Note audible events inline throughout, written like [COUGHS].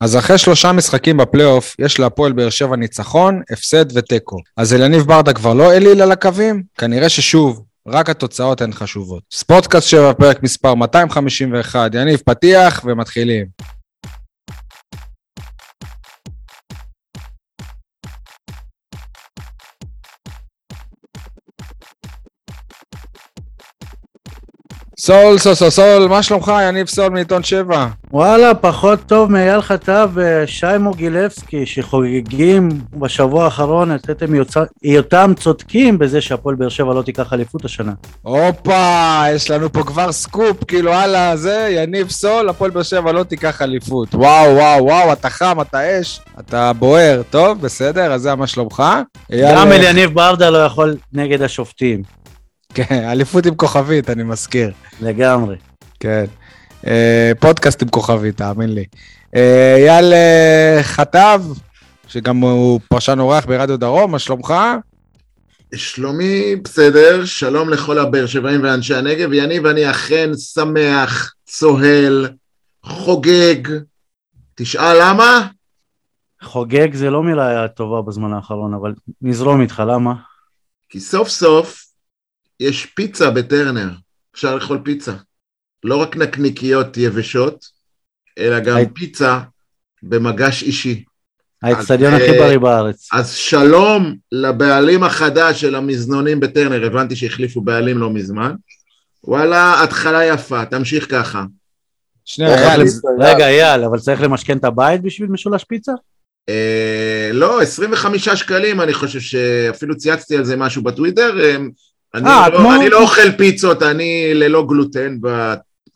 אז אחרי שלושה משחקים בפלייאוף, יש להפועל באר שבע ניצחון, הפסד ותיקו. אז אליניב ברדה כבר לא אליל על הקווים? כנראה ששוב, רק התוצאות הן חשובות. ספורטקאסט 7, פרק מספר 251, יניב פתיח ומתחילים. סול, סול, סול, סול, מה שלומך, יניב סול מעיתון 7? וואלה, פחות טוב מאייל חטב ושי מוגילבסקי, שחוגגים בשבוע האחרון את עצם היותם צודקים בזה שהפועל באר שבע לא תיקח אליפות השנה. הופה, יש לנו פה כבר סקופ, כאילו הלאה, זה, יניב סול, הפועל באר שבע לא תיקח אליפות. וואו, וואו, וואו, אתה חם, אתה אש, אתה בוער, טוב, בסדר, אז זה מה שלומך. גם אל יניב ברדה לא יכול נגד השופטים. כן, אליפות עם כוכבית, אני מזכיר. לגמרי. כן. אה, פודקאסט עם כוכבית, תאמין לי. אה, אייל אה, חטב, שגם הוא פרשן אורח ברדיו דרום, מה שלומך? שלומי בסדר, שלום לכל הבאר שבעים ואנשי הנגב. יניב, אני אכן שמח, צוהל, חוגג. תשאל למה? חוגג זה לא מילה טובה בזמן האחרון, אבל נזרום איתך, למה? כי סוף סוף יש פיצה בטרנר, אפשר לאכול פיצה. לא רק נקניקיות יבשות, אלא גם הי... פיצה במגש אישי. האצטדיון הכי אה, בריא בארץ. אז שלום לבעלים החדש של המזנונים בטרנר, הבנתי שהחליפו בעלים לא מזמן. וואלה, התחלה יפה, תמשיך ככה. אייל, רגע, אייל, אבל צריך למשכן את הבית בשביל משולש פיצה? אה, לא, 25 שקלים, אני חושב שאפילו צייצתי על זה משהו בטוויטר, אה, אני, 아, אה, לא, כמו... אני לא אוכל פיצות, אני ללא גלוטן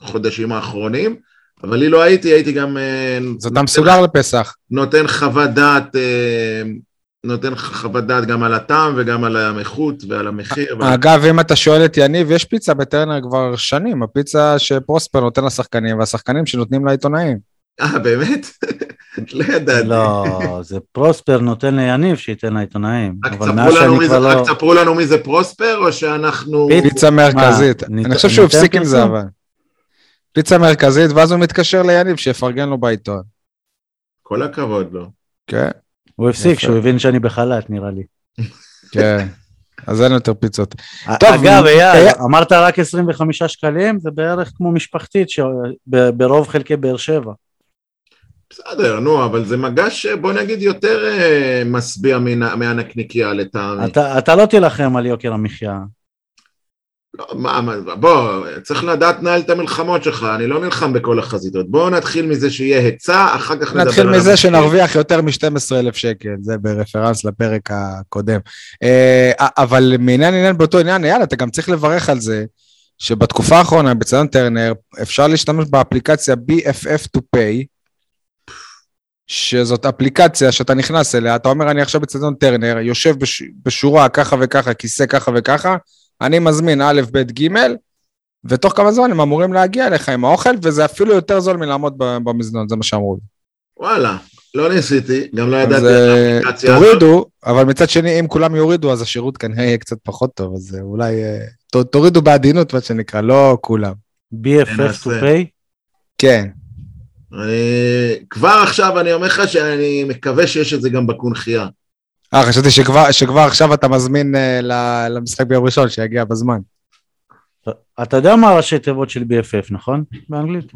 בחודשים האחרונים, אבל לי לא הייתי, הייתי גם... אה, אז אתה מסודר לפסח. נותן חוות דעת, אה, נותן חוות דעת גם על הטעם וגם על האיכות ועל המחיר. אגב, אם אתה שואל את יניב, יש פיצה בטרנר כבר שנים, הפיצה שפרוספר נותן לשחקנים, והשחקנים שנותנים לעיתונאים. אה, באמת? לא ידעתי. לא, זה פרוספר נותן ליניב שייתן לעיתונאים. רק לא- תספרו לנו מי זה פרוספר, או שאנחנו... פיצה מרכזית. אני חושב שהוא הפסיק עם זה, אבל. פיצה מרכזית, ואז הוא מתקשר ליניב שיפרגן לו בעיתון. כל הכבוד לו. כן. הוא הפסיק, שהוא הבין שאני בחל"ת, נראה לי. כן. אז אין יותר פיצות. אגב, אייל, אמרת רק 25 שקלים, זה בערך כמו משפחתית ברוב חלקי באר שבע. בסדר, נו, אבל זה מגש, בוא נגיד, יותר אה, משביע מהנקניקייה לטעמי. אתה, אתה לא תילחם על יוקר המחיה. לא, מה, מה, בוא, צריך לדעת לנהל את המלחמות שלך, אני לא נלחם בכל החזיתות. בואו נתחיל מזה שיהיה היצע, אחר כך נדבר על... נתחיל מזה שנרוויח יותר מ-12,000 שקל, זה ברפרנס לפרק הקודם. אה, אבל מעניין עניין באותו עניין, יאללה, אתה גם צריך לברך על זה. שבתקופה האחרונה בציון טרנר אפשר להשתמש באפליקציה BFF to pay, שזאת אפליקציה שאתה נכנס אליה, אתה אומר אני עכשיו בצדון טרנר, יושב בש, בשורה ככה וככה, כיסא ככה וככה, אני מזמין א', ב', ג', ותוך כמה זמן הם אמורים להגיע אליך עם האוכל, וזה אפילו יותר זול מלעמוד במזנון, זה מה שאמרו לי. וואלה, לא ניסיתי, גם לא ידעתי על האפליקציה הזאת. תורידו, אבל מצד שני, אם כולם יורידו, אז השירות כנראה יהיה קצת פחות טוב, אז אולי... אה, תורידו בעדינות, מה שנקרא, לא כולם. BFF to pay? כן. אני, כבר עכשיו אני אומר לך שאני מקווה שיש את זה גם בקונכייה. אה, חשבתי שכבר, שכבר עכשיו אתה מזמין uh, למשחק ביום ראשון, שיגיע בזמן. אתה יודע מה ראשי תיבות של BFF, נכון? באנגלית?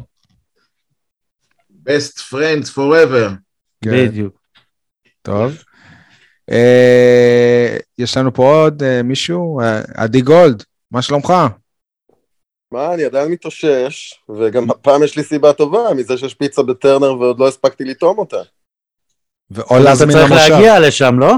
best friends forever. כן. בדיוק. טוב. Uh, יש לנו פה עוד uh, מישהו, עדי גולד, מה שלומך? מה, אני עדיין מתאושש, וגם הפעם יש לי סיבה טובה מזה שיש פיצה בטרנר ועוד לא הספקתי לטעום אותה. ואו להזמין למושב. אתה צריך להגיע לשם, לא?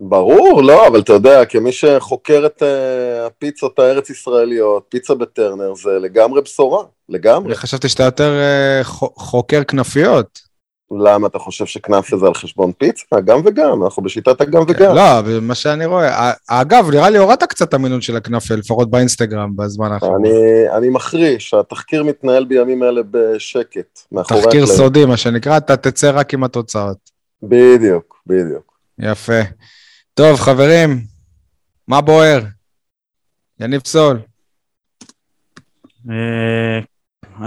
ברור, לא, אבל אתה יודע, כמי שחוקר את uh, הפיצות הארץ-ישראליות, פיצה בטרנר זה לגמרי בשורה, לגמרי. אני חשבתי שאתה יותר uh, חוקר כנפיות. למה אתה חושב שכנאפה זה על חשבון פיצה? גם וגם, אנחנו בשיטת הגם וגם. לא, מה שאני רואה, אגב, נראה לי הורדת קצת את המינון של הכנאפה, לפחות באינסטגרם בזמן האחרון. אני, אני מחריש, התחקיר מתנהל בימים אלה בשקט. תחקיר סודי, מה שנקרא, אתה תצא רק עם התוצאות. בדיוק, בדיוק. יפה. טוב, חברים, מה בוער? יניב סול. אה,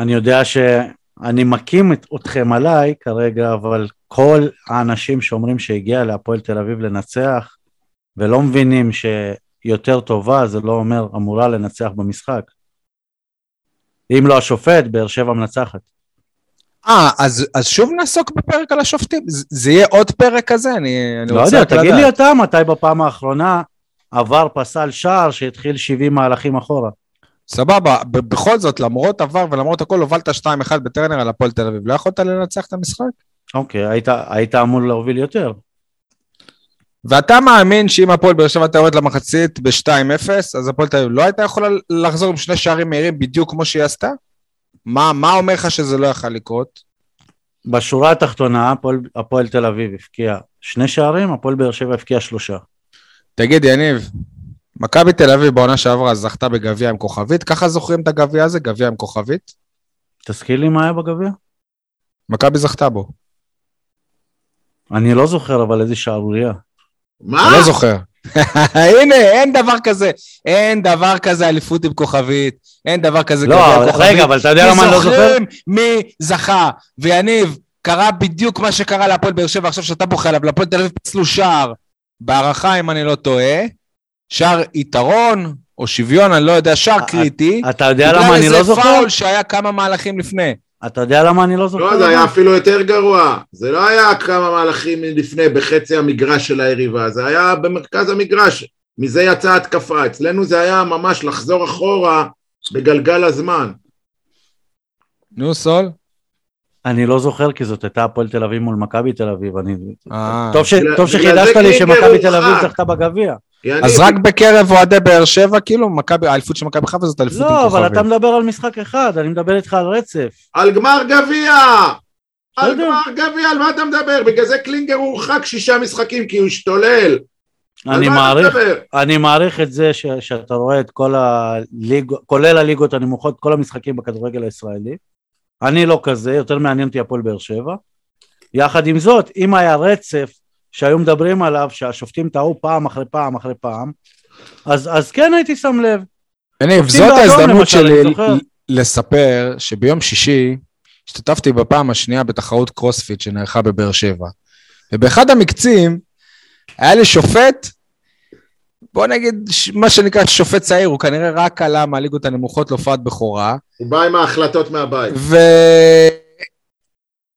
אני יודע ש... אני מקים את, אתכם עליי כרגע, אבל כל האנשים שאומרים שהגיע להפועל תל אביב לנצח, ולא מבינים שיותר טובה זה לא אומר אמורה לנצח במשחק. אם לא השופט, באר שבע מנצחת. אה, אז, אז שוב נעסוק בפרק על השופטים? זה, זה יהיה עוד פרק כזה? אני, אני לא יודע, תגיד לי אתה מתי בפעם האחרונה עבר פסל שער שהתחיל 70 מהלכים אחורה. סבבה, בכל זאת, למרות עבר ולמרות הכל, הובלת 2-1 בטרנר על הפועל תל אביב. לא יכולת לנצח את המשחק? אוקיי, היית, היית אמור להוביל יותר. ואתה מאמין שאם הפועל באר שבע הייתה יורדת למחצית ב-2-0, אז הפועל תל אביב לא הייתה יכולה לחזור עם שני שערים מהירים בדיוק כמו שהיא עשתה? מה, מה אומר לך שזה לא יכול לקרות? בשורה התחתונה, הפועל, הפועל תל אביב הפקיע שני שערים, הפועל באר שבע הפקיע שלושה. תגיד, יניב, מכבי תל אביב בעונה שעברה זכתה בגביע עם כוכבית, ככה זוכרים את הגביע הזה, גביע עם כוכבית? תזכיר לי מה היה בגביע? מכבי זכתה בו. אני לא זוכר, אבל איזה שערורייה. מה? אני לא זוכר. [LAUGHS] הנה, אין דבר כזה. אין דבר כזה אליפות עם כוכבית. אין דבר כזה לא, גביע עם כוכבית. רגע, אבל אתה יודע למה אני לא זוכר? זוכרים מי זכה. ויניב, קרה בדיוק מה שקרה להפועל באר שבע עכשיו שאתה בוכה עליו. להפועל תל אביב פצלו שער. בהערכה, אם אני לא טועה. שער יתרון, או שוויון, אני לא יודע, שער קריטי. אתה יודע למה אני לא זוכר? בגלל איזה פאול שהיה כמה מהלכים לפני. אתה יודע למה אני לא זוכר? לא, זה היה אפילו יותר גרוע. זה לא היה כמה מהלכים לפני, בחצי המגרש של היריבה, זה היה במרכז המגרש. מזה יצאה התקפה. אצלנו זה היה ממש לחזור אחורה בגלגל הזמן. נו, סול? אני לא זוכר כי זאת הייתה הפועל תל אביב מול מכבי תל אביב. אני... אה. טוב שחידשת לי שמכבי תל אביב זכתה בגביע. אז רק בקרב אוהדי באר שבע, כאילו, מכבי, האליפות של מכבי חיפה זאת אליפות עם כוכבים. לא, אבל אתה מדבר על משחק אחד, אני מדבר איתך על רצף. על גמר גביע! על גמר גביע, על מה אתה מדבר? בגלל זה קלינגר הורחק שישה משחקים, כי הוא השתולל. אני מעריך, אני מעריך את זה ש, שאתה רואה את כל הליגות, כולל הליגות הנמוכות, כל המשחקים בכדורגל הישראלי. אני לא כזה, יותר מעניין אותי הפועל באר שבע. יחד עם זאת, אם היה רצף שהיו מדברים עליו, שהשופטים טעו פעם אחרי פעם אחרי פעם, אז, אז כן הייתי שם לב. יניב, זאת ההזדמנות שלי לספר שביום שישי השתתפתי בפעם השנייה בתחרות קרוספיט שנערכה בבאר שבע. ובאחד המקצים היה לי שופט, בוא נגיד מה שנקרא שופט צעיר, הוא כנראה רק עלה מהליגות הנמוכות להופעת בכורה. הוא בא עם ההחלטות מהבית.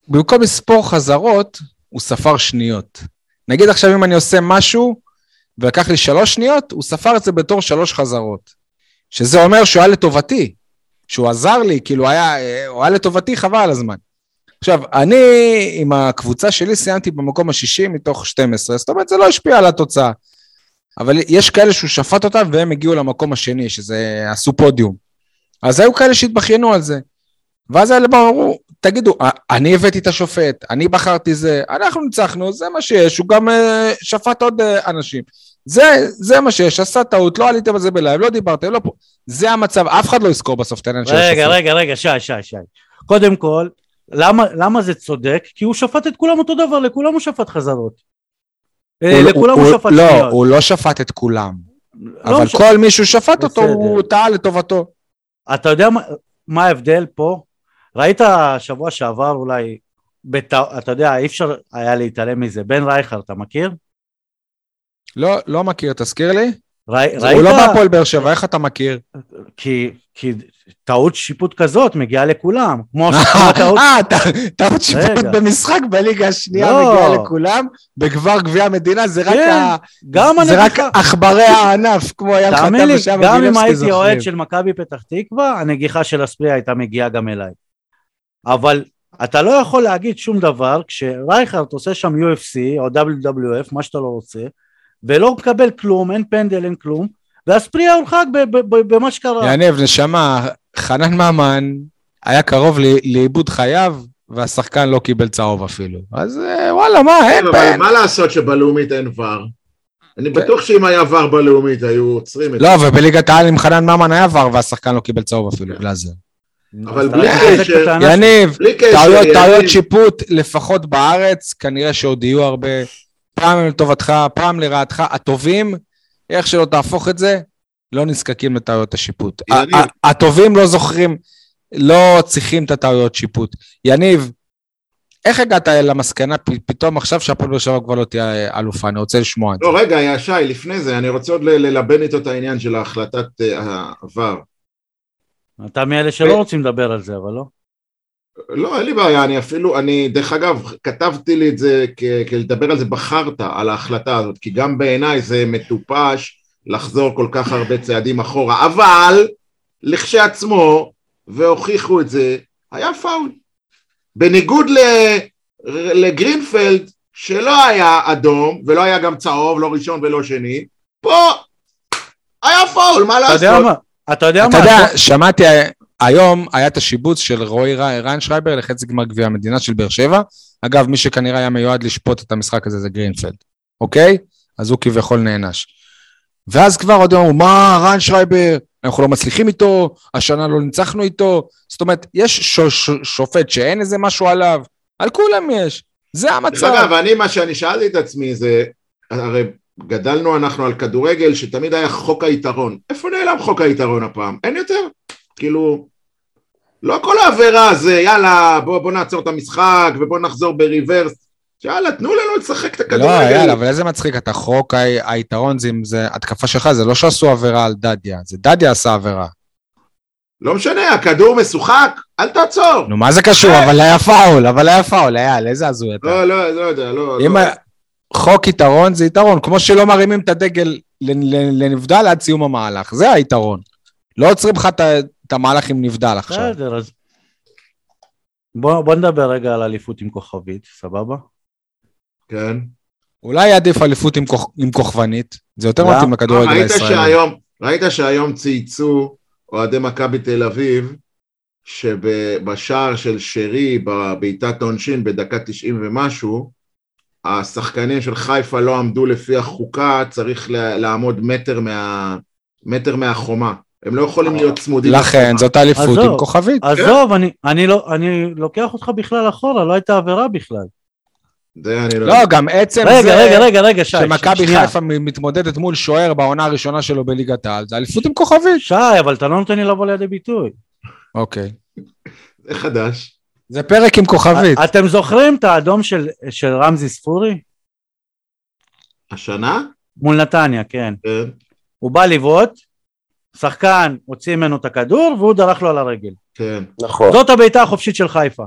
ובמקום לספור חזרות, הוא ספר שניות. נגיד עכשיו אם אני עושה משהו, ולקח לי שלוש שניות, הוא ספר את זה בתור שלוש חזרות. שזה אומר שהוא היה לטובתי, שהוא עזר לי, כאילו היה, הוא היה לטובתי, חבל על הזמן. עכשיו, אני עם הקבוצה שלי סיימתי במקום השישי מתוך 12, זאת אומרת, זה לא השפיע על התוצאה. אבל יש כאלה שהוא שפט אותם והם הגיעו למקום השני, שזה עשו פודיום. אז היו כאלה שהתבכיינו על זה. ואז האלה אמרו, תגידו, אני הבאתי את השופט, אני בחרתי זה, אנחנו ניצחנו, זה מה שיש, הוא גם uh, שפט עוד uh, אנשים. זה, זה מה שיש, עשה טעות, לא עליתם על זה בלייב, לא דיברתם, לא פה. זה המצב, אף אחד לא יזכור בסוף את העניין של השופט. רגע, רגע, רגע, שי, שי, שי. קודם כל, למה, למה זה צודק? כי הוא שפט את כולם אותו דבר, לכולם הוא שפט חזרות. אה, לא- לכולם הוא, הוא שפט לא, שניות. הוא לא שפט את כולם. לא אבל כל מי שהוא שפט אותו, הוא טעה לטובתו. אתה יודע מה, מה ההבדל פה? ראית שבוע שעבר אולי, בת... אתה יודע, אי אפשר היה להתעלם מזה, בן רייכר, אתה מכיר? לא, לא מכיר, תזכיר לי. ראית? הוא לא בהפועל באר שבע, איך אתה מכיר? כי, כי טעות שיפוט כזאת מגיעה לכולם. כמו [LAUGHS] טעות... אה, טעות שיפוט במשחק בליגה השנייה לא. מגיעה לכולם, בגבר גביע המדינה זה רק כן, עכברי הענף, כמו היה חתם ושם גם אם הייתי אוהד של מכבי פתח תקווה, הנגיחה של הספרי הייתה מגיעה גם אליי. אבל אתה לא יכול להגיד שום דבר כשרייכרד עושה שם UFC או WWF, מה שאתה לא רוצה, ולא מקבל כלום, אין פנדל, אין כלום, והספריה הורחק במה שקרה. יניב, נשמה, חנן ממן היה קרוב לאיבוד חייו, והשחקן לא קיבל צהוב אפילו. אז אה, וואלה, מה, אין... אבל מה לעשות שבלאומית אין ור? אני כן. בטוח שאם היה ור בלאומית היו עוצרים את לא, זה. לא, ובליגת העל עם חנן ממן היה ור והשחקן לא קיבל צהוב אפילו, גלאזר. אבל בלי קשר, יניב, טעויות שיפוט לפחות בארץ, כנראה שעוד יהיו הרבה, פעם לטובתך, פעם לרעתך, הטובים, איך שלא תהפוך את זה, לא נזקקים לטעויות השיפוט. הטובים לא זוכרים לא צריכים את הטעויות שיפוט. יניב, איך הגעת למסקנה פתאום עכשיו שהפועל באר שבע כבר לא תהיה אלופה? אני רוצה לשמוע את לא, זה. לא, רגע, שי, לפני זה, אני רוצה עוד ללבן איתו את העניין של ההחלטת העבר. אתה מאלה שלא רוצים לדבר על זה, אבל לא. לא, אין לי בעיה, אני אפילו, אני, דרך אגב, כתבתי לי את זה כלדבר על זה בחרטא, על ההחלטה הזאת, כי גם בעיניי זה מטופש לחזור כל כך הרבה צעדים אחורה, אבל לכשעצמו, והוכיחו את זה, היה פאול. בניגוד לגרינפלד, שלא היה אדום, ולא היה גם צהוב, לא ראשון ולא שני, פה היה פאול, מה לעשות? אתה יודע מה? אתה יודע מה? אתה יודע, שמעתי, היום היה את השיבוץ של רועי ריינשרייבר לחצי גמר גביע המדינה של באר שבע. אגב, מי שכנראה היה מיועד לשפוט את המשחק הזה זה גרינפלד, אוקיי? אז הוא כביכול נענש. ואז כבר עוד אמרו, מה, ריינשרייבר, אנחנו לא מצליחים איתו, השנה לא ניצחנו איתו. זאת אומרת, יש ש- ש- שופט שאין איזה משהו עליו, על כולם יש, זה המצב. אגב, אני, מה שאני שאלתי את עצמי זה, הרי גדלנו אנחנו על כדורגל שתמיד היה חוק היתרון. איפה נעלם חוק היתרון הפעם? אין יותר. כאילו, לא כל העבירה זה יאללה בוא, בוא נעצור את המשחק ובוא נחזור ברוורס יאללה תנו לנו לשחק את הכדורגל. לא יאללה אבל איזה מצחיק אתה חוק היתרון זה, זה התקפה שלך זה לא שעשו עבירה על דדיה זה דדיה עשה עבירה. לא משנה הכדור משוחק אל תעצור. נו מה זה קשור אבל היה פאול אבל היה פאול אייל איזה הזוי אתה. לא לא לא יודע לא. אם לא. חוק יתרון זה יתרון כמו שלא מרימים את הדגל לנבדל עד סיום המהלך זה היתרון. לא עוצרים לך את המהלך עם נבדל עכשיו. בסדר, אז... בוא, בוא נדבר רגע על אליפות עם כוכבית, סבבה? כן. אולי עדיף אליפות עם, כוכ... עם כוכבנית, זה יותר מתאים לכדורגל הישראלי. ראית שהיום צייצו אוהדי מכבי תל אביב, שבשער של שרי, בבעיטת עונשין בדקה 90 ומשהו, השחקנים של חיפה לא עמדו לפי החוקה, צריך לעמוד מטר, מה, מטר מהחומה. הם לא יכולים להיות צמודים. לכן זאת אליפות עם כוכבית. עזוב, אני, אני, לא, אני לוקח אותך בכלל אחורה, לא הייתה עבירה בכלל. זה אני לא... לא, גם עצם רגע, זה... רגע, רגע, רגע, שי. שמכבי חיפה מתמודדת מול שוער בעונה הראשונה שלו בליגת העל, זה אליפות עם כוכבית. שי, אבל אתה לא נותן לי לבוא לידי ביטוי. אוקיי. זה חדש. זה פרק עם כוכבית. אתם זוכרים את האדום של, של רמזי ספורי? השנה? מול נתניה, כן. כן. הוא בא לבעוט, שחקן הוציא ממנו את הכדור והוא דרך לו על הרגל. כן, נכון. זאת הבעיטה החופשית של חיפה.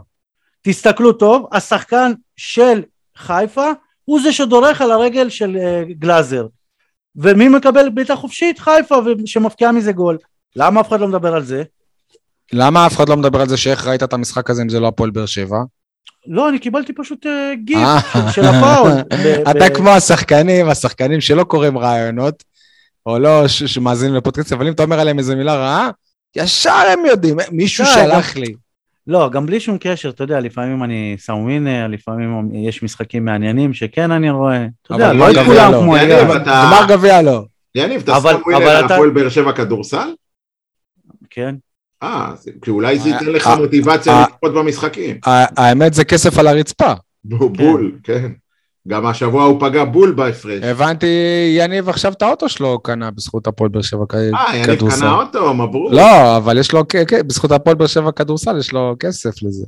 תסתכלו טוב, השחקן של חיפה הוא זה שדורך על הרגל של uh, גלאזר. ומי מקבל בעיטה חופשית? חיפה, שמפקיעה מזה גול. למה אף אחד לא מדבר על זה? למה אף אחד לא מדבר על זה שאיך ראית את המשחק הזה אם זה לא הפועל באר שבע? לא, אני קיבלתי פשוט uh, גיף של, של הפאול. [LAUGHS] אתה כמו השחקנים, השחקנים שלא קוראים רעיונות, או לא, שמאזינים לפודקאסט, אבל אם אתה אומר עליהם איזה מילה רעה, ישר הם יודעים, מישהו שלח לי. לא, גם בלי שום קשר, אתה יודע, לפעמים אני שם ווינר, לפעמים יש משחקים מעניינים שכן אני רואה, אתה יודע, לא את כולם כמו אליהו. גמר גביע לא. יניב, אתה שם ווינר על הפועל באר שבע כדורסל? כן. אה, כי אולי זה ייתן לך מוטיבציה לצפות במשחקים. האמת זה כסף על הרצפה. בול, כן. גם השבוע הוא פגע בול בהפרש. הבנתי, יניב עכשיו את האוטו שלו קנה בזכות הפועל באר שבע כדורסל. אה, יניב קנה אוטו, מברור. לא, אבל יש לו, בזכות הפועל באר שבע כדורסל יש לו כסף לזה.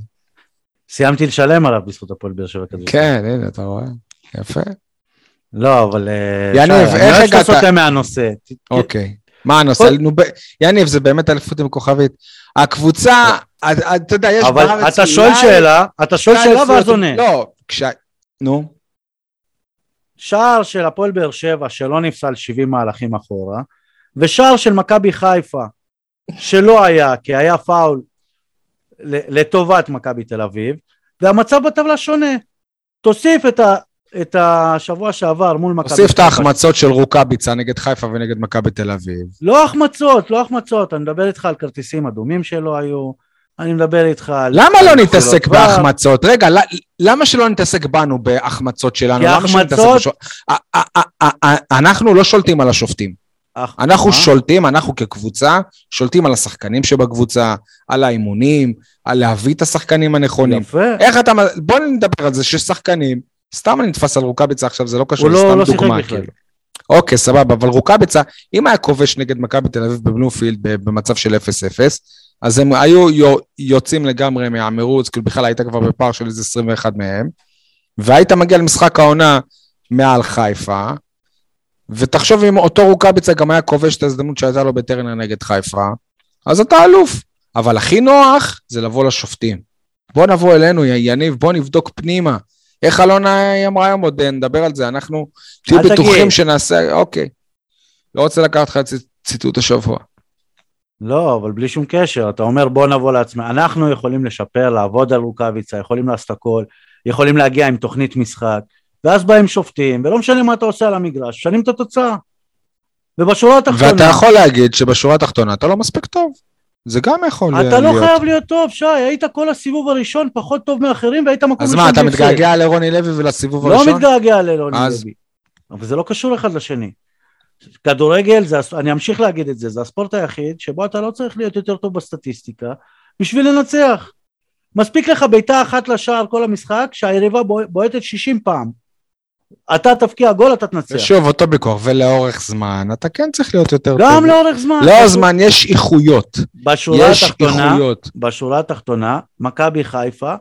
סיימתי לשלם עליו בזכות הפועל באר שבע כדורסל. כן, הנה, אתה רואה. יפה. לא, אבל... אה, יניב, איך הגעת? אני לא סוטה מהנושא. אוקיי. מה הנושא? יניב, זה באמת אליפות עם כוכבית. הקבוצה, אתה יודע, יש בארץ... אבל אתה שואל שאלה, אתה שואל שאלה ואז עונה. לא, כש... נו. שער של הפועל באר שבע שלא נפסל 70 מהלכים אחורה, ושער של מכבי חיפה שלא היה, כי היה פאול לטובת מכבי תל אביב, והמצב בטבלה שונה. תוסיף את, ה, את השבוע שעבר מול מכבי. תוסיף את ההחמצות של רוקאביצה נגד חיפה ונגד מכבי תל אביב. לא החמצות, לא החמצות, אני מדבר איתך על כרטיסים אדומים שלא היו. אני מדבר איתך על... למה לא נתעסק בהחמצות? רגע, למה שלא נתעסק בנו בהחמצות שלנו? כי החמצות... אנחנו לא שולטים על השופטים. אנחנו שולטים, אנחנו כקבוצה, שולטים על השחקנים שבקבוצה, על האימונים, על להביא את השחקנים הנכונים. יפה. איך אתה... בוא נדבר על זה ששחקנים, סתם אני נתפס על רוקאביצה עכשיו, זה לא קשור, לא- סתם לא דוגמה. כאילו. אוקיי, סבבה, אבל רוקאביצה, אם היה כובש נגד מכבי תל אביב בבלומפילד במצב של 0-0, אז הם היו יוצאים לגמרי מהמרוץ, כאילו בכלל היית כבר בפער של איזה 21 מהם, והיית מגיע למשחק העונה מעל חיפה, ותחשוב אם אותו רוקאביצה גם היה כובש את ההזדמנות שהייתה לו בטרנר נגד חיפה, אז אתה אלוף. אבל הכי נוח זה לבוא לשופטים. בוא נבוא אלינו, יניב, בוא נבדוק פנימה. איך אלונה אמרה היום עוד, נדבר על זה, אנחנו תהיו בטוחים שנעשה, אוקיי. לא רוצה לקחת לך את ציטוט השבוע. לא, אבל בלי שום קשר, אתה אומר בוא נבוא לעצמנו, אנחנו יכולים לשפר, לעבוד על רוקאביצה, יכולים לעשות הכל, יכולים להגיע עם תוכנית משחק, ואז באים שופטים, ולא משנה מה אתה עושה על המגרש, משנים את התוצאה. ובשורה התחתונה... ואתה יכול להגיד שבשורה התחתונה אתה לא מספיק טוב. זה גם יכול להיות. אתה לא חייב להיות טוב, שי, היית כל הסיבוב הראשון פחות טוב מאחרים והיית מקום ראשון. אז מה, אתה מתגעגע לרוני לוי ולסיבוב לא הראשון? לא מתגעגע לרוני אז... לוי. אבל זה לא קשור אחד לשני. כדורגל, זה, אני אמשיך להגיד את זה, זה הספורט היחיד שבו אתה לא צריך להיות יותר טוב בסטטיסטיקה בשביל לנצח. מספיק לך בעיטה אחת לשער כל המשחק, שהיריבה בועטת 60 פעם. אתה תפקיע גול, אתה תנצח. ושוב, אותו ביקור, ולאורך זמן, אתה כן צריך להיות יותר גם טוב. גם לאורך זמן. לאורך זמן, יש איכויות. בשורה יש התחתונה, איכויות. בשורה התחתונה, מכבי חיפה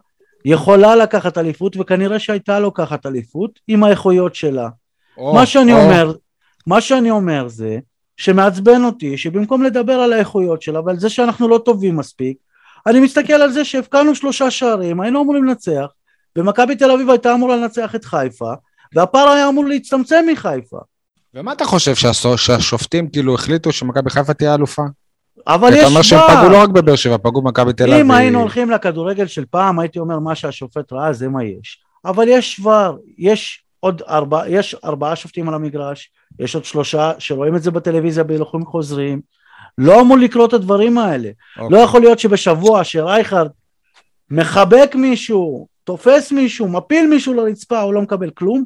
יכולה לקחת אליפות, וכנראה שהייתה לוקחת אליפות עם האיכויות שלה. או, מה שאני או. אומר, מה שאני אומר זה, שמעצבן אותי, שבמקום לדבר על האיכויות שלה ועל זה שאנחנו לא טובים מספיק, אני מסתכל על זה שהבקענו שלושה שערים, היינו אמורים לנצח, ומכבי תל אביב הייתה אמורה לנצח את חיפה, והפער היה אמור להצטמצם מחיפה. ומה אתה חושב, שהשופטים כאילו החליטו שמכבי חיפה תהיה אלופה? אבל יש. אתה אומר שהם פגעו לא רק בבאר שבע, פגעו במכבי תל אביב. אם היינו הולכים לכדורגל של פעם, הייתי אומר מה שהשופט ראה זה מה יש. אבל יש כבר, יש עוד ארבעה, יש ארבעה שופטים על המגרש, יש עוד שלושה שרואים את זה בטלוויזיה בהילוכים חוזרים. לא אמור לקרות את הדברים האלה. לא אוקיי. יכול להיות שבשבוע שרייכרד מחבק מישהו, תופס מישהו, מפיל מישהו לרצפה, הוא לא מקבל כלום,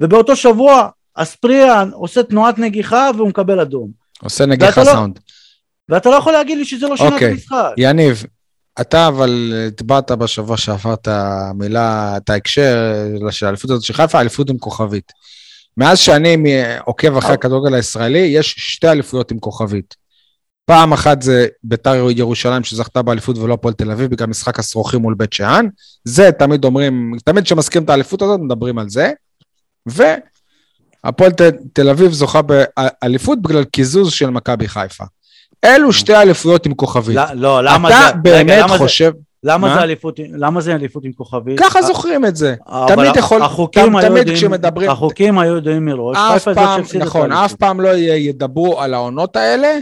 ובאותו שבוע אספריאן עושה תנועת נגיחה והוא מקבל אדום. עושה נגיחה לא- סאונד. לא, ואתה לא יכול להגיד לי שזה לא שינה okay. את המשחק. יניב, אתה אבל הטבעת בשבוע שעבר את המילה, את ההקשר של האליפות הזאת של חיפה, אליפות עם כוכבית. מאז שאני עוקב אחרי הכדורגל הישראלי, יש שתי אליפויות עם כוכבית. פעם אחת זה ביתר ירושלים שזכתה באליפות ולא הפועל תל אביב בגלל משחק הסרוכים מול בית שאן. זה תמיד אומרים, תמיד כשמזכירים את האליפות הזאת מדברים על זה. והפועל תל אביב זוכה באליפות בגלל קיזוז של מכבי חיפה. אלו שתי אליפויות עם כוכבית. לא, לא למה זה... אתה באמת חושב... למה זה אליפות, למה זה אליפות עם כוכבית? ככה זוכרים את זה. תמיד יכול, תמיד כשמדברים... החוקים היו יודעים מראש. אף פעם, נכון, אף פעם לא ידברו על העונות האלה,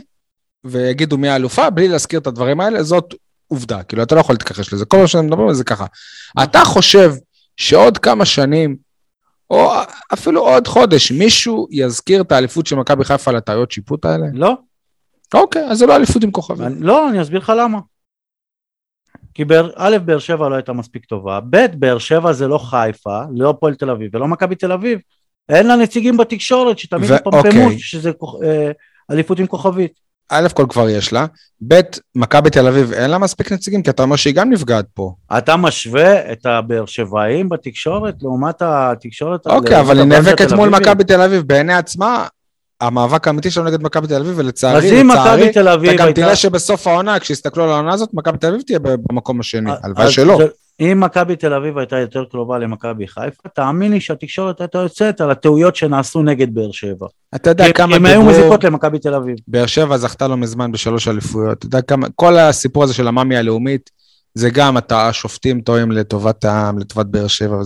ויגידו מי האלופה, בלי להזכיר את הדברים האלה, זאת עובדה. כאילו, אתה לא יכול להתכחש לזה. כל מה שאתם מדברים על זה ככה. אתה חושב שעוד כמה שנים, או אפילו עוד חודש, מישהו יזכיר את האליפות של מכבי חיפה על הטעויות שיפוט האלה? לא. אוקיי, אז זה לא אליפות עם כוכבים. לא, אני אסביר לך למה. כי באר, א', באר שבע לא הייתה מספיק טובה, ב', באר שבע זה לא חיפה, לא הפועל תל אביב ולא מכבי תל אביב. אין לה נציגים בתקשורת שתמיד יפמפמו אוקיי. שזה אה, אליפות עם כוכבית. א' כל כבר יש לה, ב' מכבי תל אביב אין לה מספיק נציגים, כי אתה אומר שהיא גם נפגעת פה. אתה משווה את הבאר שבעים בתקשורת לעומת התקשורת... אוקיי, אבל היא נאבקת מול מכבי תל אביב בעיני עצמה, המאבק האמיתי שלנו נגד מכבי תל אביב, ולצערי, לצערי, אתה גם תראה שבסוף העונה, כשיסתכלו על העונה הזאת, מכבי תל אביב תהיה במקום השני, הלוואי שלא. אם מכבי תל אביב הייתה יותר קרובה למכבי חיפה, תאמין לי שהתקשורת הייתה יוצאת על הטעויות שנעשו נגד באר שבע. אתה יודע כמה דיברו... הם היו מזיקות למכבי תל אביב. באר שבע זכתה לא מזמן בשלוש אליפויות. אתה יודע כמה... כל הסיפור הזה של המאמי הלאומית, זה גם אתה, השופטים טועים לטובת העם, לטובת באר שבע.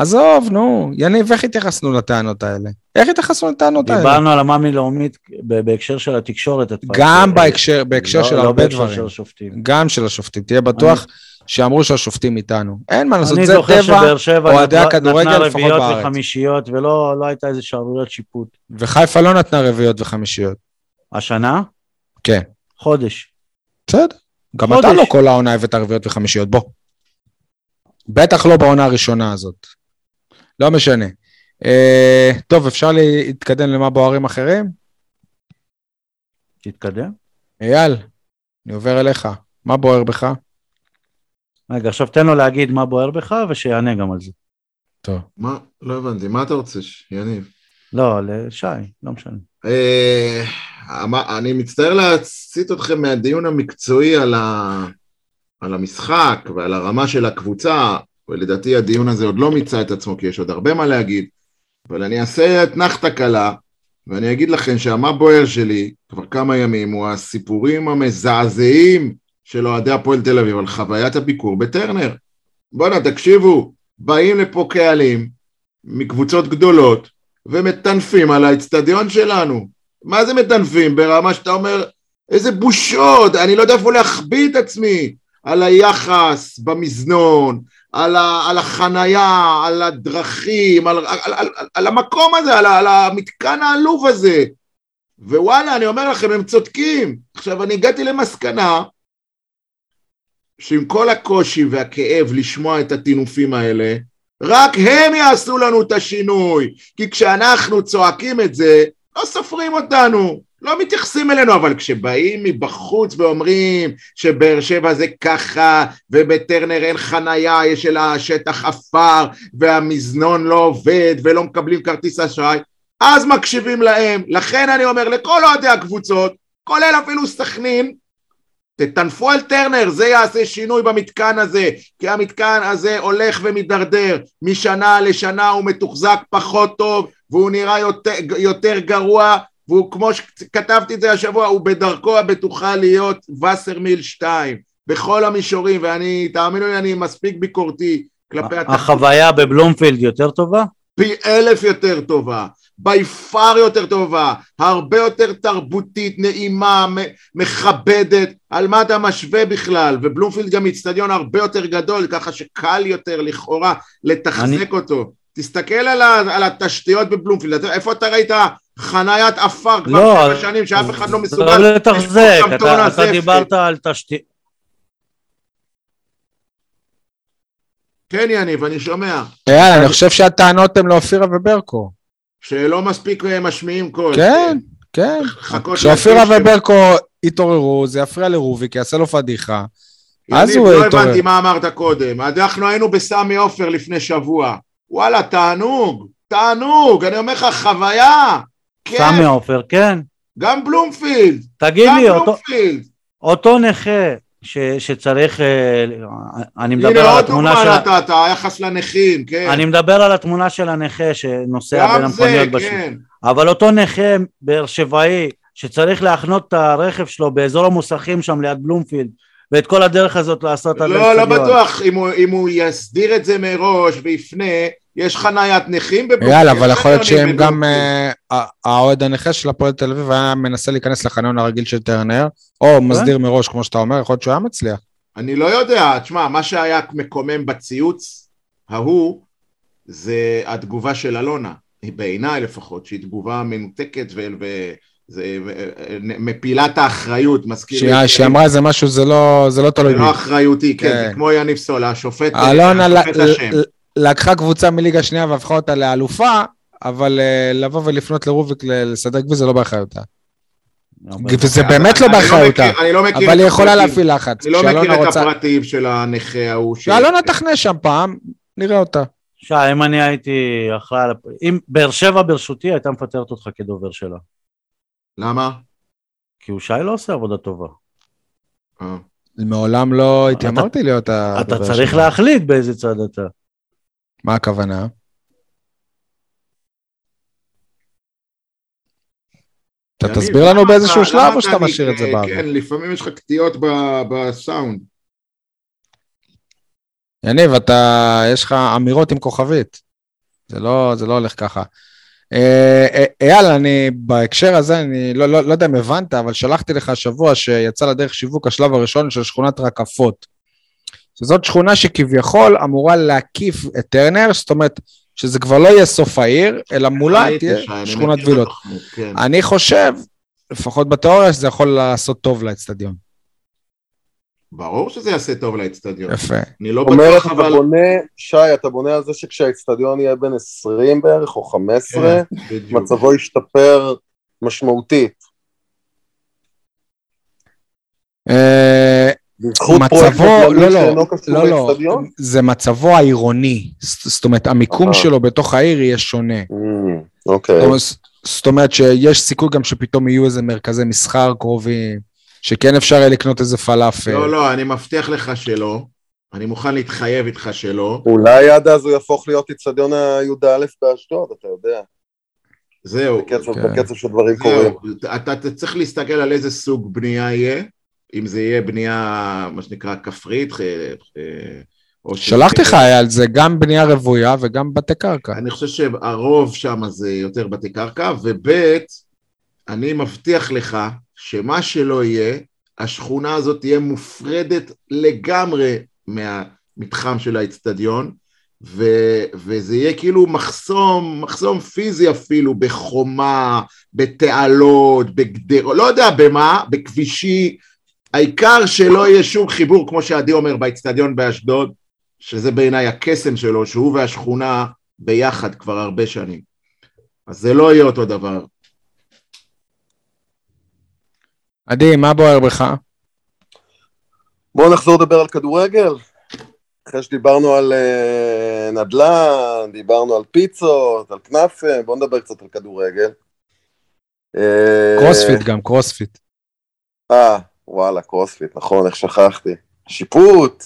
עזוב, נו, יניב, איך התייחסנו לטענות האלה? איך התייחסנו לטענות האלה? דיברנו על המאמי לאומית בהקשר של התקשורת. גם בהקשר, בהקשר לא, של לא הרבה דברים. לא בהקשר של השופטים. גם של השופטים, תהיה בטוח. שאמרו שהשופטים איתנו. אין מה לעשות, זה טבע אוהדי הכדורגל לפחות בארץ. אני זוכר שבאר שבע נתנה רביעיות וחמישיות, ולא לא הייתה איזה שערוריות שיפוט. וחיפה לא נתנה רביעיות וחמישיות. השנה? כן. חודש. בסדר. גם חודש. אתה לא כל העונה הבאת רביעיות וחמישיות, בוא. בטח לא בעונה הראשונה הזאת. לא משנה. אה, טוב, אפשר להתקדם למה בוערים אחרים? תתקדם. אייל, אני עובר אליך. מה בוער בך? רגע, עכשיו תן לו להגיד מה בוער בך ושיענה גם על זה. טוב. מה? לא הבנתי, מה אתה רוצה, יניב? לא, לשי, לא משנה. אה, אני מצטער להסיט אתכם מהדיון המקצועי על, ה... על המשחק ועל הרמה של הקבוצה, ולדעתי הדיון הזה עוד לא מיצה את עצמו, כי יש עוד הרבה מה להגיד, אבל אני אעשה אתנחתא קלה, ואני אגיד לכם שהמה בוער שלי כבר כמה ימים הוא הסיפורים המזעזעים של אוהדי הפועל תל אביב על חוויית הביקור בטרנר. בואנה, תקשיבו, באים לפה קהלים מקבוצות גדולות ומטנפים על האצטדיון שלנו. מה זה מטנפים? ברמה שאתה אומר, איזה בושות, אני לא יודע איפה להחביא את עצמי. על היחס במזנון, על, ה, על החנייה, על הדרכים, על, על, על, על, על המקום הזה, על, על המתקן העלוב הזה. ווואלה, אני אומר לכם, הם צודקים. עכשיו, אני הגעתי למסקנה שעם כל הקושי והכאב לשמוע את הטינופים האלה, רק הם יעשו לנו את השינוי. כי כשאנחנו צועקים את זה, לא סופרים אותנו. לא מתייחסים אלינו, אבל כשבאים מבחוץ ואומרים שבאר שבע זה ככה, ובטרנר אין חנייה, יש אלא שטח עפר, והמזנון לא עובד, ולא מקבלים כרטיס אשראי, אז מקשיבים להם. לכן אני אומר לכל אוהדי הקבוצות, כולל אפילו סכנין, תטנפו על טרנר, זה יעשה שינוי במתקן הזה, כי המתקן הזה הולך ומידרדר, משנה לשנה הוא מתוחזק פחות טוב, והוא נראה יותר, יותר גרוע, והוא כמו שכתבתי את זה השבוע, הוא בדרכו הבטוחה להיות וסרמיל 2 בכל המישורים, ואני, תאמינו לי, אני מספיק ביקורתי כלפי. החוויה בבלומפילד יותר טובה? פי אלף יותר טובה, בי פאר יותר טובה, הרבה יותר תרבותית, נעימה, מכבדת, על מה אתה משווה בכלל, ובלומפילד גם איצטדיון הרבה יותר גדול, ככה שקל יותר לכאורה לתחזק אני... אותו. תסתכל על, ה, על התשתיות בבלומפילד, איפה אתה ראית חניית עפר כבר לא, שבע שנים שאף אחד לא מסוגל... לא לתחזק, אתה, אתה דיברת על תשתיות... כן יניב, אני שומע. יאללה, אני חושב שהטענות הן לאופירה וברקו. שלא מספיק אה, משמיעים קול. כן, כן. כשאופירה וברקו יתעוררו, זה יפריע לרוביק, יעשה לו פדיחה. אז הוא יתעורר. לא הבנתי מה אמרת קודם. אנחנו היינו בסמי עופר לפני שבוע. וואלה, תענוג, תענוג, אני אומר לך, חוויה. כן. סמי עופר, כן. גם בלומפילד. תגיד לי, אותו, אותו נכה ש, שצריך, אה, אני מדבר על התמונה של... הנה עוד דוגמה נתת, היחס לנכים, כן. אני מדבר על התמונה של הנכה שנוסע בין המכוניות בשביל. כן. אבל אותו נכה באר שבעי שצריך להחנות את הרכב שלו באזור המוסכים שם ליד בלומפילד ואת כל הדרך הזאת לעשות... לא, לא בטוח, אם הוא, אם הוא יסדיר את זה מראש ויפנה, יש חניית נכים בבוקר. יאללה, אבל יכול להיות שהם גם... אה, האוהד הנכה של הפועל תל אביב היה מנסה להיכנס לחניון הרגיל של טרנר, או כן. מסדיר מראש, כמו שאתה אומר, יכול להיות שהוא היה מצליח. אני לא יודע, תשמע, מה שהיה מקומם בציוץ ההוא, זה התגובה של אלונה, בעיניי לפחות, שהיא תגובה מנותקת ו... זה מפילה את האחריות, מזכיר לי. שהיא אמרה איזה משהו, זה לא, זה לא תלוי בי. זה לא אחריותי, כן, כן. כמו יניב סולה, השופט אלונה לקחה קבוצה מליגה שנייה והפכה אותה לאלופה, אבל אה, לבוא ולפנות לרוביק לסדר כביש זה לא באחריותה. וזה באמת לא, לא באחריותה, לא אבל היא יכולה להפעיל לחץ. אני לא מכיר את הפרטים של הנכה ההוא. שאלונה תכנה שם פעם, נראה אותה. שי, אם אני הייתי אחראי על... אם באר שבע ברשותי, הייתה מפטרת אותך כדובר שלה. למה? כי הוא שי לא עושה עבודה טובה. אה. מעולם לא התיימרתי להיות הדובר אתה צריך להחליט באיזה צד אתה. מה הכוונה? אתה תסביר לנו באיזשהו שלב או שאתה משאיר את זה באוויר? כן, לפעמים יש לך קטיעות בסאונד. יניב, אתה, יש לך אמירות עם כוכבית. זה לא, זה לא הולך ככה. אה, אה, אייל, אני בהקשר הזה, אני לא, לא, לא יודע אם הבנת, אבל שלחתי לך השבוע שיצא לדרך שיווק השלב הראשון של שכונת רקפות. שזאת שכונה שכביכול אמורה להקיף את טרנר, זאת אומרת שזה כבר לא יהיה סוף העיר, אלא מולה תהיה שכונת וילות. כן. אני חושב, לפחות בתיאוריה, שזה יכול לעשות טוב לאצטדיון. ברור שזה יעשה טוב לאצטדיון. יפה. אני לא בטוח, אבל... אתה בונה, שי, אתה בונה על זה שכשהאצטדיון יהיה בין 20 בערך, או 15, כן, מצבו ישתפר משמעותית. מצבו, לא, לא, לא, לא, זה מצבו העירוני, זאת אומרת, המיקום. שלו בתוך העיר יהיה שונה. Mm, אוקיי. זאת אומרת שיש סיכוי גם שפתאום יהיו איזה מרכזי מסחר קרובים, שכן אפשר יהיה לקנות איזה פלאפל. לא, לא, אני מבטיח לך שלא. אני מוכן להתחייב איתך שלא. אולי עד אז הוא יהפוך להיות אצטדיון הי"א באשדוד, אתה יודע. זהו. בקצב, כן. בקצב שדברים קורים. אתה, אתה צריך להסתכל על איזה סוג בנייה יהיה, אם זה יהיה בנייה, מה שנקרא, כפרית, שלחתי לך על זה גם בנייה רוויה וגם בתי קרקע. אני חושב שהרוב שם זה יותר בתי קרקע, וב' אני מבטיח לך שמה שלא יהיה, השכונה הזאת תהיה מופרדת לגמרי מהמתחם של האצטדיון, ו- וזה יהיה כאילו מחסום, מחסום פיזי אפילו, בחומה, בתעלות, בגדרות, לא יודע במה, בכבישי, העיקר שלא יהיה שום חיבור, כמו שעדי אומר, באצטדיון באשדוד, שזה בעיניי הקסם שלו, שהוא והשכונה ביחד כבר הרבה שנים. אז זה לא יהיה אותו דבר. עדי, מה בוער בך? בואו נחזור לדבר על כדורגל. אחרי שדיברנו על uh, נדל"ן, דיברנו על פיצות, על כנאפה, בואו נדבר קצת על כדורגל. אה, קרוספיט גם, קרוספיט. אה, וואלה, קרוספיט, נכון, איך שכחתי. שיפוט.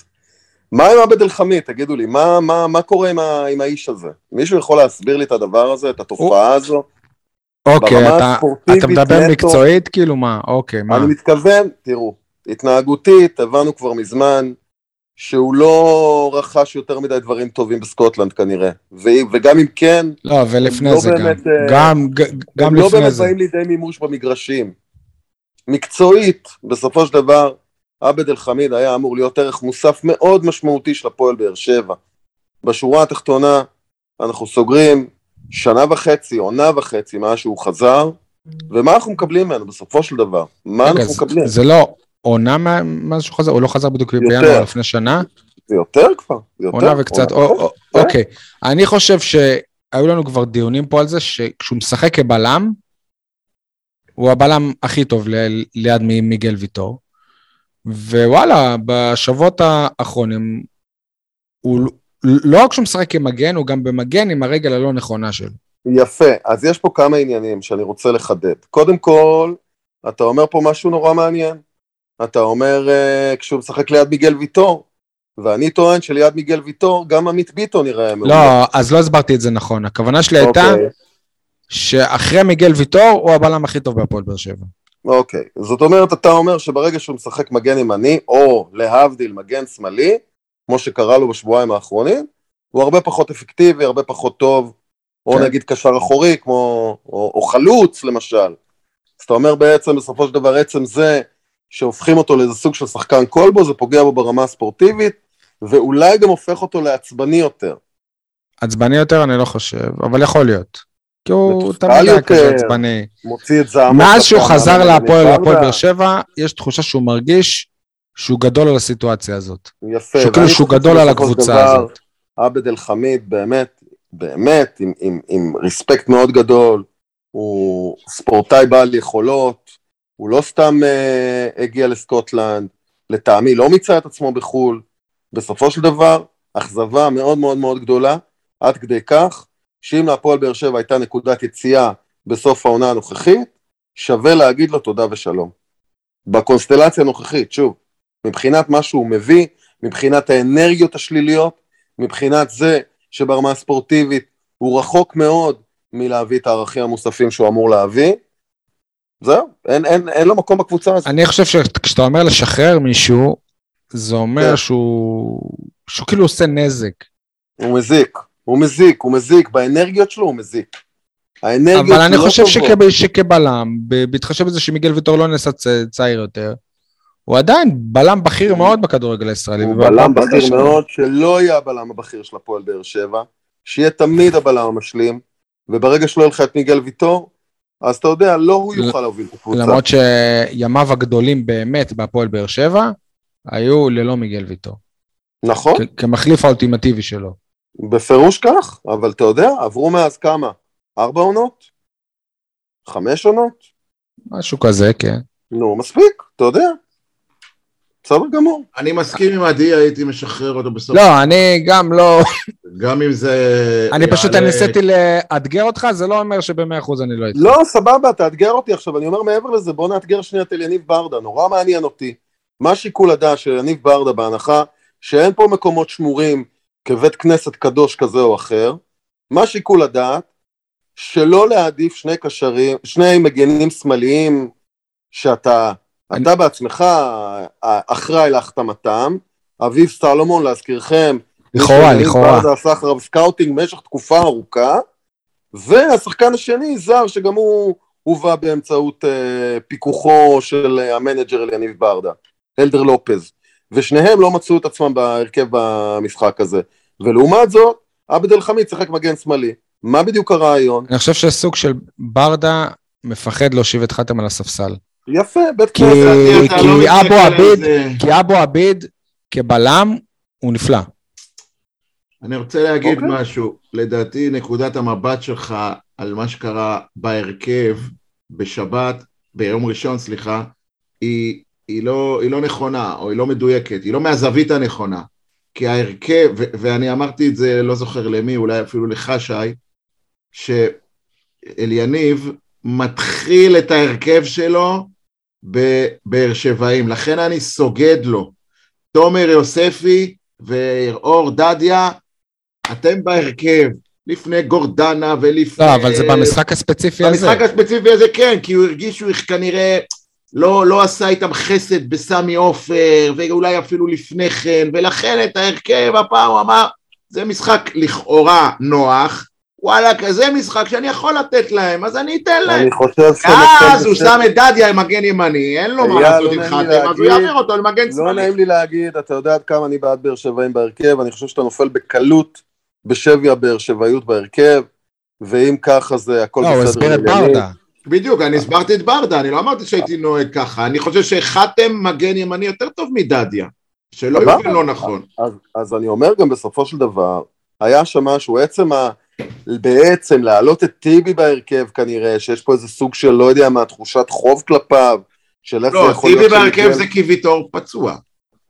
מה עם עבד אל-חמיד, תגידו לי, מה, מה, מה קורה עם, ה, עם האיש הזה? מישהו יכול להסביר לי את הדבר הזה, את התופעה הזו? אוקיי, אתה, אתה מדבר נטו, מקצועית, כאילו מה? אוקיי, מה? אני מתכוון, תראו, התנהגותית, הבנו כבר מזמן שהוא לא רכש יותר מדי דברים טובים בסקוטלנד כנראה, ו, וגם אם כן, לא, ולפני לא זה לא באמת, גם, גם, גם לפני לא זה. הם לא באמת באים לידי מימוש במגרשים. מקצועית, בסופו של דבר, עבד אל חמיד היה אמור להיות ערך מוסף מאוד משמעותי של הפועל באר שבע. בשורה התחתונה, אנחנו סוגרים שנה וחצי, עונה וחצי מאז שהוא חזר, ומה אנחנו מקבלים ממנו בסופו של דבר? מה רגע, אנחנו מקבלים? זה לא עונה מאז שהוא חזר? הוא לא חזר בדיוק בינואר לפני שנה? זה יותר כבר, זה יותר. עונה וקצת, עונה או, או, כן. אוקיי. אני חושב שהיו לנו כבר דיונים פה על זה, שכשהוא משחק כבלם, הוא הבלם הכי טוב ליד מיגל ויטור. ווואלה, בשבועות האחרונים, הוא לא רק שהוא משחק כמגן, הוא גם במגן עם הרגל הלא נכונה שלו. יפה, אז יש פה כמה עניינים שאני רוצה לחדד. קודם כל, אתה אומר פה משהו נורא מעניין. אתה אומר uh, כשהוא משחק ליד מיגל ויטור, ואני טוען שליד מיגל ויטור גם עמית ביטון נראה מעולה. לא, אז לא הסברתי את זה נכון. הכוונה שלי okay. הייתה אוקיי. שאחרי מיגל ויטור הוא הבלם הכי טוב בהפועל באר שבע. אוקיי, okay. זאת אומרת, אתה אומר שברגע שהוא משחק מגן ימני, או להבדיל מגן שמאלי, כמו שקרה לו בשבועיים האחרונים, הוא הרבה פחות אפקטיבי, הרבה פחות טוב, או כן. נגיד קשר אחורי, כמו, או, או חלוץ למשל. אז אתה אומר בעצם, בסופו של דבר, עצם זה שהופכים אותו לאיזה סוג של שחקן כלבו, זה פוגע בו ברמה הספורטיבית, ואולי גם הופך אותו לעצבני יותר. עצבני יותר אני לא חושב, אבל יכול להיות. כי הוא תמיד היה כזה עצבני. מוציא את זעמו. מאז שהוא חזר להפועל, להפועל באר שבע, יש תחושה שהוא מרגיש שהוא גדול על הסיטואציה הזאת. יפה. שהוא כאילו שהוא גדול על הקבוצה הזאת. עבד אל חמיד באמת, באמת, עם, עם, עם ריספקט מאוד גדול, הוא ספורטאי בעל יכולות, הוא לא סתם uh, הגיע לסקוטלנד, לטעמי לא מיצה את עצמו בחו"ל, בסופו של דבר, אכזבה מאוד מאוד מאוד גדולה, עד כדי כך שאם להפועל באר שבע הייתה נקודת יציאה בסוף העונה הנוכחית, שווה להגיד לו תודה ושלום. בקונסטלציה הנוכחית, שוב, מבחינת מה שהוא מביא, מבחינת האנרגיות השליליות, מבחינת זה שברמה הספורטיבית הוא רחוק מאוד מלהביא את הערכים המוספים שהוא אמור להביא. זהו, אין, אין, אין לו מקום בקבוצה הזאת. אני חושב שכשאתה אומר לשחרר מישהו, זה אומר כן. שהוא, שהוא כאילו עושה נזק. הוא מזיק, הוא מזיק, הוא מזיק, באנרגיות שלו הוא מזיק. אבל אני לא חושב שכב, שכבלם, בהתחשב בזה שמיגל ויטור לא נעשה צעיר יותר, הוא עדיין בלם בכיר מאוד בכדורגל הישראלי. הוא בלם בכיר מאוד, שלא יהיה הבלם הבכיר של הפועל באר שבע, שיהיה תמיד הבלם המשלים, וברגע שלא יהיה לך את מיגל ויטור, אז אתה יודע, לא הוא יוכל להוביל את הקבוצה. למרות שימיו הגדולים באמת בהפועל באר שבע, היו ללא מיגל ויטור. נכון. כמחליף האולטימטיבי שלו. בפירוש כך, אבל אתה יודע, עברו מאז כמה? ארבע עונות? חמש עונות? משהו כזה, כן. נו, מספיק, אתה יודע. בסדר גמור. אני מסכים עם עדי, הייתי משחרר אותו בסוף. לא, אני גם לא... גם אם זה... אני פשוט ניסיתי לאתגר אותך, זה לא אומר שבמאה אחוז אני לא אתגר. לא, סבבה, תאתגר אותי עכשיו. אני אומר מעבר לזה, בוא נאתגר שנייה את יניב ברדה, נורא מעניין אותי. מה שיקול הדעת של יניב ברדה בהנחה שאין פה מקומות שמורים כבית כנסת קדוש כזה או אחר, מה שיקול הדעת? שלא להעדיף שני קשרים, שני מגנים שמאליים שאתה אני... אתה בעצמך אחראי להחתמתם, אביב סלומון להזכירכם, לכאורה, לכאורה. ברדה עשה אחריו scouting במשך תקופה ארוכה, והשחקן השני זר שגם הוא הובא באמצעות אה, פיקוחו של המנג'ר אליניב ברדה, אלדר לופז, ושניהם לא מצאו את עצמם בהרכב במשחק הזה, ולעומת זאת, עבד אל חמיד שיחק מגן שמאלי. מה בדיוק הרעיון? אני חושב שסוג של ברדה מפחד להושיב את חתם על הספסל. יפה, בית כנסת. כי לא אבו עביד, כי אבו עביד כבלם הוא נפלא. אני רוצה להגיד okay. אוקיי. משהו, לדעתי נקודת המבט שלך על מה שקרה בהרכב בשבת, ביום ראשון סליחה, היא, היא, לא, היא לא נכונה או היא לא מדויקת, היא לא מהזווית הנכונה. כי ההרכב, ו- ואני אמרתי את זה, לא זוכר למי, אולי אפילו לך שי, שאליניב מתחיל את ההרכב שלו בבאר שבעים, לכן אני סוגד לו. תומר יוספי ואור דדיה, אתם בהרכב, לפני גורדנה ולפני... לא, אבל זה במשחק הספציפי הזה. במשחק הספציפי הזה כן, כי הוא הרגיש שהוא כנראה לא, לא עשה איתם חסד בסמי עופר, ואולי אפילו לפני כן, ולכן את ההרכב הפעם הוא אמר, זה משחק לכאורה נוח, וואלה, כזה משחק שאני יכול לתת להם, אז אני אתן להם. אני חושב ש... אז הוא שם את דדיה עם מגן ימני, אין לו מה לעשות עם חתם, אז הוא יעביר אותו למגן שמאלי. לא נעים לי להגיד, אתה יודע עד כמה אני בעד באר שבעים בהרכב, אני חושב שאתה נופל בקלות בשבי הבאר שבעיות בהרכב, ואם ככה זה הכל בסדר. לא, הוא הסביר את ברדה. בדיוק, אני הסברתי את ברדה, אני לא אמרתי שהייתי נוהג ככה, אני חושב שחתם מגן ימני יותר טוב מדדיה, שלא יוכל לא נכון. אז אני אומר גם בסופו של דבר, היה שם משהו, עצם ה... בעצם להעלות את טיבי בהרכב כנראה, שיש פה איזה סוג של לא יודע מה, תחושת חוב כלפיו, של איך לא, זה יכול להיות... לא, טיבי בהרכב זה כי ויטור פצוע.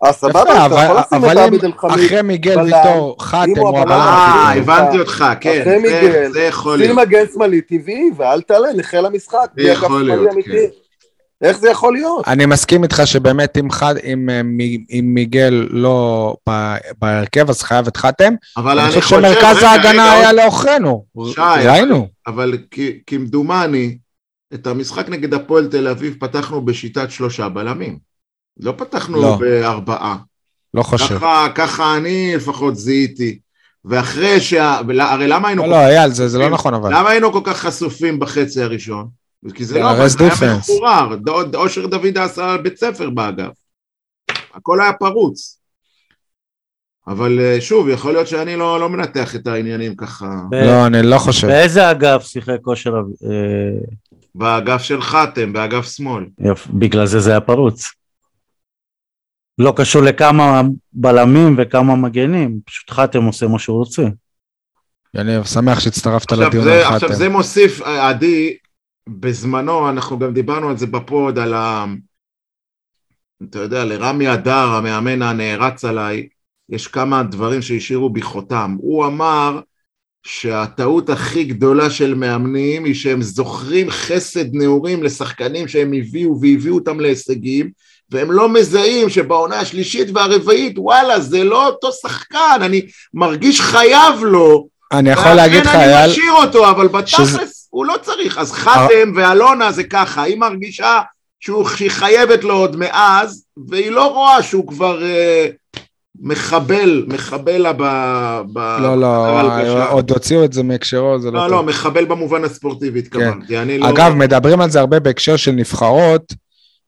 אה, סבבה, אתה יכול לשים את עבד אל חמיד. אחרי מיגל ויטור, חתם הוא הבלם. אה, הבנתי אותך, כן. אחרי מיגל, זה יכול להיות. שים מגן שמאלי טבעי, ואל תעלה, נכה למשחק. זה יכול להיות, כן. איך זה יכול להיות? אני מסכים איתך שבאמת אם, חד, אם, אה, אם מיגל לא בהרכב, אז חייב את חתם. אבל אני חושב שמרכז ההגנה היה לעוכרינו. שי, ראינו. אבל כמדומני, את המשחק נגד הפועל תל אביב פתחנו בשיטת שלושה בלמים. לא פתחנו לא. בארבעה. לא חושב. ככה, ככה אני לפחות זיהיתי. ואחרי שה... הרי למה היינו... לא, לא, אייל, זה, זה לא נכון אבל. למה היינו כל כך חשופים בחצי הראשון? כי זה לא, זה היה מחורר, אושר דוד עשה בית ספר באגף. הכל היה פרוץ. אבל אה, שוב, יכול להיות שאני לא, לא מנתח את העניינים ככה. ב... לא, אני לא חושב. באיזה אגף שיחק אושר? אה... באגף של חתם, באגף שמאל. יופ, בגלל זה זה היה פרוץ. לא קשור לכמה בלמים וכמה מגנים, פשוט חתם עושה מה שהוא רוצה. יניב, שמח שהצטרפת לדיון על חתם. עכשיו זה מוסיף, עדי, בזמנו, אנחנו גם דיברנו על זה בפוד, על ה... אתה יודע, לרמי אדר, המאמן הנערץ עליי, יש כמה דברים שהשאירו בי חותם. הוא אמר שהטעות הכי גדולה של מאמנים היא שהם זוכרים חסד נעורים לשחקנים שהם הביאו והביאו אותם להישגים, והם לא מזהים שבעונה השלישית והרביעית, וואלה, זה לא אותו שחקן, אני מרגיש חייב לו. אני יכול להגיד לך, אייל... אני משאיר אותו, אבל בתכלס... שזה... הוא לא צריך. אז חתם ואלונה זה ככה, היא מרגישה שהיא חייבת לו עוד מאז, והיא לא רואה שהוא כבר אה, מחבל, מחבל לה ב... ב לא, לא, עוד הוציאו את זה מהקשרו, זה לא, לא. לא, לא, מחבל במובן הספורטיבי התכוונתי. כן. לא... אגב, מדברים על זה הרבה בהקשר של נבחרות,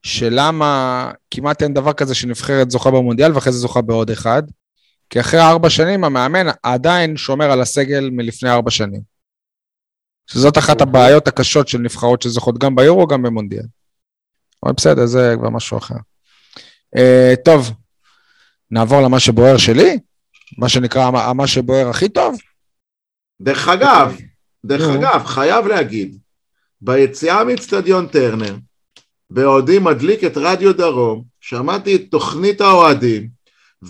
שלמה כמעט אין דבר כזה שנבחרת זוכה במונדיאל ואחרי זה זוכה בעוד אחד. כי אחרי ארבע שנים המאמן עדיין שומר על הסגל מלפני ארבע שנים. שזאת אחת הבעיות הקשות של נבחרות שזוכות גם ביורו, גם במונדיאל. אבל בסדר, זה כבר משהו אחר. Uh, טוב, נעבור למה שבוער שלי? מה שנקרא מה שבוער הכי טוב? דרך אגב, דרך אגב, חייב להגיד, ביציאה מאצטדיון טרנר, בעודי מדליק את רדיו דרום, שמעתי את תוכנית האוהדים,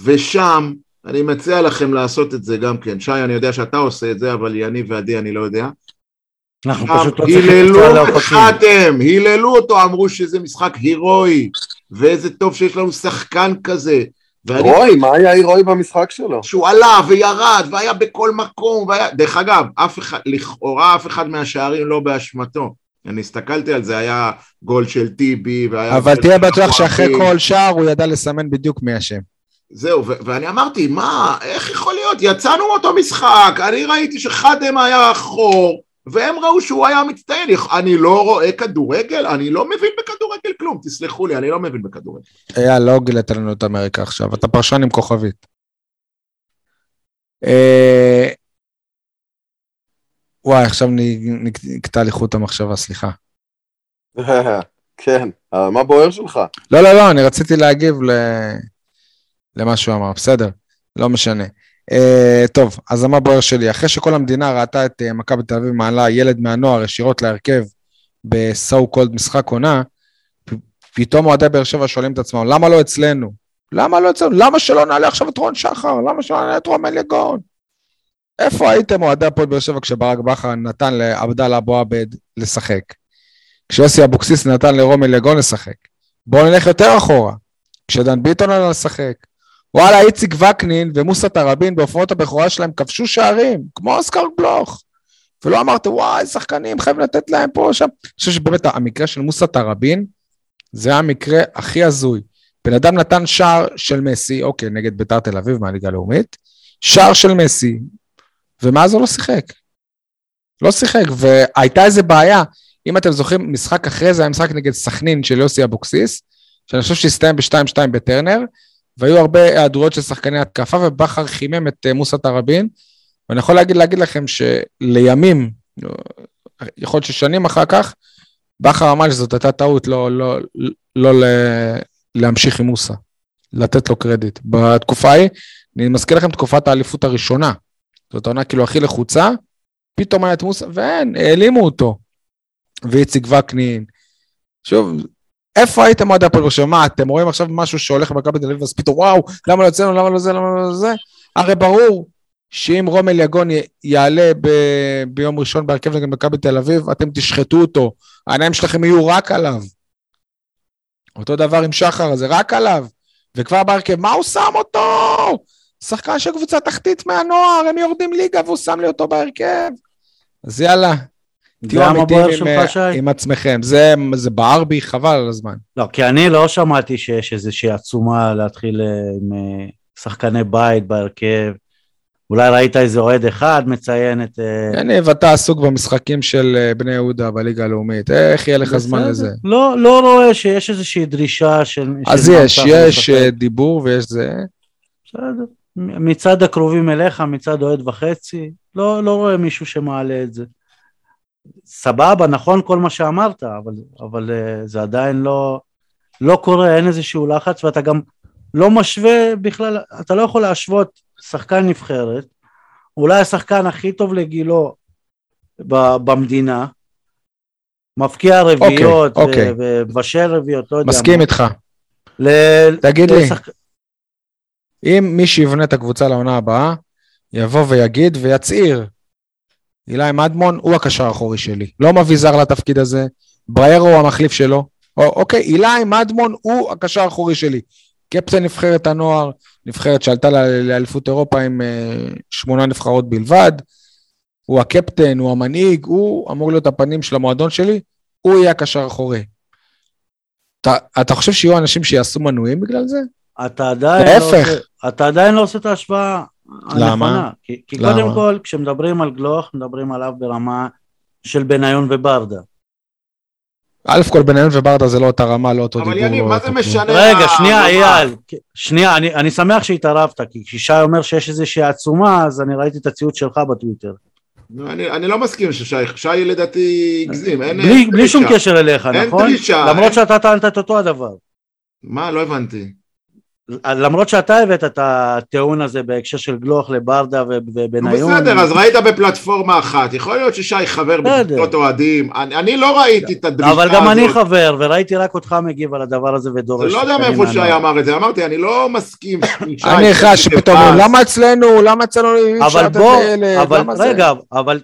ושם, אני מציע לכם לעשות את זה גם כן. שי, אני יודע שאתה עושה את זה, אבל יניב ועדי אני לא יודע. אנחנו פשוט לא צריכים היללו קצת את. חתם, היללו אותו, אמרו שזה משחק הירואי, ואיזה טוב שיש לנו שחקן כזה. ואני רוי, מה היה הירואי במשחק שלו? שהוא עלה וירד והיה בכל מקום, והיה... דרך אגב, אף אחד, לכאורה אף אחד מהשערים לא באשמתו. אני הסתכלתי על זה, היה גול של טיבי, והיה... אבל תהיה בטוח שאחרי כל שער הוא ידע לסמן בדיוק מי אשם. זהו, ו- ואני אמרתי, מה, איך יכול להיות? יצאנו מאותו משחק, אני ראיתי שחאדם היה חור, והם ראו שהוא היה מצטיין. אני לא רואה כדורגל, אני לא מבין בכדורגל כלום, תסלחו לי, אני לא מבין בכדורגל. אייל, לא גילית לנו את אמריקה עכשיו, אתה פרשן עם כוכבית. אה, וואי, עכשיו נקטע לי חוט המחשבה, סליחה. [LAUGHS] כן, אבל מה בוער שלך? לא, לא, לא, אני רציתי להגיב ל... למה שהוא אמר, בסדר, לא משנה. Uh, טוב, אז מה בוער שלי? אחרי שכל המדינה ראתה את uh, מכבי תל אביב מעלה ילד מהנוער ישירות להרכב בסו קולד משחק עונה, פ- פתאום אוהדי באר שבע שואלים את עצמם, למה לא אצלנו? למה לא אצלנו? למה שלא נעלה עכשיו את רון שחר? למה שלא נעלה את רומן יגון? איפה הייתם אוהדי הפועל באר שבע כשברק בכר נתן לעבדאללה אבו עבד לשחק? כשיוסי אבוקסיס נתן לרומל יגון לשחק? בואו נלך יותר אחורה. כשדן ביטון עלה לשחק. וואלה, איציק וקנין ומוסא תראבין בהופעות הבכורה שלהם כבשו שערים, כמו אוסקר בלוך. ולא אמרתם, וואי, שחקנים, חייבים לתת להם פה, שם. אני חושב שבאמת המקרה של מוסא תראבין, זה המקרה הכי הזוי. בן אדם נתן שער של מסי, אוקיי, נגד ביתר תל אביב מהליגה הלאומית, שער של מסי, ומאז הוא לא שיחק. לא שיחק, והייתה איזה בעיה. אם אתם זוכרים, משחק אחרי זה היה משחק נגד סכנין של יוסי אבוקסיס, שאני חושב שהסתיים ב-2-2 בטרנר, והיו הרבה היעדרויות של שחקני התקפה, ובכר חימם את אה, מוסא תראבין, ואני יכול להגיד, להגיד לכם שלימים, יכול להיות ששנים אחר כך, בכר אמר שזאת הייתה טעות לא, לא, לא ל, להמשיך עם מוסא, לתת לו קרדיט. בתקופה ההיא, אני מזכיר לכם תקופת האליפות הראשונה, זאת העונה כאילו הכי לחוצה, פתאום היה את מוסא, ואין, העלימו אותו. ואיציק וקנין. שוב, איפה הייתם אוהדי הפועל שבע? מה, אתם רואים עכשיו משהו שהולך במכבי תל אביב, אז פתאום וואו, למה לא יוצאנו, למה לא זה, למה לא זה? הרי ברור שאם רומל יגון יעלה ב- ביום ראשון בהרכב נגד מכבי תל אביב, אתם תשחטו אותו, העיניים שלכם יהיו רק עליו. אותו דבר עם שחר הזה, רק עליו. וכבר בהרכב, מה הוא שם אותו? שחקן של קבוצה תחתית מהנוער, הם יורדים ליגה והוא שם לי אותו בהרכב. אז יאללה, תהיו אמיתיים עם, אה? עם עצמכם. זה, זה בער בי, חבל על הזמן. לא, כי אני לא שמעתי שיש איזושהי עצומה להתחיל אה, עם אה, שחקני בית בהרכב. אולי ראית איזה אוהד אחד מציין את... אה, יניב, אתה עסוק במשחקים של בני יהודה בליגה הלאומית, איך יהיה לך זמן. לזה? לא, לא רואה שיש איזושהי דרישה של... אז יש, יש דיבור ויש זה. בסדר. מצד הקרובים אליך, מצד אוהד וחצי, לא, לא רואה מישהו שמעלה את זה. סבבה, נכון כל מה שאמרת, אבל, אבל uh, זה עדיין לא, לא קורה, אין איזשהו לחץ, ואתה גם לא משווה בכלל, אתה לא יכול להשוות שחקן נבחרת, אולי השחקן הכי טוב לגילו ב, במדינה, מפקיע רביעיות, אוקיי. ומבשל רביעיות, לא יודע מסכים. איתך. ל- תגיד לי. אם מי שיבנה את הקבוצה לעונה הבאה, יבוא ויגיד ויצהיר, אילי מדמון הוא הקשר האחורי שלי. לא מביא זר לתפקיד הזה, בריירו הוא המחליף שלו. או, אוקיי, אילי מדמון הוא הקשר האחורי שלי. קפטן נבחרת הנוער, נבחרת שעלתה לאליפות אירופה עם אה, שמונה נבחרות בלבד. הוא הקפטן, הוא המנהיג, הוא אמור להיות הפנים של המועדון שלי, הוא יהיה הקשר האחורי. אתה, אתה חושב שיהיו אנשים שיעשו מנויים בגלל זה? אתה עדיין, לא. עושה, אתה עדיין לא עושה את ההשוואה למה? הנכונה. כי, כי למה? קודם כל, כשמדברים על גלוך, מדברים עליו ברמה של בניון וברדה. א' כל בניון וברדה זה לא אותה רמה, לא אותו דיבור. אבל יניב, לא מה זה. משנה? רגע, שנייה? אייל. שנייה, אני, אני שמח שהתערבת, כי כששי אומר שיש איזושהי עצומה, אז אני ראיתי את הציוץ שלך בטוויטר. אני, אני לא מסכים ששי, שי לדעתי הגזים, אין בלי, אין בלי שום. קשר אליך, אין נכון? דרישה, למרות אין- שאתה טענת את אותו הדבר. מה, לא הבנתי. למרות שאתה הבאת את הטיעון הזה בהקשר של גלוך לברדה ובניון. בסדר, אז ראית בפלטפורמה אחת, יכול להיות ששי חבר בקבוצות אוהדים, אני, אני לא ראיתי את הדרישה הזאת. אבל גם אני חבר, וראיתי רק אותך מגיב על הדבר הזה ודורש. לא יודע מאיפה שי אמר את זה, אמרתי, אני לא מסכים. [COUGHS] אני חש שפתאום, למה אצלנו, למה אצלנו לתת אלה, אבל רגע, אבל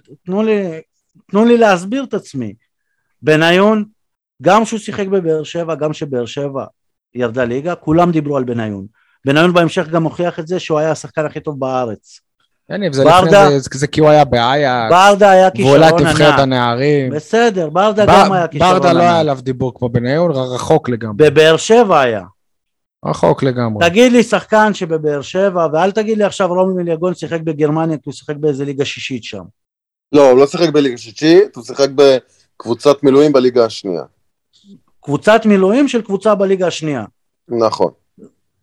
תנו לי להסביר את עצמי. בניון, גם כשהוא שיחק בבאר שבע, גם כשבאר שבע ירדה ליגה, כולם דיברו על בניון. בניון בהמשך גם הוכיח את זה שהוא היה השחקן הכי טוב בארץ. יניב, זה ברדה, לפני זה, זה כי הוא היה באייקס. ברדה היה כישרון ענק. ואולי תבחרת הנערים. בסדר, ברדה ב- גם היה כישרון ענק. ברדה לא היה עליו דיבור כמו בניון, רחוק לגמרי. בבאר שבע היה. רחוק לגמרי. תגיד לי שחקן שבבאר שבע, ואל תגיד לי עכשיו רומי מיליגון שיחק בגרמניה, כי הוא שיחק באיזה ליגה שישית שם. לא, הוא לא שיחק בליגה שישית, הוא שיחק בקבוצת מילואים בליגה השנייה. קבוצת מילואים של קבוצה בליגה השנייה. נכון.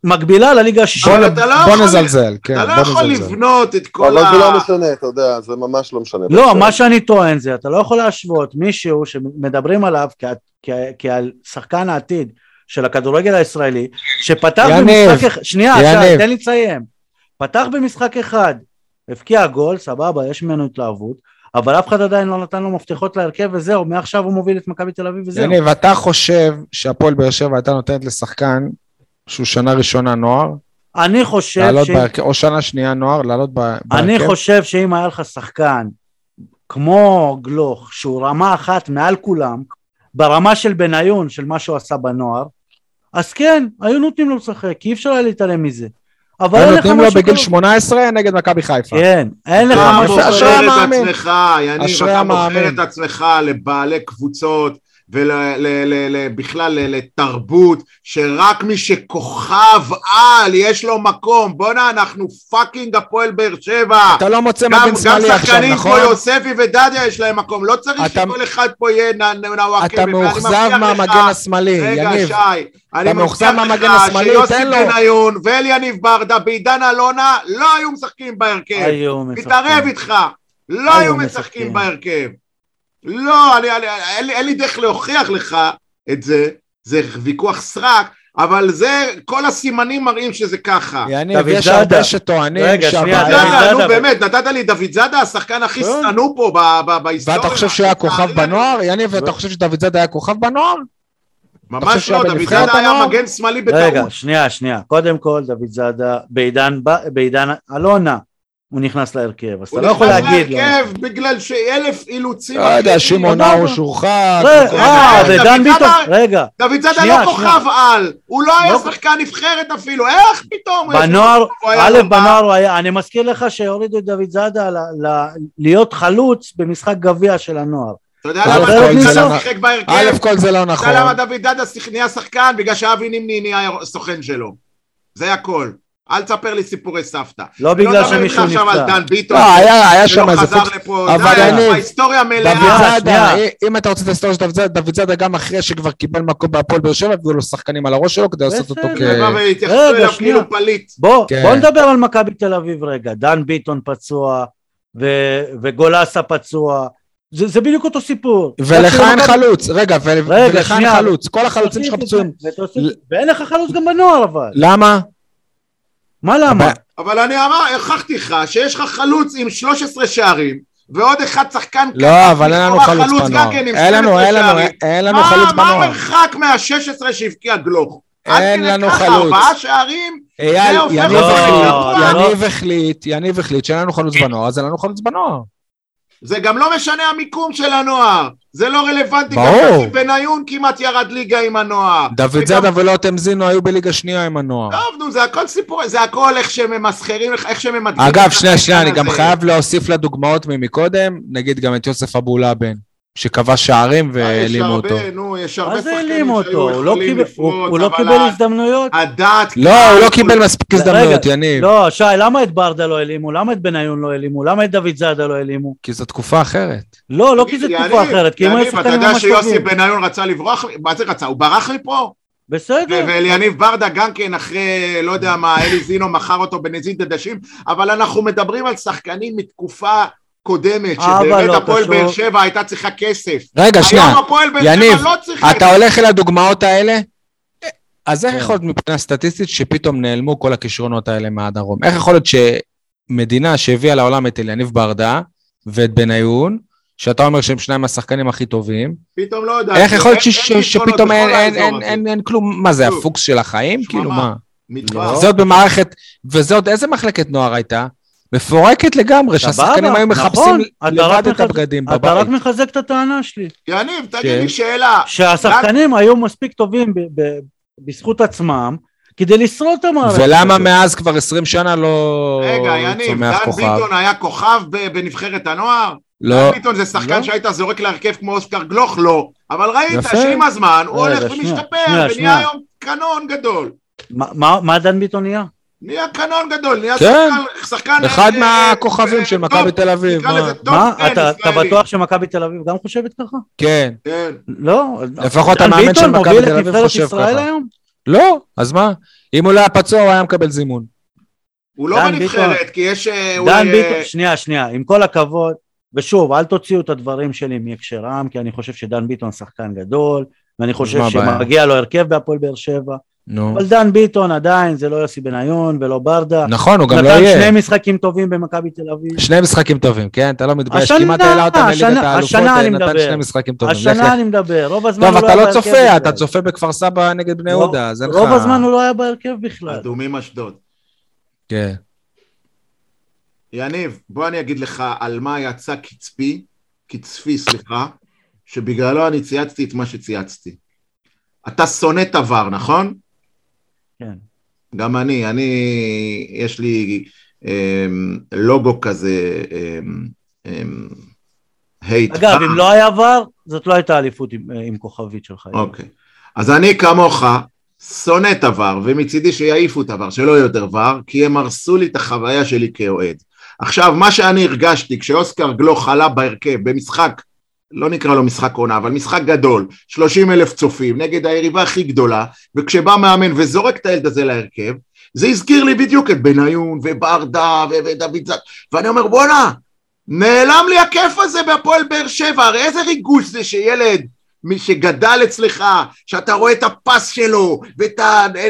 מקבילה לליגה השישית. לא בוא נזלזל, כן. אתה לא יכול לבנות את כל ה... אבל זה לא משנה, אתה יודע, זה ממש לא משנה. לא, מה שאני טוען זה, אתה לא יכול להשוות מישהו שמדברים עליו כעל שחקן העתיד של הכדורגל הישראלי, שפתח במשחק אחד, שנייה, תן לי לציין, פתח במשחק אחד, הבקיע גול, סבבה, יש ממנו התלהבות, אבל אף אחד עדיין לא נתן לו מפתחות להרכב וזהו, מעכשיו הוא מוביל את מכבי תל אביב וזהו. יניב, אתה חושב שהפועל באר שבע הייתה נותנת לשחקן שהוא שנה ראשונה נוער? אני חושב ש... בהרכב, או שנה שנייה נוער, לעלות בהרכב? אני חושב שאם היה לך שחקן כמו גלוך, שהוא רמה אחת מעל כולם, ברמה של בניון, של מה שהוא עשה בנוער, אז כן, היו נותנים לו לשחק, כי אי אפשר היה להתעלם מזה. אבל אין לך משהו... נותנים לו בגיל 18 נגד מכבי חיפה. כן, אין לך משהו... אתה בוחר את עצמך, יניב, אתה בוחר את עצמך לבעלי קבוצות. ובכלל לתרבות, שרק מי שכוכב על יש לו מקום. בואנה, אנחנו fucking הפועל באר שבע. אתה לא מוצא מגן שמאלי עכשיו, נכון? גם שחקנים כמו יוספי ודדיה יש להם מקום. לא צריך אתה... שכל אחד פה יהיה נוואקמה. אתה מאוכזב מהמגן השמאלי, יניב. רגע, שי. אני מבטיח לך שיוסי בניון ואליניב ברדה בעידן אלונה לא היו משחקים בהרכב. היו משחקים. מתערב איתך. לא היו משחקים בהרכב. לא, אני, אני, אין, לי, אין לי דרך להוכיח לך את זה, זה ויכוח סרק, אבל זה, כל הסימנים מראים שזה ככה. יניב, יש הרבה שטוענים רגע, שנייה, דוד זאדה, נו באמת, נתת לי דוד זאדה, השחקן הכי כן. שנוא פה בהיסטוריה. ואתה חושב שהוא היה כוכב בנוער? יניב, ואתה חושב שדוד זאדה היה כוכב בנוער? ממש לא, דוד זאדה היה מגן שמאלי בטעות. רגע, שנייה, שנייה. קודם כל, דוד זאדה, בעידן אלונה, הוא נכנס להרכב, אז אתה לא יכול להגיד לו. הוא נכנס להרכב בגלל שאלף אילוצים... לא יודע, שמעון נאור שורחק. אה, ודן ביטון, רגע. דוד זאדה לא כוכב על, הוא לא היה לא- שחקן נבחרת אפילו, איך פתאום? בנוער, א', בנוער הוא היה, אני מזכיר לך שהורידו את דוד זאדה להיות חלוץ במשחק גביע של הנוער. אתה יודע למה דוד זאדה שיחק בהרכב? א' כל זה לא נכון. אתה יודע למה דוד זאדה נהיה שחקן? בגלל שאבי נימני נהיה סוכן שלו. זה הכל. אל תספר לי סיפורי סבתא. לא בגלל שמישהו נפצע. לא מדבר איתך עכשיו על דן ביטון. לא, היה שם איזה פוקס. אבל אני... ההיסטוריה מלאה. אם אתה רוצה את ההיסטוריה של דוד זאדה, דוד זאדה גם אחרי שכבר קיבל מקום בהפועל באר שבע, הביאו לו שחקנים על הראש שלו כדי לעשות אותו כ... רגע, שנייה. בוא כן. נדבר על מכבי תל אביב רגע. דן ביטון פצוע, וגולסה פצוע. זה, זה בדיוק אותו סיפור. ולך אין חלוץ, רגע, ולך אין חלוץ, כל החלוצים שלך פצועים. ואין לך חלוץ גם בנוער אבל. למה? מה למה? אבל אני אמר, הוכחתי לך שיש לך חלוץ עם 13 שערים, ועוד אחד שחקן לא, אבל אין לנו חלוץ בנוער. כן אין לנו, אין לנו, אין לנו חלוץ בנוער. מה המרחק מה-16 שהבקיע גלוך? אין לנו חלוץ. ארבעה שערים, אייל, יניב החליט, יניב החליט שאין לנו חלוץ בנוער, אז אין לנו חלוץ בנוער. זה גם לא משנה המיקום של הנוער, זה לא רלוונטי, ברור. גם בניון כמעט ירד ליגה עם הנוער. דוד זאדה ולא תמזינו היו בליגה שנייה עם הנוער. טוב, נו, זה הכל סיפור, זה הכל איך שממסחרים, איך שממדגים. אגב, שנייה, שנייה, אני גם חייב להוסיף לדוגמאות ממקודם, נגיד גם את יוסף אבולאבן. שכבש שערים אה, והעלימו אותו. נו, יש הרבה שחקנים שהיו לא יכולים לפרוץ, הוא לא קיבל הזדמנויות? הדעת... לא, הוא לא קיבל מספיק הזדמנויות, יניב. לא, שי, למה את ברדה לא העלימו? למה את בניון לא העלימו? למה את דוד זאדה לא העלימו? כי זו תקופה אחרת. לא, לא כי זו תקופה אחרת, כי אם הוא שחקנים ממש טובים. אתה יודע שיוסי בניון רצה לברוח? מה זה רצה? הוא ברח מפה? בסדר. ואליניב ברדה גם כן אחרי, לא יודע מה, אלי זינו מכר אותו בנזיד עדשים, אבל אנחנו מדברים על שחקנים מתקופה קודמת, שבאמת לא הפועל באר שבע הייתה צריכה כסף. רגע, שנייה. יניב, לא אתה הולך אל הדוגמאות האלה? אז איך כן. יכול להיות מבחינה סטטיסטית שפתאום נעלמו כל הכישרונות האלה מהדרום? איך יכול להיות שמדינה שהביאה לעולם את אליניב ברדה ואת בניון, שאתה אומר שהם שניים השחקנים הכי טובים, פתאום לא יודע. איך יכול להיות שפתאום אין- כלום? מה זה. הפוקס של החיים? כאילו מה? זה עוד במערכת, וזה עוד איזה מחלקת נוער הייתה? מפורקת לגמרי, שהשחקנים היו מחפשים נכון, לבד את מחזק- הבגדים אתה רק בבית. מחזק את הטענה שלי. יניב, תגיד כן. לי שאלה. שהשחקנים היו מספיק טובים ב- ב- בזכות עצמם כדי לשרוד את המערכת. ולמה. מאז כבר 20 שנה לא רגע, יניב, צומח דן כוכב? ביטון היה כוכב ב- בנבחרת הנוער? לא, דן ביטון זה שחקן לא. שהיית זורק להרכב כמו אוסקר גלוך? לא. אבל ראית יפה. שעם הזמן הוא הולך ומשתפר, ונהיה. היום קנון גדול. מה- מה- מה דן ביטון נהיה? נהיה קנון גדול, נהיה כן. שחקן- שחקן... אחד אה, מהכוכבים אה, של מכבי תל אביב, מה? אתה. בטוח שמכבי תל אביב גם חושבת ככה? כן. כן. לא. לפחות המאמן של מכבי תל אביב חושב ישראל ככה. היום? לא, אז מה? אם הוא לא היה פצוע, הוא היה מקבל זימון. הוא לא בנבחרת, כי יש... אה, דן אה, ביטון, שנייה, שנייה, עם כל הכבוד, ושוב, אל תוציאו את הדברים שלי מהקשרם, כי אני חושב שדן ביטון שחקן גדול, ואני חושב? שמגיע לו הרכב בהפועל באר שבע, נו. אבל דן ביטון עדיין זה לא יוסי בניון ולא ברדה. נכון, הוא גם לא נתן שני יהיה. משחקים טובים במכבי תל אביב. שני משחקים טובים, כן? אתה לא מתבייש. השנה, כמעט העלה אותם לליגת האלופות, השנה אני נתן מדבר. שני משחקים טובים. השנה לך. אני מדבר, רוב הזמן טוב, הוא אתה היה לא בהרכב צופה, בכלל. אתה צופה בכפר סבא נגד בני רוב- יהודה, אז אין לך... רוב הזמן הוא לא היה בהרכב בכלל. אדומים אשדוד. כן. יניב, בוא אני אגיד לך על מה יצא קצפי, קצפי, סליחה, שבגללו אני צייצתי את מה שצייצתי. אתה שונא תבר, נכון? כן. גם אני, אני, יש לי אמ, לוגו כזה, אמ, אמ, הייט. אגב, אם לא היה ור, זאת לא הייתה אליפות עם- עם כוכבית שלך. אוקיי. אז אני כמוך שונא את עבר, ומצידי שיעיפו את עבר, שלא יהיה יותר ור, כי הם הרסו לי את החוויה שלי כאוהד. עכשיו, מה שאני הרגשתי כשאוסקר גלוך עלה בהרכב במשחק, לא נקרא לו משחק עונה, אבל משחק גדול, 30 אלף צופים, נגד היריבה הכי גדולה, וכשבא מאמן וזורק את הילד הזה להרכב, זה הזכיר לי בדיוק את בניון וברדה ודוד זק, ואני אומר בואנה, נעלם לי הכיף הזה בהפועל באר שבע, הרי איזה ריגוש זה שילד מי שגדל אצלך, שאתה רואה את הפס שלו, ואת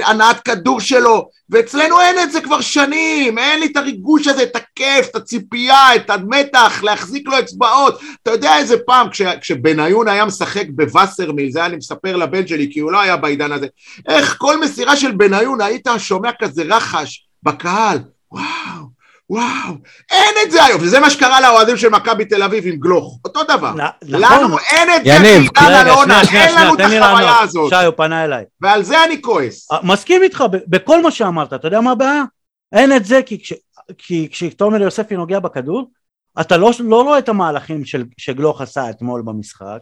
הנעת כדור שלו, ואצלנו אין את זה כבר שנים, אין לי את הריגוש הזה, את הכיף, את הציפייה, את המתח, להחזיק לו אצבעות. אתה יודע איזה פעם, כש, כשבניון היה משחק בווסרמיל, זה היה אני מספר לבן שלי, כי הוא לא היה בעידן הזה, איך כל מסירה של בניון היית שומע כזה רחש בקהל, וואו. וואו, אין את זה היום, וזה מה שקרה לאוהדים של מכבי תל אביב עם גלוך, אותו דבר. נ- לנו נכון. אין את זה יניב, בעידן רגע, אלונה, שנייה, שנייה, אין שנייה, לנו את תן לי החוויה לענות. הזאת, שי, הוא פנה אליי. ועל זה אני כועס. אה, מסכים איתך בכל מה שאמרת, אתה יודע מה הבעיה? אין את זה כי, כש, כי כשתומר יוספי נוגע בכדור, אתה לא, לא רואה את המהלכים של, שגלוך עשה אתמול במשחק,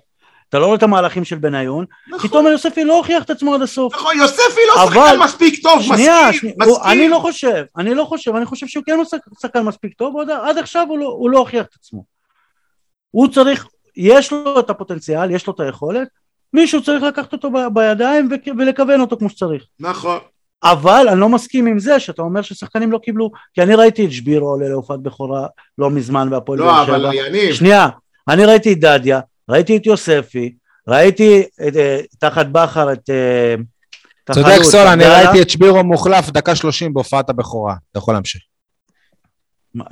אתה לא רואה את המהלכים של בניון, כי נכון, תומר יוספי לא הוכיח את עצמו עד הסוף. נכון, יוספי לא אבל- שחקן מספיק טוב, שנייה, מסכים, שנייה, הוא- אני מסכים. לא חושב, אני לא חושב, אני חושב שהוא כן שחק- שחקן מספיק טוב, עד, עד עכשיו הוא לא, הוא לא הוכיח את עצמו. הוא צריך, יש לו את הפוטנציאל, יש לו את היכולת, מישהו צריך לקחת אותו ב- בידיים ולכוון אותו כמו שצריך. נכון. אבל אני לא מסכים עם זה שאתה אומר ששחקנים לא קיבלו, כי אני ראיתי את שבירו עולה להופעת בכורה לא מזמן בהפועל לא, באר אבל שבע. יניב, שנייה, אני ראיתי את דדיה, ראיתי את יוספי, ראיתי את, אה, תחת בכר את... אה, צודק סול, אני. ראיתי את שבירו מוחלף דקה 30 בהופעת הבכורה. אתה יכול להמשיך.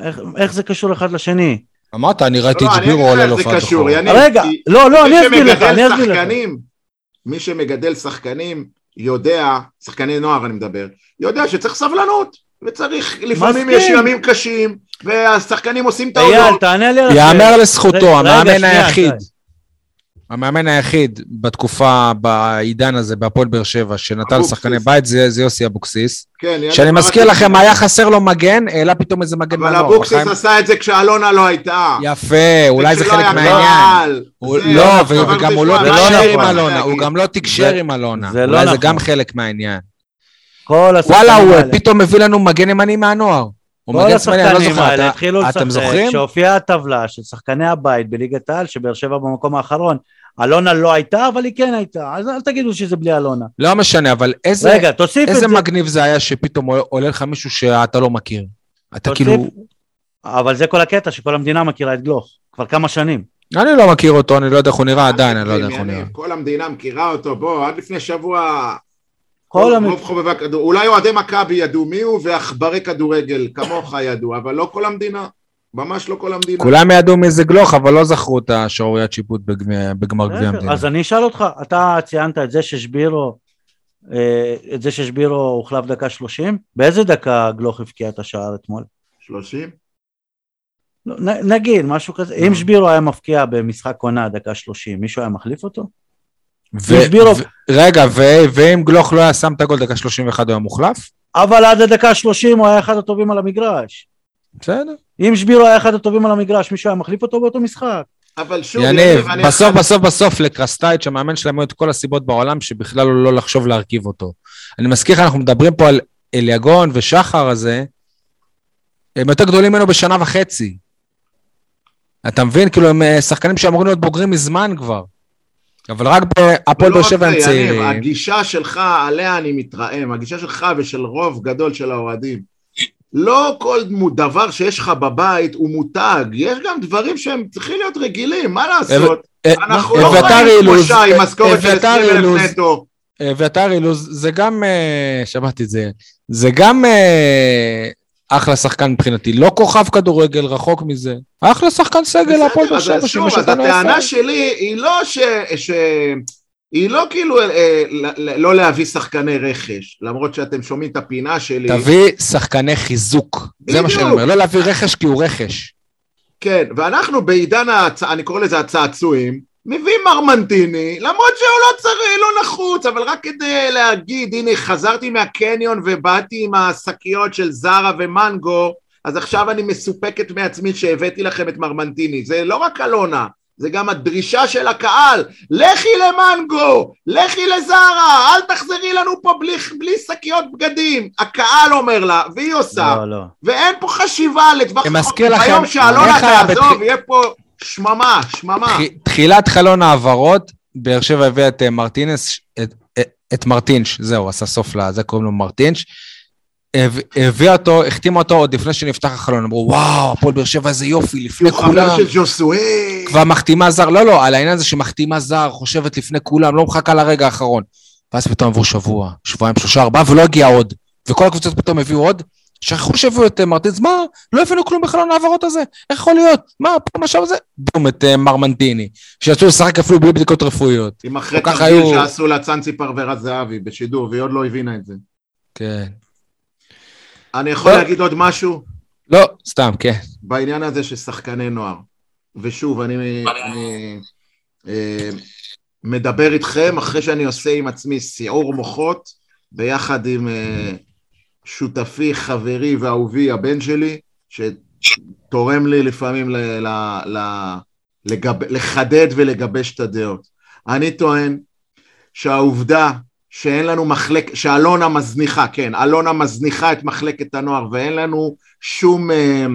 איך, איך זה קשור אחד לשני? אמרת, אני ראיתי לא, את אני שבירו עולה זה להופעת קשור, בכורה. יניב, רגע, לא, לא, אני אסביר לך, אני אסביר לך. מי שמגדל שחקנים יודע, שחקני נוער אני מדבר, יודע שצריך סבלנות, וצריך, לפעמים. יש ימים קשים, והשחקנים עושים אייל, טעויות. תענה לי על השאלה. יאמר לזכותו, המאמן היחיד. המאמן היחיד בתקופה, בעידן הזה, בהפועל באר שבע, שנתן אבוקסיס. לשחקני בית, זה זה יוסי אבוקסיס. כן, שאני מזכיר לך. לכם, היה חסר לו מגן, העלה פתאום איזה מגן אבל מהנוער. אבוקסיס בחיים- עשה את זה כשאלונה לא הייתה. יפה, אולי זה חלק מהעניין. זה, לא, וגם הוא לא תקשר עם אלונה? הוא גם לא תקשר זה- עם אלונה. זה לא אולי זה נכון. גם חלק מהעניין. וואלה, הוא פתאום מביא לנו מגן ימני מהנוער. הוא כל מגן שמאלי, אני לא השחקנים זוכר. האלה אתה- התחילו אתם לשחק, זוכרים? כשהופיעה הטבלה של שחקני הבית בליגת העל, שבאר שבע במקום האחרון, אלונה לא הייתה, אבל היא כן הייתה, אז אל תגידו שזה בלי אלונה. לא משנה, אבל איזה רגע, תוסיף איזה זה. מגניב זה היה שפתאום עולה- לך מישהו שאתה לא מכיר. אתה תוסיף. כאילו... אבל זה כל הקטע, שכל המדינה מכירה את גלוך, כבר כמה שנים. אני לא מכיר אותו, אני לא יודע איך הוא נראה עדיין, אני לא יודע איך הוא נראה. כל המדינה מכירה אותו, בוא, עד לפני שבוע כל רוב חובבי הכדור, אולי אוהדי מכבי ידעו מי הוא ועכברי כדורגל כמוך ידעו, אבל לא כל המדינה. ממש לא כל המדינה. כולם ידעו מי זה גלוך, אבל לא זכרו את השעוריית שיפוט בגמר גביע המדינה. אז אני אשאל אותך, אתה ציינת את זה ששבירו, אה, את זה ששבירו הוחלף דקה שלושים? באיזה דקה גלוך הבקיע את השער אתמול? שלושים? לא, נגיד, משהו כזה. אם שבירו היה מפקיע במשחק עונה דקה שלושים, מישהו היה מחליף אותו? רגע, ואם גלוך לא היה שם את הגול דקה שלושים ואחד הוא היה מוחלף? אבל עד הדקה שלושים הוא היה אחד הטובים על המגרש. בסדר. אם שבירו היה אחד הטובים על המגרש, מישהו היה מחליף אותו באותו משחק. אבל שוב, יניב, בסוף בסוף בסוף לקרסטייץ' המאמן שלהם היו את כל הסיבות בעולם שבכלל הוא לא לחשוב להרכיב אותו. אני מזכיר לך, אנחנו מדברים פה על אליגון ושחר הזה, הם יותר גדולים ממנו בשנה וחצי. אתה מבין? כאילו הם אה, שחקנים שאמורים להיות בוגרים מזמן כבר. אבל רק בהפועל באר שבע הם צעירים. הגישה שלך, עליה אני מתרעם, הגישה שלך ושל רוב גדול של האוהדים. לא כל דבר שיש לך בבית הוא מותג, יש גם דברים שהם צריכים להיות רגילים, מה לעשות? אה, אנחנו לא רואים שלושה עם משכורת של 20 אלף נטו. אביתר אילוז זה גם, אה, שמעתי את זה, זה גם אחלה שחקן מבחינתי, לא כוכב כדורגל, רחוק מזה. אחלה שחקן סגל הפועל באר שבע שוב, אז הטענה שלי היא לא ש... היא לא כאילו אה, לא להביא שחקני רכש, למרות שאתם שומעים את הפינה שלי. תביא שחקני חיזוק, בדיוק. זה מה שאני אומר, לא להביא רכש כי הוא רכש. כן, ואנחנו בעידן, הצ... אני קורא לזה הצעצועים, מביא מרמנטיני, למרות שהוא לא צריך, לא נחוץ, אבל רק כדי להגיד, הנה חזרתי מהקניון ובאתי עם השקיות של זרה ומנגו, אז עכשיו אני מסופקת מעצמי שהבאתי לכם את מרמנטיני. זה לא רק אלונה, זה גם הדרישה של הקהל, לכי למנגו, לכי לזרה, אל תחזרי לנו פה בלי, בלי שקיות בגדים. הקהל אומר לה, והיא עושה, לא, לא. ואין פה חשיבה לטווח רחוק. ביום שאלונה תעזוב, יהיה פה שממה, שממה. תחילת חלון העברות, באר שבע הביאה את אה, מרטינס, את, את, את מרטינש, זהו, עשה סוף לזה, קוראים לו מרטינש. הביאה אותו, החתימה אותו עוד לפני שנפתח החלון, אמרו וואו, הפועל באר שבע איזה יופי, לפני כולם. של ג'וסואי. כבר מחתימה זר, לא, לא, על העניין הזה שמחתימה זר, חושבת לפני כולם, לא מחכה לרגע האחרון. ואז פתאום עברו שבוע, שבועיים, שלושה, ארבעה, ולא הגיע עוד. וכל הקבוצות פתאום הביאו עוד, שכחו שהביאו את אה, מרטינס, מה? לא הבינו כלום בחלון העברות הזה, איך יכול להיות? מה, פה משהו הזה? בום, את uh, מרמנטיני, שיצאו לשחק אפילו בלי בדיקות רפואיות. עם אחרי תרגיל היו... שעשו לה צאנצי פרברה זהבי בשידור, והיא עוד לא הבינה את זה. כן. אני יכול לא. להגיד עוד משהו? לא, סתם, כן. בעניין הזה של שחקני נוער. ושוב, אני, אני אה, מדבר איתכם אחרי שאני עושה עם עצמי סיעור מוחות, ביחד עם... אה, שותפי, חברי ואהובי, הבן שלי, שתורם לי לפעמים ל, ל, ל, לגב, לחדד ולגבש את הדעות. אני טוען שהעובדה שאין לנו מחלק, שאלונה מזניחה, כן, אלונה מזניחה את מחלקת הנוער ואין לנו שום אה,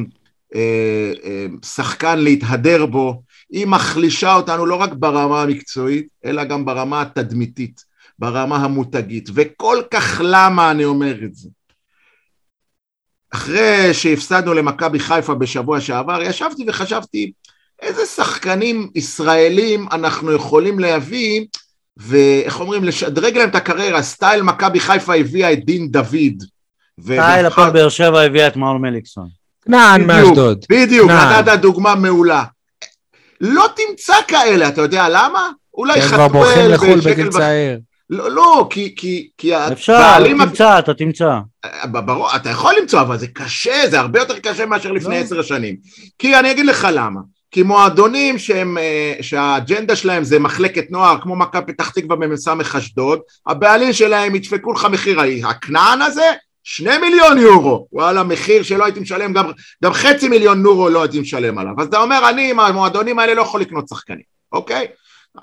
אה, אה, שחקן להתהדר בו, היא מחלישה אותנו לא רק ברמה המקצועית, אלא גם ברמה התדמיתית, ברמה המותגית. וכל כך למה אני אומר את זה? אחרי שהפסדנו למכבי חיפה בשבוע שעבר, ישבתי וחשבתי איזה שחקנים ישראלים אנחנו יכולים להביא ואיך אומרים, לשדרג להם את הקריירה, סטייל מכבי חיפה הביאה את דין דוד. סטייל הפועל באר שבע הביאה את מאור מליקסון. כנען מאשדוד. בדיוק, נתת דוגמה מעולה. לא תמצא כאלה, אתה יודע למה? אולי חתואל... הם כבר בורחים לחו"ל בגיל צעיר. לא, לא, כי, כי, כי אפשר, תמצא, אתה תמצא. אה, ברור, אתה יכול למצוא, אבל זה קשה, זה הרבה יותר קשה מאשר לפני לא. עשר לא. שנים. כי אני אגיד לך למה. כי מועדונים שהם, אה, שהאג'נדה שלהם זה מחלקת נוער, כמו מכבי פתח תקווה במ"ס אשדוד, הבעלים שלהם ידפקו לך מחיר, הכנען הזה, שני מיליון יורו, וואלה, מחיר שלא הייתי משלם, גם, גם חצי מיליון יורו לא הייתי משלם עליו. אז אתה אומר, אני עם המועדונים האלה לא יכול לקנות שחקנים, אוקיי?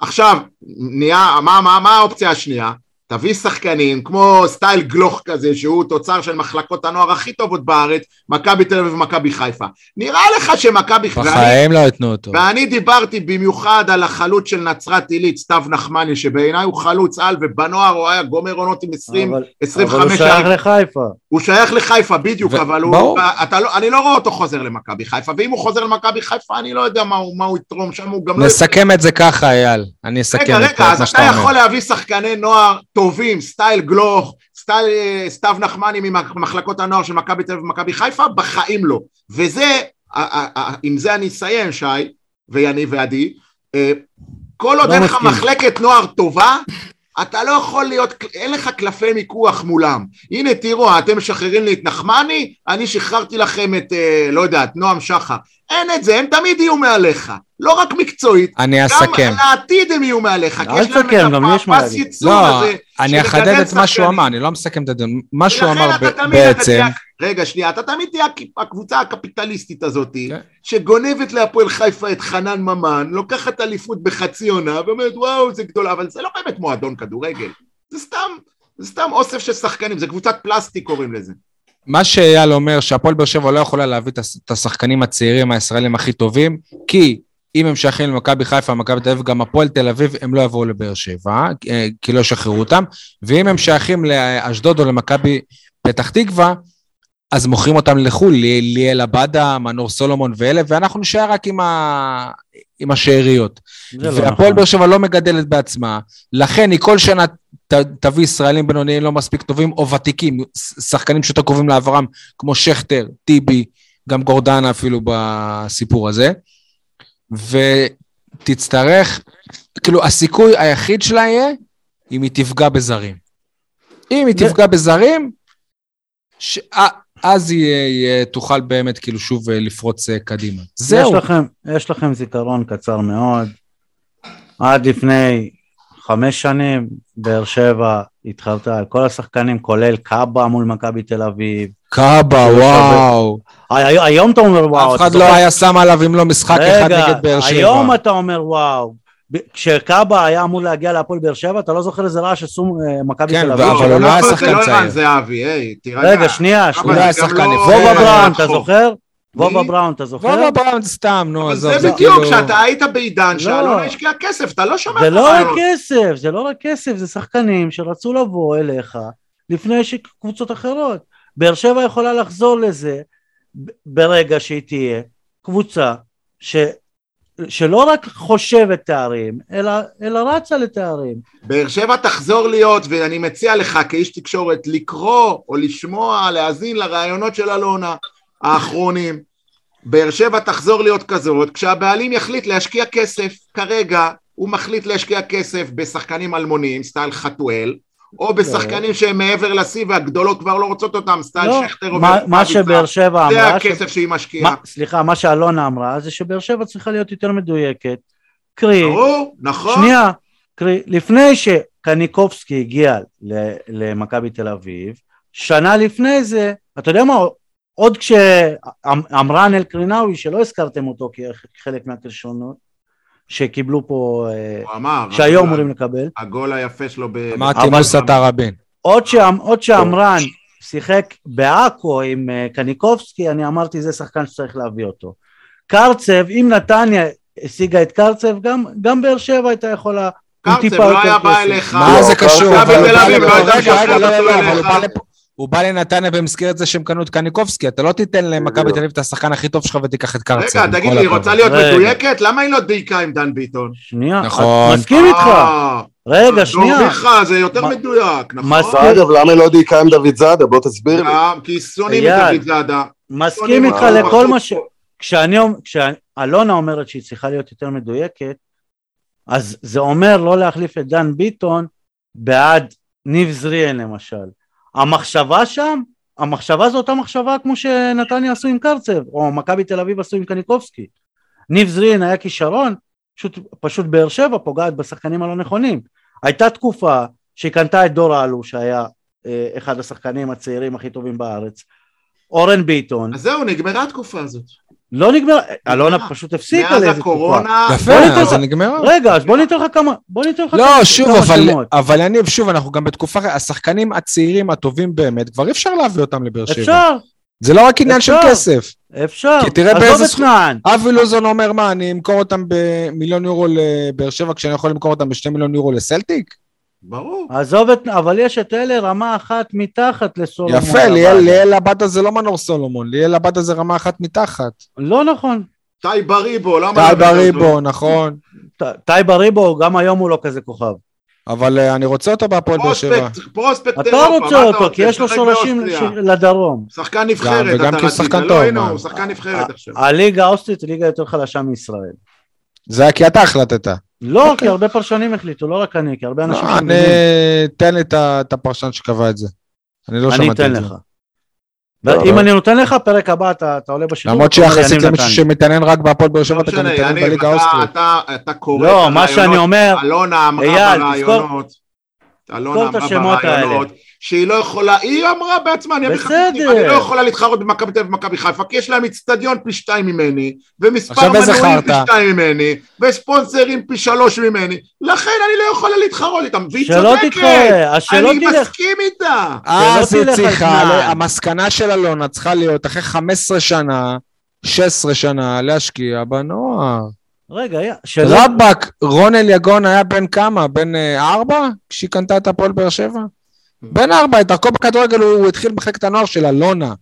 עכשיו, נהיה, מה, מה, מה האופציה השנייה? תביא שחקנים כמו סטייל גלוך כזה שהוא תוצר של מחלקות הנוער הכי טובות בארץ, מכבי תל אביב ומכבי חיפה. נראה לך שמכבי... בחיים לא ייתנו אותו. ואני דיברתי במיוחד על החלוץ של נצרת עילית, סתיו נחמני, שבעיניי הוא חלוץ על ובנוער הוא היה גומר עונות עם 20, אבל, 25 אבל הוא שייך לחיפה. הוא שייך לחיפה בדיוק, ו... אבל הוא... אתה לא, אני לא רואה אותו חוזר למכבי חיפה, ואם הוא חוזר למכבי חיפה אני לא יודע מה הוא, מה הוא יתרום שם, הוא גם לא... נסכם את זה ככה אייל, אני אסכם רגע, רגע, אז אתה יכול להביא שחקני נוער טובים, סטייל גלוך, סטייל אה, סתיו נחמני ממחלקות הנוער של מכבי תל אביב ומכבי חיפה, בחיים לא. וזה, עם זה אני אסיים, שי, ויניב ועדי, אה, כל עוד לא אין לך מחלקת נוער טובה, אתה לא יכול להיות, אין לך קלפי מיקוח מולם. הנה תראו, אתם משחררים לי את נחמני, אני שחררתי לכם את, אה, לא יודע, את נועם שחר. אין את זה, הם תמיד יהיו מעליך. לא רק מקצועית, אני אסכם. גם לעתיד הם יהיו מעליך. אל תסכם, גם יש מה להגיד. לא, אני אחדד את מה שהוא אמר, אני לא מסכם את הדיון. מה שהוא אמר בעצם... רגע, שנייה, אתה תמיד תהיה הקבוצה הקפיטליסטית הזאת, כן. שגונבת להפועל חיפה את חנן ממן, לוקחת אליפות בחצי עונה, ואומרת, וואו, זה גדול, אבל זה לא באמת מועדון כדורגל. זה סתם, זה סתם אוסף של שחקנים, זה קבוצת פלסטיק קוראים לזה. מה שאייל אומר, שהפועל באר שבע לא יכולה להביא את השחקנים הצעירים הישראלים הכי טובים, כי אם הם שייכים למכבי חיפה, מכבי תל אביב, גם הפועל תל אביב, הם לא יבואו לבאר שבע, אה, כי לא ישחררו אותם, ואם הם שייכים לאשדוד או למכבי פתח תקווה, אז מוכרים אותם לחו"ל, ליאל עבדה, מנור סולומון ואלה, ואנחנו נשאר רק עם, ה... עם השאריות. לא והפועל נכון. באר שבע לא מגדלת בעצמה, לכן היא כל שנה ת, תביא ישראלים בינוניים לא מספיק טובים, או ותיקים, שחקנים שיותר קרובים לעברם, כמו שכטר, טיבי, גם גורדנה אפילו בסיפור הזה. ותצטרך, כאילו הסיכוי היחיד שלה יהיה אם היא תפגע בזרים. אם היא תפגע בזרים, ש... אז היא תוכל באמת כאילו שוב אה, לפרוץ אה, קדימה. זהו. יש לכם, יש לכם זיכרון קצר מאוד. עד לפני חמש שנים, באר שבע התחרתה על כל השחקנים, כולל קאבה מול מכבי תל אביב. קאבה, וואו. היום אתה אומר וואו. אף אחד לא היה שם עליו אם לא משחק אחד נגד באר שבע. היום אתה אומר וואו. כשקאבה היה אמור להגיע להפועל באר שבע, אתה לא זוכר איזה רעש עשו אה, מכבי כן, תל אביב. כן, אבל הוא לא היה שחקן צעיר. זה לא זהבי, היי, תראה. רגע, שנייה, הוא לא היה שחקן וובה בראון, אתה זוכר? וובה בראון, אתה זוכר? וובה בראון סתם, נו, עזוב. זה בדיוק, כאילו- כשאתה היית בעידן שאלונה השקיע כסף, אתה לא שומע זה לא רק כסף, זה לא רק כסף, זה שחקנים שרצו לבוא אליך לפני שקבוצות אחרות. באר שבע יכולה לחזור לזה ברגע שהיא תהיה קבוצה ש... שלא רק חושבת תארים, אלא, אלא רצה לתארים. באר שבע תחזור להיות, ואני מציע לך כאיש תקשורת לקרוא או לשמוע, להאזין לרעיונות של אלונה האחרונים. באר שבע תחזור להיות כזאת, כשהבעלים יחליט להשקיע כסף, כרגע הוא מחליט להשקיע כסף בשחקנים אלמוניים, סטייל חתואל, או בשחקנים שהם מעבר לשיא והגדולות כבר לא רוצות אותם, סטייל לא, שכטר או... מה שבאר שבע אמרה... זה הכסף שהיא משקיעה. סליחה, מה שאלונה אמרה זה שבאר שבע צריכה להיות יותר מדויקת. קרי... ברור, נכון. שנייה, קרי, לפני שקניקובסקי הגיע למכבי תל אביב, שנה לפני זה, אתה יודע מה, עוד כשאמרן אל-קרינאווי, שלא הזכרתם אותו כחלק מהקרשונות, שקיבלו פה, אה, הוא אמר, שהיו אמורים לקבל. הגול היפה שלו ב... אמרתי מוסא תראבין. עוד שאמרן שיחק בעכו עם אה, קניקובסקי, אני אמרתי זה שחקן שצריך להביא אותו. קרצב, אם נתניה השיגה את קרצב, גם, גם באר שבע הייתה יכולה... קרצב לא היה בא אליך. מה זה קשור? רגע, רגע, לא, לא, לא, הוא בא לנתניה במסגרת זה שהם קנו את קניקובסקי, אתה לא תיתן למכבי תל אביב את השחקן הכי טוב שלך ותיקח את קרצב. רגע, תגיד לי, היא רוצה להיות מדויקת? למה היא לא דייקה עם דן ביטון? שנייה, נכון. מסכים איתך. אה, רגע, שנייה. דומיכה, זה יותר מדויק, נכון? אגב, למה היא לא דייקה עם דוד זאדה? בוא תסביר לי. כי שונאים את דוד זאדה. מסכים איתך לכל מה ש... כשאלונה אומרת שהיא צריכה להיות יותר מדויקת, אז זה אומר לא להחליף את דן ביטון בעד ניב זריאן למשל. המחשבה שם, המחשבה זו אותה מחשבה כמו שנתניה עשו עם קרצב, או מכבי תל אביב עשו עם קניקובסקי. ניב זרין היה כישרון, פשוט, פשוט באר שבע פוגעת בשחקנים הלא נכונים. הייתה תקופה שהיא קנתה את דור אלו שהיה אה, אחד השחקנים הצעירים הכי טובים בארץ, אורן ביטון. אז זהו, נגמרה התקופה הזאת. לא נגמר, אלונה פשוט הפסיקה לאיזה תקופה. יפה, אז זה נגמר. רגע, אז בוא ניתן לך כמה, בוא ניתן לך לא, כמה שוב, אבל, אבל אני, שוב, אנחנו גם בתקופה, השחקנים הצעירים הטובים באמת, כבר אפשר להביא אותם לבאר שבע. אפשר. זה לא רק עניין של כסף. אפשר, כי תראה באיזה סכום, אבי לוזון אומר מה, אני אמכור אותם במיליון יורו לבאר שבע כשאני יכול למכור אותם בשני מיליון יורו לסלטיק? ברור. עזוב את, אבל יש את אלה רמה אחת מתחת לסולומון. יפה, ליאל עבדה זה לא מנור סולומון, ליאל עבדה זה רמה אחת מתחת. לא נכון. טאי בריבו, למה... טאי בריבו, נכון. טאי בריבו, גם היום הוא לא כזה כוכב. אבל אה, אני רוצה אותו בהפועל באר שבע. פרוספקט אתה רוצה אותו, כי יש לו שורשים לדרום. שחקן נבחרת, וגם אתה כי הוא שחקן טוב, לא, מה? הוא שחקן נבחרת עכשיו. הליגה האוסטרית היא ליגה יותר חלשה מישראל. זה היה כי אתה החלטת. לא, כי הרבה פרשנים החליטו, לא רק אני, כי הרבה אנשים... לא, אני... שמבינים. תן לי את הפרשן שקבע את זה. אני לא אני שמעתי אתן את זה. לך. לא, ואם לא. אני נותן לך, פרק הבא אתה עולה בשידור. למרות שיחסית למישהו. שמתעניין רק בהפועל באר שבע, לא אתה גם מתעניין בליגה אתה- האוסטרית. אתה- קורא לא, את מה שאני הרעיונות. אומר, אלונה אמרה אייל, ברעיונות, אלונה את אמרה השמות ברעיונות, שהיא לא יכולה, היא אמרה בעצמה, אני אני לא יכולה להתחרות במכבי תל אביב ובמכבי חיפה, כי יש להם איצטדיון פי שתיים ממני, ומספר מנויים פי? שתיים ממני, וספונסרים פי שלוש ממני, לכן אני לא יכולה להתחרות איתם, והיא צודקת, אני תלך. מסכים איתה. אז היא צריכה. המסקנה של אלונה צריכה להיות אחרי 15 שנה, 16 שנה, להשקיע בנוער. רגע, שלא... רבאק, רון אליגון היה בן כמה? בן אה, ארבע? כשהיא קנתה את הפועל באר שבע? בן ארבע, את דרכו בכדורגל הוא התחיל במחלקת הנוער של אלונה.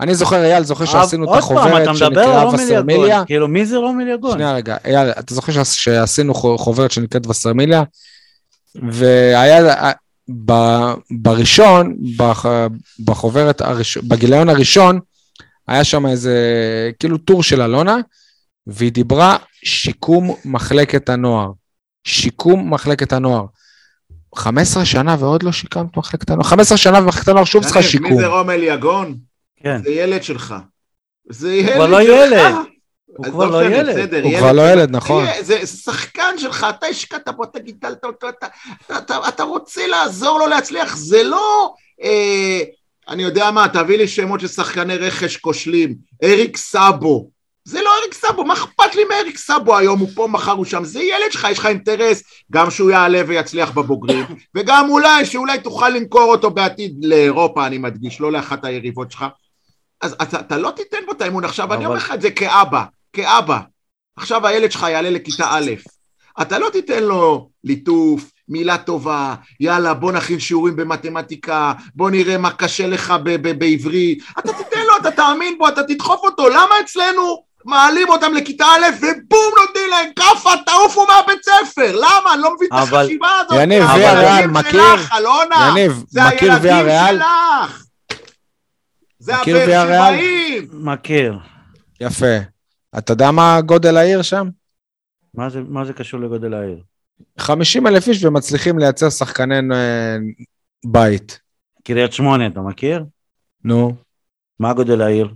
אני זוכר, אייל, זוכר שעשינו את החוברת שנקראה רומל וסרמיליה? כאילו, מי זה רומל יגון? שנייה רגע, אייל, אתה זוכר שעש- שעשינו חו- חוברת שנקראת וסרמיליה? והיה, אה, ב- בראשון, בח- בחוברת, בגיליון הראשון, היה שם איזה, כאילו טור של אלונה, והיא דיברה שיקום מחלקת הנוער. שיקום מחלקת הנוער. 15 שנה ועוד לא שיקמת מחלקת הנוער. 15 שנה ומחלקת הנוער שוב צריכה שיקום. מי זה רומל יגון? כן. זה ילד שלך. זה ילד שלך. כבר לא ילד. הוא כבר לא ילד. הוא כבר לא. ילד, נכון. זה שחקן שלך, אתה השקעת בו, אתה גידלת אותו, אתה, אתה, אתה, אתה רוצה לעזור לו להצליח, זה לא... אה, אני יודע מה, תביא לי שמות של שחקני רכש כושלים. אריק סאבו. זה לא אריק סאבו, מה אכפת לי מאריק סאבו היום, הוא פה, מחר הוא שם, זה ילד שלך, יש לך אינטרס, גם שהוא יעלה ויצליח בבוגרים, [LAUGHS] וגם אולי, שאולי תוכל למכור אותו בעתיד לאירופה, אני מדגיש, לא לאחת היריבות שלך. אז אתה, אתה לא תיתן בו את האמון עכשיו, אני אומר לך את זה כאבא, כאבא. עכשיו הילד שלך יעלה לכיתה א', אתה לא תיתן לו ליטוף, מילה טובה, יאללה בוא נכין שיעורים במתמטיקה, בוא נראה מה קשה לך ב- ב- בעברית, אתה תיתן לו, אתה תאמין בו, אתה תדחוף אותו, למה אצלנו מעלים אותם לכיתה א' ובום נותנים להם כאפה, תעופו מהבית ספר, למה? אני לא מבין את אבל- החשיבה הזאת, יניב, שלך, מכיר? אלונה, יניב, זה מכיר הילדים? שלך, זה מכיר הבאר ויה ריאל? שבעים, מכיר. יפה. אתה יודע מה גודל העיר שם? מה זה- מה זה קשור לגודל העיר? 50 אלף איש ומצליחים לייצר שחקני אה, בית. קריית שמונה, אתה מכיר? נו, מה גודל העיר?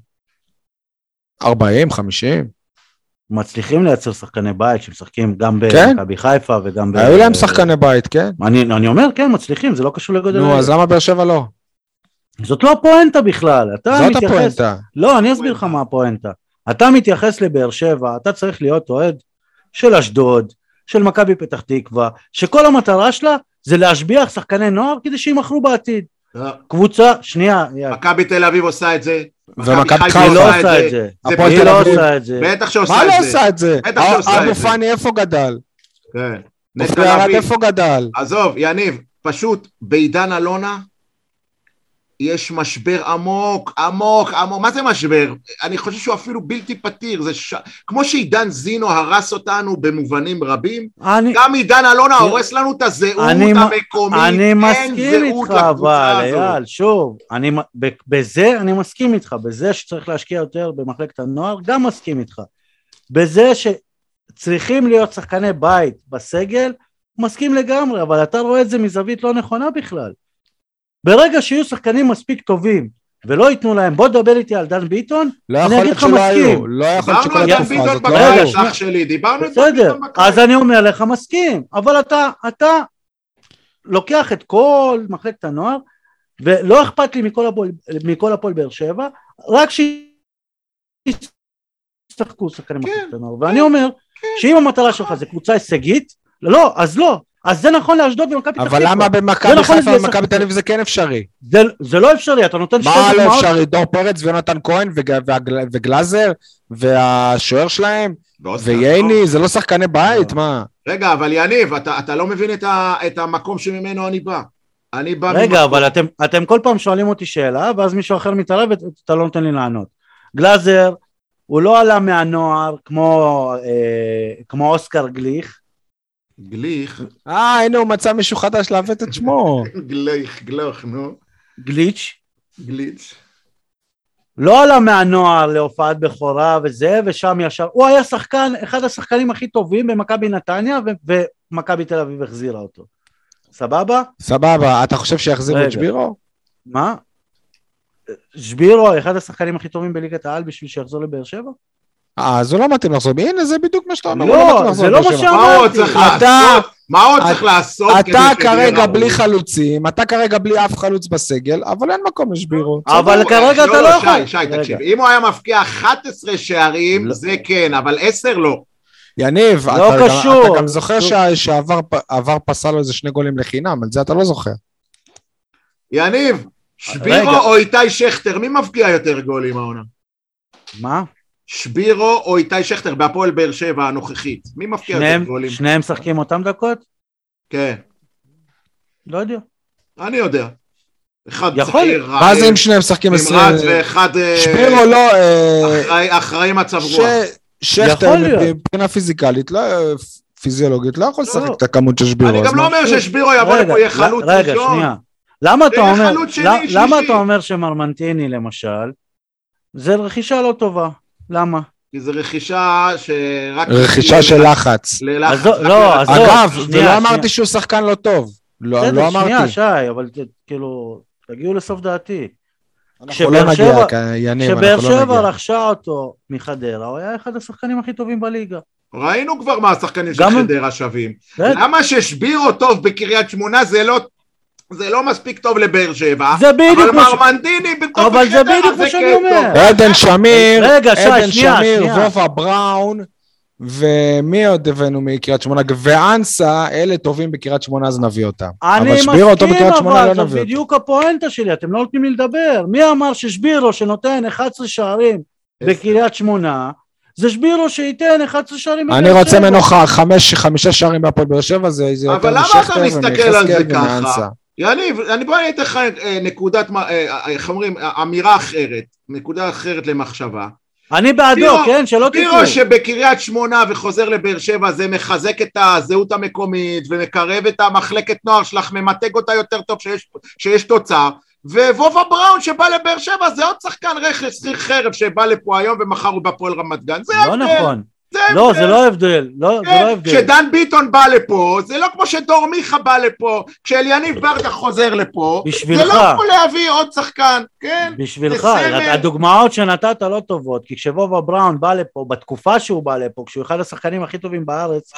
40, 50. מצליחים לייצר שחקני בית שמשחקים גם כן. במכבי חיפה וגם ב... היו להם שחקני בית, כן? אני, אני אומר, כן, מצליחים, זה לא קשור לגודל נו. אז למה באר שבע לא? זאת לא הפואנטה בכלל. אתה זאת מתייחס... הפואנטה. לא, אני אסביר לך מה הפואנטה. אתה מתייחס לבאר שבע, אתה צריך להיות אוהד של אשדוד, של מכבי פתח תקווה, שכל המטרה שלה זה להשביח שחקני נוער כדי שימכרו בעתיד. לא. קבוצה, שנייה, יאללה. מכבי תל אביב עושה את זה, ומכבי חיפה לא עושה את זה. הפועל תל לא אביב. עושה את זה. בטח שעושה מה את לא. עושה את זה? בטח שעושה את אבו זה. פאני איפה גדל? כן. נטע לביא. איפה גדל? עזוב, יניב, פשוט בעידן אלונה יש משבר עמוק, עמוק, עמוק. מה זה משבר? אני חושב שהוא אפילו בלתי פתיר. זה ש... כמו שעידן זינו הרס אותנו במובנים רבים, אני, גם עידן אלונה תראה, הורס לנו את הזהות אני המקומית. אני מסכים איתך, אבל. אייל, שוב, אני, בזה אני מסכים איתך, בזה שצריך להשקיע יותר במחלקת הנוער, גם מסכים איתך. בזה שצריכים להיות שחקני בית בסגל, מסכים לגמרי, אבל אתה רואה את זה מזווית לא נכונה בכלל. ברגע שיהיו שחקנים מספיק טובים, ולא ייתנו להם, בוא דבר איתי על דן ביטון, לא אני יכול אגיד להיות לך שלא מסכים. היו. לא יכול להיות דיברנו שכל על דן התקופה הזאת לא היו. אח שלי, דיברנו על דן בסדר, ביטון בקיץ. אז אני אומר לך מסכים, אבל אתה, אתה לוקח את כל מחלקת הנוער, ולא אכפת לי מכל הפועל, מכל הפועל באר שבע, רק שישחקו שחקנים כן, מחלקת הנוער, ואני אומר שאם המטרה שלך זה קבוצה הישגית, לא, אז לא, אז זה נכון לאשדוד ולמכבי פתח אבל. למה זה במכבי נכון חיפה ומכבי שחק- תל אביב זה כן אפשרי? זה, זה לא אפשרי, אתה נותן שתי מה לא דוגמאות, אפשרי? דור פרץ ויונתן כהן וג- והגל- וגלאזר והשוער שלהם וייני זה לא שחקני בית מה? רגע, אבל יניב, אתה, אתה לא מבין את, ה, את המקום שממנו אני בא. אני בא רגע, ממקום- אבל אתם, אתם כל פעם שואלים אותי שאלה, ואז מישהו אחר מתערב ואתה לא נותן לי לענות. גלאזר, הוא לא עלה מהנוער כמו, אה, כמו אוסקר גליך, גליך. אה, הנה הוא מצא מישהו חדש לעוות את שמו. [LAUGHS] גליך, גלוך, נו. גליץ'. גליץ'. לא עלה מהנוער להופעת בכורה וזה, ושם ישר, הוא היה שחקן, אחד השחקנים הכי טובים במכבי נתניה, ו- ומכבי תל אביב החזירה אותו. סבבה? סבבה, אתה חושב שיחזירו. את שבירו? מה? שבירו, אחד השחקנים הכי טובים בליגת העל בשביל שיחזור לבאר שבע? אה, אז הוא לא מתאים לחזור. הנה, זה בדיוק מה שאתה אומר. לא, לחזור זה לא מה. שאמרתי. מה עוד צריך אתה- לעשות? מה עוד אתה- צריך לעשות כדי אתה כרגע? בלי חלוצים, אתה כרגע בלי אף חלוץ בסגל, אבל אין מקום לשבירו. אבל כרגע אתה לא יכול. שי, שי. תקשיב, אם הוא היה מבקיע 11 שערים, לא. זה כן, אבל 10 לא. יניב, לא אתה גם-. אתה גם זוכר. שה- שעבר עבר פסל לו איזה שני גולים לחינם, על זה אתה לא זוכר. יניב, שבירו רגע. או איתי שכטר, מי מבקיע יותר גולים העונה? מה? שבירו או איתי שכטר בהפועל באר שבע הנוכחית? מי מבקיע יותר גולים? שניהם משחקים אותם דקות? כן, לא יודע. אני יודע. אחד יכול צעיר, מה זה אם שניהם משחקים נמרץ 20... ואחד אה, שבירו לא... אה, אחראי- אחראי מצב רוח. שכטר להיות. מבחינה פיזיקלית, לא, פיזיולוגית, לא יכול לשחק לא. את הכמות של שבירו. אני גם לא? אומר ששבירו יבוא רגע, לפה יהיה חלוץ רגע, ראשון. שנייה. למה אתה אומר, למה. אתה אומר שמרמנטיני למשל, זה רכישה לא טובה? למה? כי זו רכישה שרק... רכישה של לחץ. ללחץ. לא, ללחץ. עזוב, אגב, שנייה, ולא שנייה. אמרתי שהוא שחקן לא טוב. לא בסדר, לא שנייה, אמרתי. שי, אבל כאילו, תגיעו לסוף דעתי. אנחנו כשבאר לא נגיע, שבע- יניב, כשבאר אנחנו לא שבע נגיע. רכשה אותו מחדרה, הוא היה אחד השחקנים הכי טובים בליגה. ראינו כבר מה השחקנים של חדרה שווים. בסדר. למה ששבירו טוב בקריית שמונה זה לא... זה לא מספיק טוב לבאר שבע, זה בדיוק אבל מרמנטיני טוב אבל זה בדיוק מה שאני אומר. עדן שמיר, רגע, שי, עדן שנייה, שמיר, שנייה. וובה בראון, ומי עוד הבאנו מקריית שמונה? ואנסה, אלה טובים בקריית שמונה, אז נביא אותם. אני אבל שבירו אותו מסכים, בקריית שמונה, אבל לא זו נביא אותו. בדיוק הפואנטה שלי, אתם לא נותנים לי לדבר. מי אמר ששבירו שנותן 11 שערים בקריית שמונה, זה שבירו שייתן 11 שערים בבאר אני רוצה שבע. ממנו חמישה שערים בהפועל באר שבע, זה זה יותר אבל למה משכטר אתה מסתכל על זה ומיחזקאל ככה? ומאנסה. יניב, אני בוא אני אתן לך אה, נקודת, מה- אה, איך אומרים, אמירה אחרת, נקודה אחרת למחשבה. אני בעדו, שבירו- כן? שלא תטעו. בירו שבקריית שמונה וחוזר לבאר שבע זה מחזק את הזהות המקומית ומקרב את המחלקת נוער שלך, ממתג אותה יותר טוב שיש, שיש תוצר ווובה בראון שבא לבאר שבע זה עוד שחקן רכס שכיר חרב שבא לפה היום ומחר הוא בפועל רמת גן זה לא ההבדל, נכון. זה לא, ההבדל. זה לא הבדל. לא, זה כן, לא הבדל. כשדן ביטון בא לפה, זה לא כמו שדור מיכה בא לפה, כשאליניב ברדה חוזר לפה, בשבילך. זה לא כמו להביא עוד שחקן, כן? בשבילך. הדוגמאות שנתת לא טובות, כי כשוובה בראון בא לפה, בתקופה שהוא בא לפה, כשהוא אחד השחקנים הכי טובים בארץ,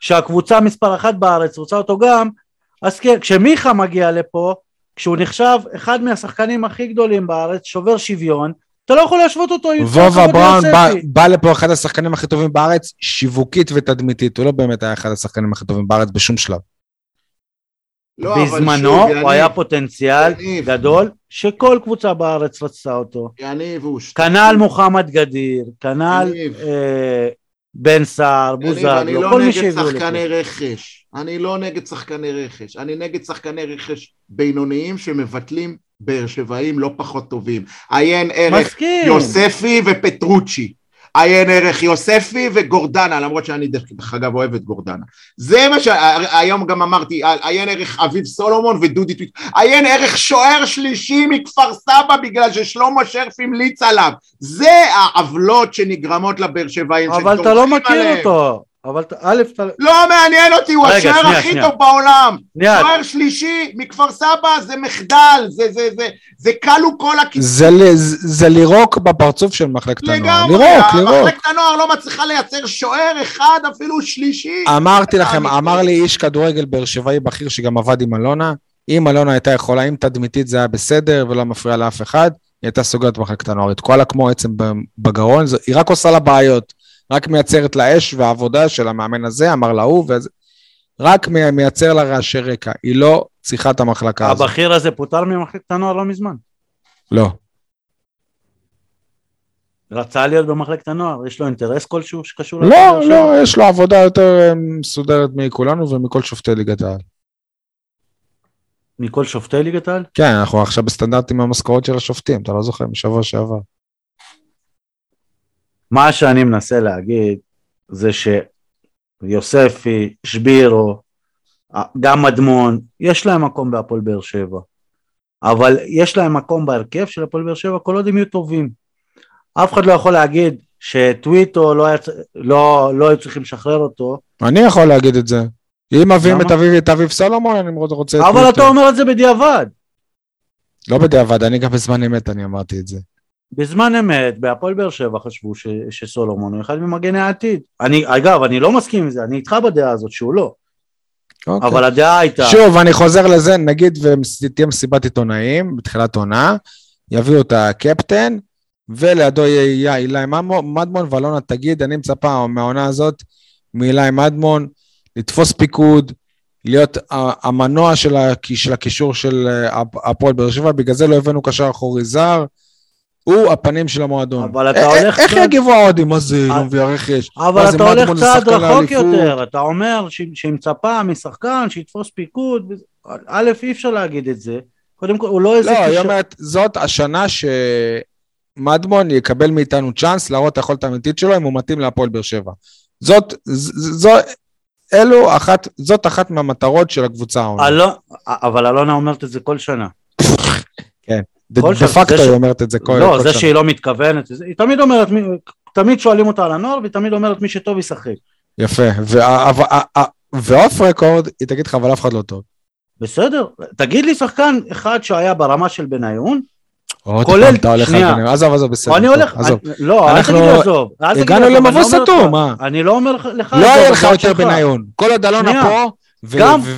שהקבוצה מספר אחת בארץ רוצה אותו גם, אז כן, כשמיכה מגיע לפה, כשהוא נחשב אחד מהשחקנים הכי גדולים בארץ, שובר שוויון, אתה לא יכול להשוות אותו עם וובה בראון בא-. בא לפה אחד השחקנים הכי טובים בארץ, שיווקית ותדמיתית, הוא לא באמת היה אחד השחקנים הכי טובים בארץ בשום שלב. לא, בזמנו שוב, הוא יניב, היה פוטנציאל יניב. גדול, שכל קבוצה בארץ רצתה אותו. יניב הוא שטות. כנ"ל מוחמד גדיר, כנ"ל. אה, בן סער, אני בוזגלו, לא כל מי נגד שהביאו שחקני לפה. רכש, אני לא נגד שחקני רכש, אני נגד שחקני רכש בינוניים שמבטלים באר שבעים לא פחות טובים. עיין ערך מסכים. יוספי ופטרוצ'י. עיין ערך יוספי וגורדנה, למרות שאני דרך אגב אוהב את גורדנה. זה מה שהיום גם אמרתי, עיין ערך אביב סולומון ודודי טוויט. עיין ערך שוער שלישי מכפר סבא בגלל ששלמה שרף המליץ עליו. זה העוולות שנגרמות לבאר שבעים. אבל אתה לא מכיר אותו. אבל אתה- א', אתה... לא מעניין אותי, הוא השוער הכי שנייה. טוב בעולם. שנייה, שוער שלישי מכפר סבא זה מחדל, זה, זה, זה, זה כלו כל הכיסא. זה ל- זה לירוק בפרצוף של מחלקת הנוער. לגמרי, לירוק, לירוק. מחלקת הנוער לא מצליחה לייצר שוער אחד אפילו שלישי. אמרתי לכם. אמר לי איש כדורגל באר שבעי בכיר שגם עבד עם אלונה, אם אלונה הייתה יכולה, אם תדמיתית זה היה בסדר ולא מפריע לאף אחד, היא הייתה סוגרת מחלקת הנוער. היא תקועה לה כמו עצם בגרון, זה- היא רק עושה לה בעיות. רק מייצרת לה אש ועבודה של המאמן הזה, אמר להוא, וזה... רק מי- מייצר לה רעשי רקע. היא לא צריכה את המחלקה הזאת. הבכיר הזה פוטר ממחלקת הנוער לא מזמן. לא. רצה להיות במחלקת הנוער, יש לו אינטרס כלשהו שקשור לא? לא, יש לו עבודה יותר אה, מסודרת מכולנו ומכל שופטי ליגת העל. מכל שופטי ליגת העל? כן, אנחנו עכשיו בסטנדרטים המשכורות של השופטים, אתה לא זוכר, משבוע שעבר. מה שאני מנסה להגיד זה יוספי, שבירו, גם מדמון, יש להם מקום בהפועל באר שבע. אבל יש להם מקום בהרכב של הפועל באר שבע כל עוד הם יהיו טובים. אף אחד לא יכול להגיד שטוויטו לא, היה, לא, לא היו צריכים לשחרר אותו. אני יכול להגיד את זה. אם מביאים את אביב, את אביב סולומון, אני רוצה את טוויטו. אבל אתה אומר את זה בדיעבד. לא בדיעבד, אני גם בזמן אמת אני אמרתי את זה. בזמן אמת, בהפועל באר שבע חשבו ש, שסולומון הוא אחד ממגני העתיד. אני, אגב, אני לא מסכים עם זה, אני איתך בדעה הזאת שהוא לא. אוקיי. אבל הדעה הייתה... שוב, אני חוזר לזה, נגיד ותהיה מסיבת עיתונאים בתחילת עונה, יביאו את הקפטן, ולידו יהיה אילי מדמון, ואלונה תגיד, אני מצפה מהעונה הזאת, מאילי מדמון, לתפוס פיקוד, להיות המנוע של הקישור של אה, הפועל באר שבע, בגלל זה לא הבאנו קשר אחורי זר. הוא הפנים של המועדון. אבל אתה הולך... איך יגיבו האוהדים? מה זה, לא מביא הרכש? אבל אתה הולך צעד רחוק יותר, אתה אומר שהיא מצפה משחקן שיתפוס פיקוד, א', אי אפשר להגיד את זה. קודם כל, הוא לא איזה... לא, היא אומרת, זאת השנה שמדמון יקבל מאיתנו צ'אנס להראות את היכולת האמיתית שלו אם הוא מתאים להפועל באר שבע. זאת, זו, אלו אחת, זאת אחת מהמטרות של הקבוצה העונה. אבל אלונה אומרת את זה כל שנה. [LAUGHS] כן. דה פקטו היא אומרת את זה כל, לא, זה שהיא לא מתכוונת, היא תמיד אומרת, תמיד שואלים אותה על הנוער, והיא תמיד אומרת מי שטוב ישחק. יפה, ואוף רקורד, היא תגיד לך, אבל אף אחד לא טוב. בסדר, תגיד לי שחקן אחד שהיה ברמה של בניון, כולל, שנייה, עזוב, עזוב, בסדר, אני הולך, לא, אל תגיד לי עזוב, הגענו למבוא סתום, מה? אני לא אומר לך, לא היה לך יותר בניון, כל עוד אלונה פה,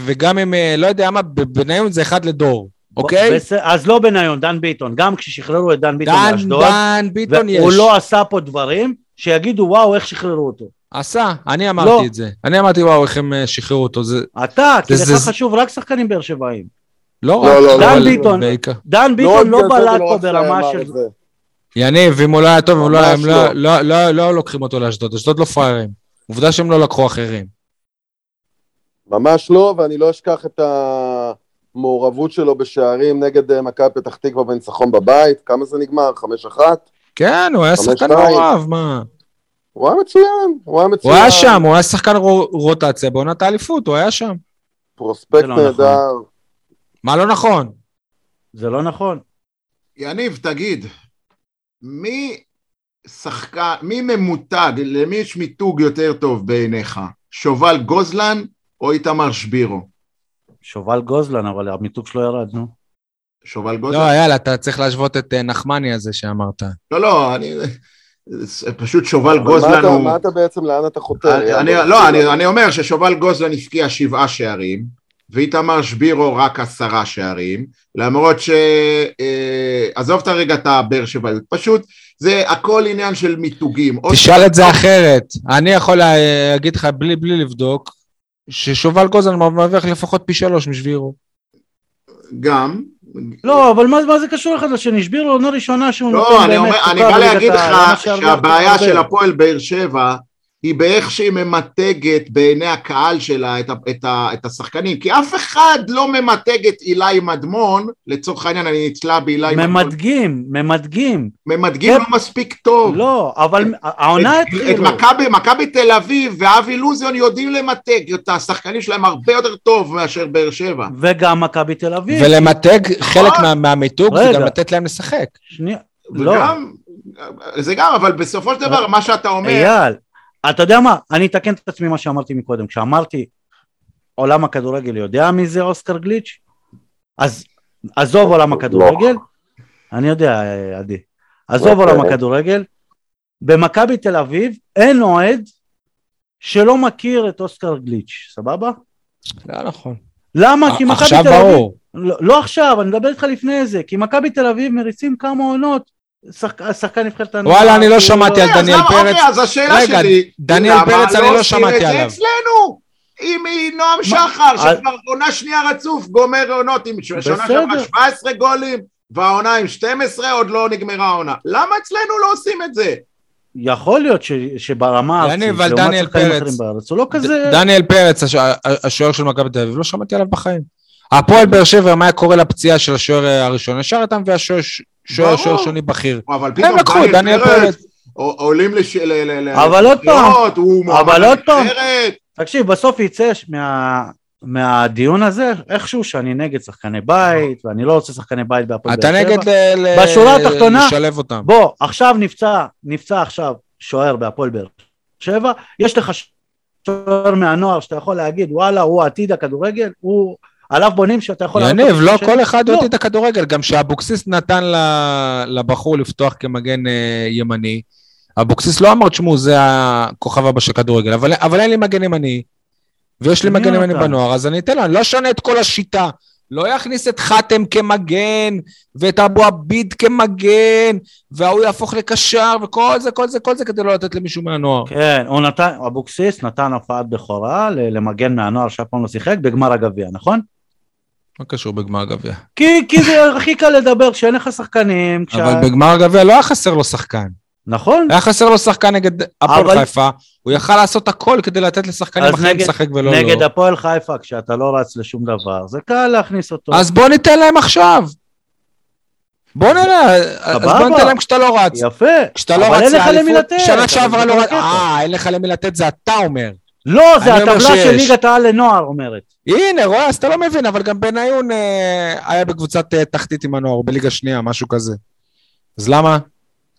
וגם אם, אה, לא יודע מה, בניון זה אחד לדור. אוקיי? בס... אז לא בניון, דן ביטון. גם כששחררו את דן ביטון דן, לאשדוד, דן ביטון יש. הוא לא עשה פה דברים שיגידו וואו איך שחררו אותו. עשה, אני אמרתי לא. את זה. אני אמרתי וואו איך הם אה, שחררו אותו. זה... אתה, כי לך חשוב רק שחקנים באר שבעים. לא, לא, לא, דן לא, ביטון, דן ביטון לא בלט פה ברמה של... יניב, אם הוא לא היה טוב, לא, הם לא, לא, לא, לא לוקחים אותו לאשדוד, אשדוד לא פראיירים. עובדה שהם לא לקחו אחרים. ממש לא, ואני לא אשכח את ה... המעורבות שלו בשערים נגד אה, מכבי פתח תקווה בניצחון בבית, כמה זה נגמר? חמש אחת? כן, הוא היה שחקן מעורב, מה? הוא היה מצוין, הוא היה מצוין. הוא היה שם, הוא היה שחקן רוטציה בעונת האליפות, הוא היה שם. פרוספקט לא נהדר. נכון. מה לא נכון? זה לא נכון. יניב, תגיד, מי שחקן, מי ממותג, למי יש מיתוג יותר טוב בעיניך? שובל גוזלן או איתמר שבירו? שובל גוזלן, אבל המיתוג שלו ירד, נו. שובל גוזלן? לא, יאללה, אתה צריך להשוות את אה, נחמני הזה שאמרת. לא, לא, אני... פשוט שובל גוזלן הוא... מה אתה בעצם, לאן אתה חותר? לא, אני אומר ששובל גוזלן הפקיע שבעה שערים, ואיתמר שבירו רק עשרה שערים, למרות ש... אה, עזוב את הרגע את הבאר שבעיות, פשוט זה הכל עניין של מיתוגים. תשאל את זה אחרת, אני יכול להגיד לך בלי לבדוק, ששובל גוזן מרוויח לפחות פי שלוש משבירו. גם. לא, אבל מה, מה זה קשור אחד לשני? שבירו עונה ראשונה שהוא לא, נותן באמת... לא, אני בא להגיד לך שהבעיה של הפועל באר שבע היא באיך שהיא ממתגת בעיני הקהל שלה את, ה, את, ה, את השחקנים, כי אף אחד לא ממתג את אילי מדמון, לצורך העניין אני נצלה באילי מדמון. ממתגים, ממתגים. ממתגים כן. לא מספיק טוב. לא, אבל העונה התחילה. את מכבי, מכבי תל אביב ואבי לוזיון יודעים למתג את השחקנים שלהם הרבה יותר טוב מאשר באר שבע. וגם מכבי תל אביב. ולמתג חלק מה, מהמיתוג זה גם לתת להם לשחק. שנייה, לא. זה גם, אבל בסופו של דבר, מה שאתה אומר... אייל, אתה יודע מה, אני אתקן את עצמי מה שאמרתי מקודם, כשאמרתי עולם הכדורגל יודע מי זה אוסקר גליץ', אז עזוב עולם הכדורגל, אני יודע עדי, עזוב עולם הכדורגל, במכבי תל אביב אין אוהד שלא מכיר את אוסקר גליץ', סבבה? לא נכון. למה? כי מכבי תל אביב... עכשיו ברור. לא, לא עכשיו, אני מדבר איתך לפני זה, כי מכבי תל אביב מריצים כמה עונות שחקן נבחרת הנוער. וואלה, אני לא שמעתי על דניאל פרץ. אוקיי, אז השאלה שלי, דניאל פרץ אני לא שמעתי עליו. אצלנו? אם היא נועם שחר, שכבר עונה שנייה רצוף, גומר עונות עם שנה שעברה 17 גולים, והעונה עם 12 עוד לא נגמרה העונה. למה אצלנו לא עושים את זה? יכול להיות שברמה הארצית, לעומת שחקנים אחרים בארץ, הוא לא כזה... דניאל פרץ, השוער של מכבי תל אביב, לא שמעתי עליו בחיים. הפועל באר שבע, מה היה קורה לפציעה של השוער הראשון? ישר אתה מביא השוער שוער שוער שני בכיר. אבל פתאום דניאל פרץ עולים לש... אבל עוד פעם, אבל עוד פעם, תקשיב, בסוף יצא מה, מהדיון הזה איכשהו שאני נגד שחקני בית, ואני לא רוצה שחקני בית בהפועל אתה באר שבע. נגד ל- ל- בשורה התחתונה- לשלב אותם. בוא, עכשיו נפצע, נפצע עכשיו שוער בהפועל באר שבע, יש לך שוער מהנוער שאתה יכול להגיד, וואלה, הוא עתיד הכדורגל, הוא... עליו בונים שאתה יכול... יניב, לא כל אחד לא. יודע את הכדורגל, גם שאבוקסיס נתן ל- לבחור לפתוח כמגן אה, ימני, אבוקסיס לא אמר, תשמעו, זה הכוכב הבא של כדורגל, אבל, אבל אין לי מגן ימני, ויש לי מגן ימני? בנוער, אז אני אתן לו, אני לא אשנה את כל השיטה. לא יכניס את חתם כמגן, ואת אבו עביד כמגן, וההוא יהפוך לקשר, וכל זה, כל זה, כל זה, כדי לא לתת למישהו מהנוער. כן, הוא נתן, אבוקסיס נתן הופעת בכורה ל- למגן מהנוער שאף פעם לא שיחק בגמר הגביע, נכון? מה קשור בגמר הגביע? כי, כי זה הכי קל לדבר כשאין לך שחקנים, כשה... אבל בגמר הגביע לא היה חסר לו שחקן. נכון? היה חסר לו שחקן נגד הפועל אבל- חיפה, הוא יכל לעשות הכל כדי לתת לשחקנים אחרים נגד- לשחק ולא נגד לא. הפועל חיפה, כשאתה לא רץ לשום דבר, זה קל להכניס אותו. אז בוא ניתן להם עכשיו. בוא נראה, אז. בוא ניתן להם כשאתה לא רץ. יפה. כשאתה לא אבל רץ אין לך למי לאליפות, לתת, שנה שעברה לא רץ. אה, אין לך למי לתת, זה אתה אומר. לא, זה הטבלה של. ליגת העל לנוער אומרת. הנה, רואה, אז אתה לא מבין, אבל גם בניון אה, היה בקבוצת אה, תחתית עם הנוער, בליגה שנייה, משהו כזה. אז למה?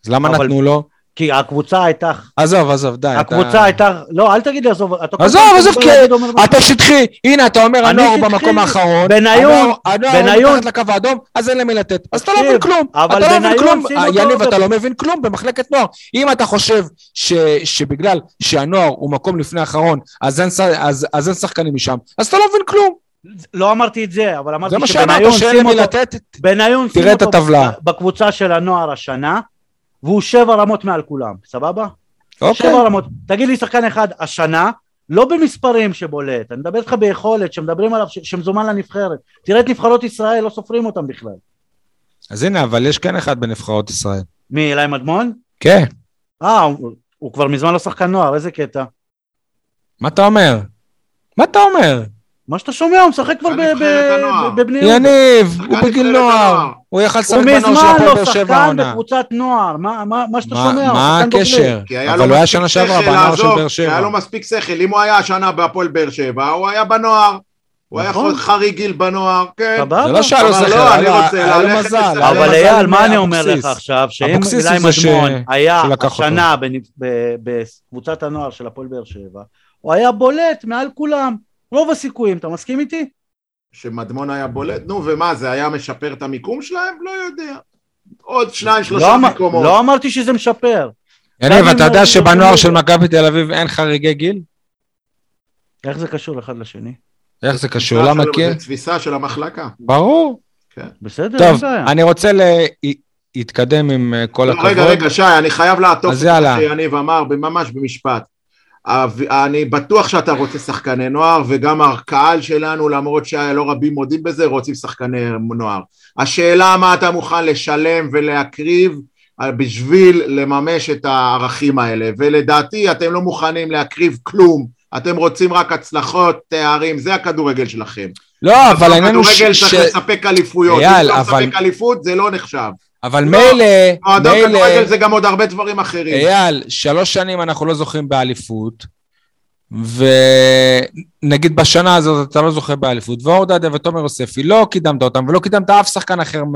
אז למה אבל- נתנו לו? כי הקבוצה הייתה, עזוב, עזוב, די. אתה- הקבוצה הייתה, לא, אל תגיד לי עזוב, אתה עזוב, עזוב, כי משהו. אתה שטחי, הנה אתה אומר הנוער. במקום האחרון, בניון, הנוער- הנוער בניון- מתחת לקו האדום, אז אין למי לתת. אז אתה לא מבין כלום, אבל אתה לא מבין בניון כלום, שים אה, אותו יניב אתה לא מבין כלום במחלקת נוער. אם אתה חושב ש- שבגלל שהנוער הוא מקום לפני האחרון, אז אין אז אז אין שחקנים משם, אז אתה לא מבין כלום. לא אמרתי את זה, אבל זה אמרתי מה שאמרת, שבניון שאין שים למי אותו, לתת. בניון שים אותו בקבוצה של הנוער השנה, והוא שבע רמות מעל כולם, סבבה? אוקיי. שבע רמות. תגיד לי שחקן אחד השנה, לא במספרים שבולט, אני מדבר איתך ביכולת, שמדברים עליו, ש- שמזומן לנבחרת. תראה את נבחרות ישראל, לא סופרים אותם בכלל. אז הנה, אבל יש כן אחד בנבחרות ישראל. מי, אלי מדמון? כן, אה, הוא, הוא כבר מזמן לא שחקן נוער, איזה קטע. מה אתה אומר? מה אתה אומר? מה שאתה שומע, הוא משחק כבר בבני יהודה. יניב, שחקן הוא בגיל נוער. הוא יכל לשחק הוא בנוער של מזמן הפועל לא באר שבע שחקן העונה. בקבוצת נוער, מה, מה, מה שאתה מה- שומע? הוא מה שחקן. הקשר? אבל הוא היה שנה שעברה בנוער של באר כי היה שבע. לו מספיק שכל, אם הוא היה השנה בהפועל באר שבע, הוא היה בנוער. הוא היה נכון. יכול חריג גיל בנוער, כן. זה לא שהיה לו אבל שכל, לא, היה אני לו- מזל. אבל אייל, מה אני אומר. לך עכשיו? שאם אילי הוא מדמון היה. השנה בקבוצת הנוער של הפועל באר שבע, הוא היה בולט מעל כולם. רוב הסיכויים, אתה מסכים איתי? שמדמון היה בולט, נו ומה, זה היה משפר את המיקום שלהם? לא יודע. עוד שניים, לא שלושה אמר- מקומות. לא אמרתי שזה משפר. יניב, אתה יודע שבנוער של מכבי תל אביב אין חריגי גיל? איך זה קשור אחד לשני? איך זה קשור? למה של- כן? זה תפיסה של המחלקה. ברור. בסדר, אין טוב. אני רוצה להתקדם עם אה, כל לא, הכבוד. רגע, רגע, שי, אני חייב לעטוף אז את מה. שיניב אמר, ממש במשפט. אני בטוח שאתה רוצה שחקני נוער, וגם הקהל שלנו, למרות שלא רבים מודים בזה, רוצים שחקני נוער. השאלה מה אתה מוכן לשלם ולהקריב אה, בשביל לממש את הערכים האלה, ולדעתי אתם לא מוכנים להקריב כלום, אתם רוצים רק הצלחות, תארים, זה הכדורגל שלכם. לא, אבל העניין הוא ש... הכדורגל צריך לספק אליפויות, אם לא מספק אליפות זה לא נחשב. אבל לא, מילא, מועדון מילא, כדורגל זה גם עוד הרבה דברים אחרים. אייל, שלוש שנים אנחנו לא זוכים באליפות, ונגיד בשנה הזאת אתה לא זוכה באליפות, ואור דדיה ותומר יוספי, לא קידמת אותם, ולא קידמת אף שחקן אחר מ...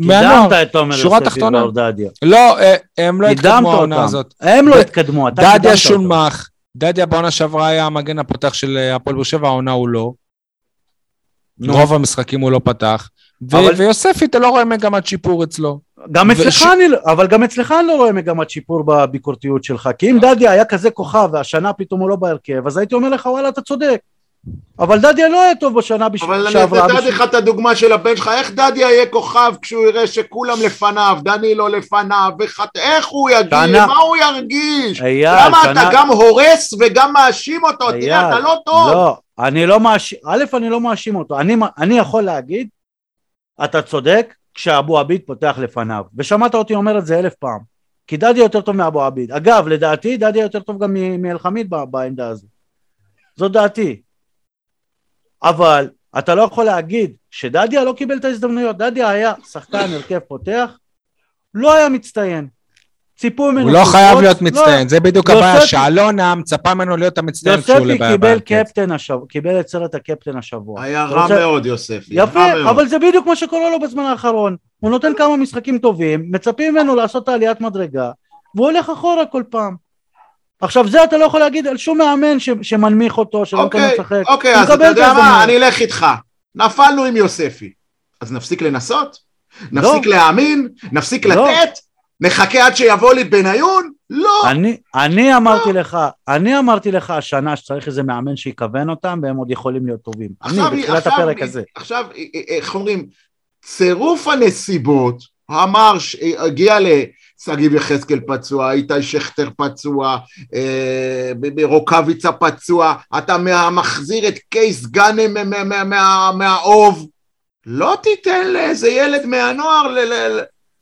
מהנוער. קידמת את תומר יוספי. ואורדדיה. לא, אה, הם לא התקדמו העונה. הזאת. הם לא התקדמו, אתה קידמת דדיה אותם. שונמך, דדיה בעונה שעברה היה המגן הפותח של אה, הפועל באר שבע, העונה הוא לא. רוב המשחקים הוא לא פתח. ו- אבל- ויוספי, אתה לא רואה מגמת שיפור אצלו. גם וש- אצלך אני, לא- אבל גם אצלך אני לא רואה מגמת שיפור בביקורתיות שלך, כי אם דדיה היה כזה כוכב והשנה פתאום הוא לא בהרכב, אז הייתי אומר לך וואלה אתה צודק. אבל דדיה לא היה טוב בשנה בש- אבל אני שעברה. נתתי לך את הדוגמה של הבן שלך, איך דדיה יהיה כוכב כשהוא יראה שכולם לפניו, דנילו לפניו, וחת... איך הוא יגיש, שנה- מה הוא ירגיש? אייל, למה שנה- אתה גם הורס וגם מאשים אותו? תראה, אייל, אתה לא טוב. לא, אני לא מאשים, א', אני לא מאשים אותו, אני, אני יכול להגיד, אתה צודק, כשאבו עביד פותח לפניו, ושמעת אותי אומר את זה אלף פעם, כי דדיה יותר טוב מאבו עביד. אגב, לדעתי, דדיה יותר טוב גם מאלחמיד בעמדה הזו. זו דעתי. אבל אתה לא יכול להגיד שדדיה לא קיבל את ההזדמנויות, דדיה היה שחקן הרכב פותח, לא היה מצטיין. ציפו ממנו... הוא לא חייב להיות מצטיין, זה בדיוק הבעיה, שאלונה מצפה ממנו להיות המצטיין כשהוא יוספי קיבל קפטן השבוע, קיבל את סרט הקפטן השבוע. היה רע מאוד יוספי. יפה, אבל זה בדיוק מה שקורה לו בזמן האחרון. הוא נותן כמה משחקים טובים, מצפים ממנו לעשות את העליית מדרגה, והוא הולך אחורה כל פעם. עכשיו זה אתה לא יכול להגיד על שום מאמן שמנמיך אותו, שלא נותן אוקיי, לשחק. אוקיי, אז אתה יודע מה, אני אלך איתך. נפלנו עם יוספי. אז נפסיק לנסות? נפסיק לא. להאמין? נפסיק לא. לתת? נחכה עד שיבוא לי בניון? לא. אני, אני אמרתי לא. לך, אני אמרתי לך השנה שצריך איזה מאמן שיכוון אותם והם עוד יכולים להיות טובים. עכשיו, אני, בתחילת הפרק הזה. עכשיו, אה, אה, איך אומרים, צירוף הנסיבות אמר, הגיע לשגיב יחזקאל פצוע, איתי שכטר פצוע, אה, רוקאביצה פצוע, אתה מחזיר את קייס גאנם מהאוב, לא תיתן לאיזה ילד מהנוער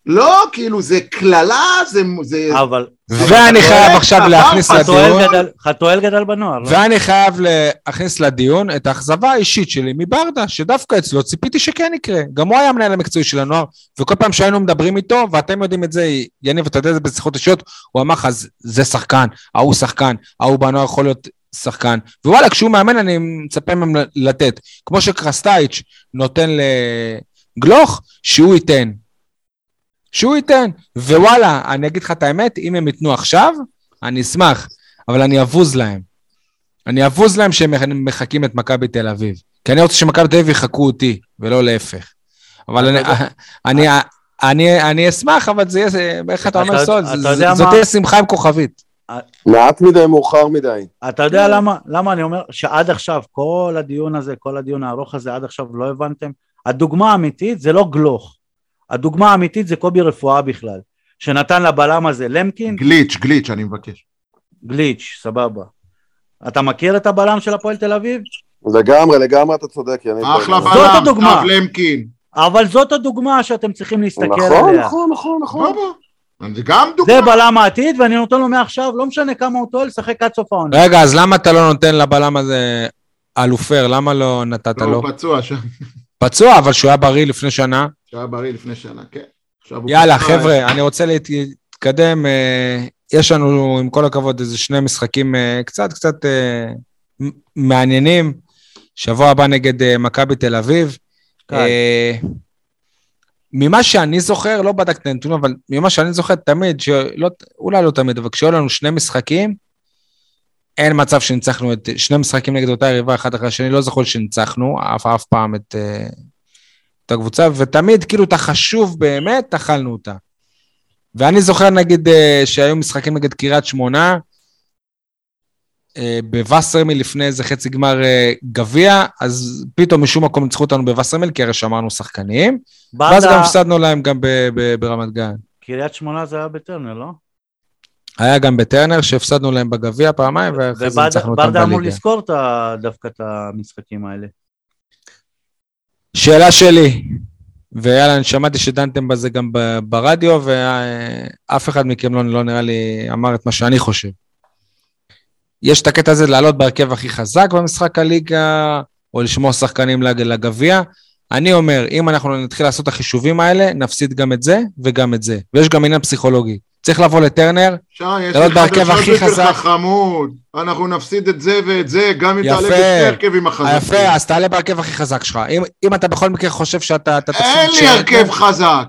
לא, כאילו זה קללה, זה... זה אבל... ואני חייב עכשיו להכניס לדיון... חתואל גדל בנוער. לא? ואני חייב להכניס לדיון את האכזבה האישית שלי מברדה, שדווקא אצלו ציפיתי שכן יקרה. גם הוא היה המנהל המקצועי של הנוער, וכל פעם שהיינו מדברים איתו, ואתם יודעים את זה, יניב, אתה יודע את זה בשיחות אישיות, הוא אמר לך, זה שחקן, ההוא שחקן, ההוא בנוער יכול להיות שחקן, ווואלה, כשהוא מאמן אני מצפה מהם לתת. כמו שקרסטייץ' נותן לגלוך, שהוא ייתן. שהוא ייתן. ווואלה, אני אגיד לך את האמת, אם הם ייתנו עכשיו, אני אשמח, אבל אני אבוז להם. אני אבוז להם שהם מחקים את מכבי תל אביב. כי אני רוצה שמכבי תל אביב יחקו אותי, ולא להפך. אבל אני, [LAUGHS] אני, אני, אני אשמח, אבל זה יהיה, איך אתה אומר סוד, זאת תהיה שמחה עם כוכבית. מעט מדי, מאוחר מדי. אתה יודע למה, למה אני אומר שעד עכשיו, כל הדיון הזה, כל הדיון הארוך הזה, עד עכשיו לא הבנתם? הדוגמה האמיתית זה לא גלוך. הדוגמה האמיתית זה קובי רפואה בכלל, שנתן לבלם הזה למקין. גליץ', גליץ', אני מבקש. גליץ', סבבה. אתה מכיר את הבלם של הפועל תל אביב? לגמרי, לגמרי אתה צודק. אחלה בלם, זאת הדוגמה. למקין. אבל זאת הדוגמה שאתם צריכים להסתכל נכון, עליה. נכון, נכון, נכון. זה גם דוגמה. זה בלם העתיד, ואני נותן לו מעכשיו, לא משנה כמה הוא טועה, לשחק עד סוף העונה. רגע, אז למה אתה לא נותן לבלם הזה אלופר? למה לא נתת לו? הוא פצוע שם. פצוע, אבל שהוא היה בריא לפני שנה. שהיה בריא לפני שנה, כן. יאללה, חבר'ה, אני רוצה להתקדם. אה, יש לנו, עם כל הכבוד, איזה שני משחקים אה, קצת קצת אה, מעניינים. שבוע הבא נגד מכבי תל אביב. כן. ממה שאני זוכר, לא בדקתי את הנתונים, אבל ממה שאני זוכר תמיד, שלא, אולי לא תמיד, אבל כשהיו לנו שני משחקים, אין מצב שניצחנו את שני משחקים נגד אותה יריבה אחד אחרי השני, לא זוכר שניצחנו אף, אף פעם את, את הקבוצה, ותמיד כאילו את החשוב באמת, אכלנו אותה. ואני זוכר נגיד אה, שהיו משחקים נגד קריית שמונה, אה, בווסרמיל לפני איזה חצי גמר אה, גביע, אז פתאום משום מקום ניצחו אותנו בווסרמיל, כי הרי שמרנו שחקנים, ואז גם הפסדנו להם גם ברמת גן. קריית שמונה זה היה בטרנר, לא? היה גם בטרנר שהפסדנו להם בגביע פעמיים, ואחרי זה ניצחנו אותם בליגה. וברדה אמור לזכור דווקא את המשחקים האלה. שאלה שלי, ויאללה, אני שמעתי שדנתם בזה גם ברדיו, ואף אחד מכם לא, לא נראה לי אמר את מה שאני חושב. יש את הקטע הזה לעלות בהרכב הכי חזק במשחק הליגה, או לשמור שחקנים לגביע. אני אומר, אם אנחנו נתחיל לעשות את החישובים האלה, נפסיד גם את זה וגם את זה. ויש גם עניין פסיכולוגי. צריך לבוא לטרנר, לעלות בהרכב הכי חזק. שי, יש לי חדשות חמוד, אנחנו נפסיד את זה ואת זה, גם אם תעלה בשני הרכבים החזקים. יפה, אז תעלה בהרכב הכי חזק שלך. אם, אם אתה בכל מקרה חושב שאתה תפסיד... אין לי הרכב חזק.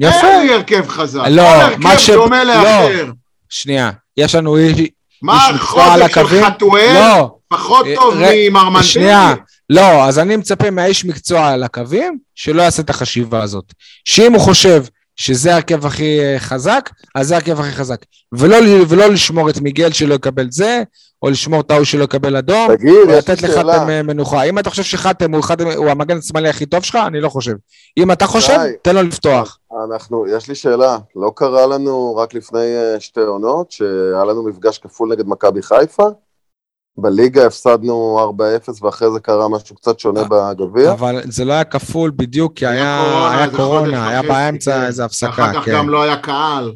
יפה. אין לי הרכב חזק. לא, מה ש... דומה לא. לאחר. לא, שנייה, יש לנו איש, מה החוזק של חתואל לא. פחות טוב ממרמנטי? שנייה, לא, אז אני מצפה מהאיש מקצוע על הקווים, שלא יעשה את החשיבה הזאת. שאם הוא חושב שזה ההרכב הכי אה, חזק, אז זה ההרכב הכי חזק. ולא, ולא לשמור את מיגל שלא יקבל זה, או לשמור את ההוא שלא יקבל אדום, תגיד, או לתת לחתם מנוחה. אם אתה חושב שחתם הוא, הוא המגן השמאלי הכי טוב שלך, אני לא חושב. אם אתה חושב, שי, תן לו לפתוח. אנחנו, יש לי שאלה, לא קרה לנו רק לפני אה, שתי עונות, שהיה לנו מפגש כפול נגד מכבי חיפה? בליגה הפסדנו 4-0 ואחרי זה קרה משהו קצת שונה בגביע. אבל זה לא היה כפול בדיוק, כי היה קורונה, היה, קורונה, היה באמצע כן. איזה הפסקה. אחר כך כן. גם לא היה קהל.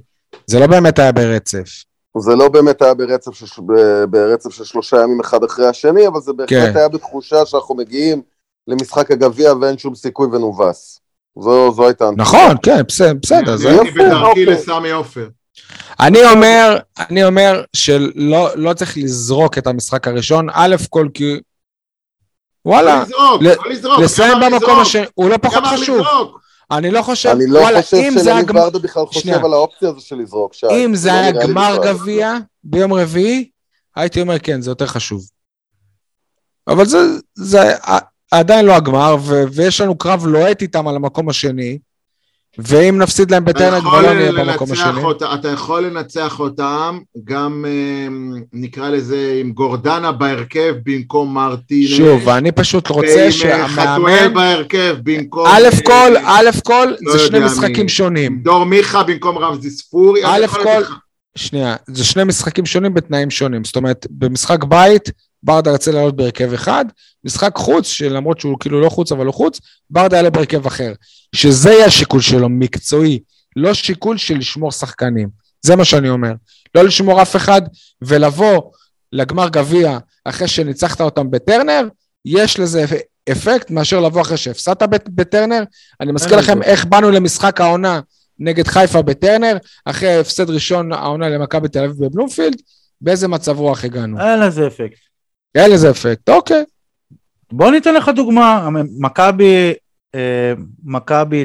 זה לא באמת היה ברצף. זה לא באמת היה ברצף של, ברצף של שלושה ימים אחד אחרי השני, אבל זה בהחלט כן. היה בתחושה שאנחנו מגיעים למשחק הגביע ואין שום סיכוי ונובס. זו, זו הייתה... נכון, כן, בסדר, בסדר. זה יפה. אני בדרכי אוקיי. לסמי עופר. אני אומר, אני אומר שלא לא צריך לזרוק את המשחק הראשון, א' כל כי... וואלה, לא לזרוק, לא לזרוק, לסיים במקום השני, הוא לא פחות חשוב. אני לא חושב, אני לא וואלה, חושב שלני ורדה בכלל חושב שנייה. על האופציה הזו של לזרוק שי. אם זה לא היה גמר גביע ביום רביעי, הייתי אומר כן, זה יותר חשוב. אבל זה, זה עדיין לא הגמר, ו- ויש לנו קרב לוהט איתם על המקום השני. ואם נפסיד להם בטרנר כבר לא נהיה במקום השני. אותה, אתה יכול לנצח אותם גם אמ, נקרא לזה עם גורדנה בהרכב במקום מרטינס. שוב, אני פשוט רוצה שהמאמן... ועם חתואל בהרכב במקום... א' כל, א' כל, לא זה שני משחקים שונים. דור מיכה במקום רמזי ספורי. א' כל, שנייה, זה שני משחקים שונים בתנאים שונים. זאת אומרת, במשחק בית, ברדה רצה לעלות בהרכב אחד, משחק חוץ, שלמרות שהוא כאילו לא חוץ אבל הוא חוץ, ברדה יעלה בהרכב אחר. שזה יהיה השיקול שלו, מקצועי, לא שיקול של לשמור שחקנים. זה מה שאני אומר. לא לשמור אף אחד, ולבוא לגמר גביע אחרי שניצחת אותם בטרנר, יש לזה אפקט מאשר לבוא אחרי שהפסדת בטרנר. אני מזכיר לכם איך באנו למשחק העונה נגד חיפה בטרנר, אחרי הפסד ראשון העונה למכבי תל אביב בבלומפילד, באיזה מצב רוח הגענו? אין לזה אפקט. אין לזה אפקט, אוקיי. בוא ניתן לך דוגמה, מכבי, אה, מכבי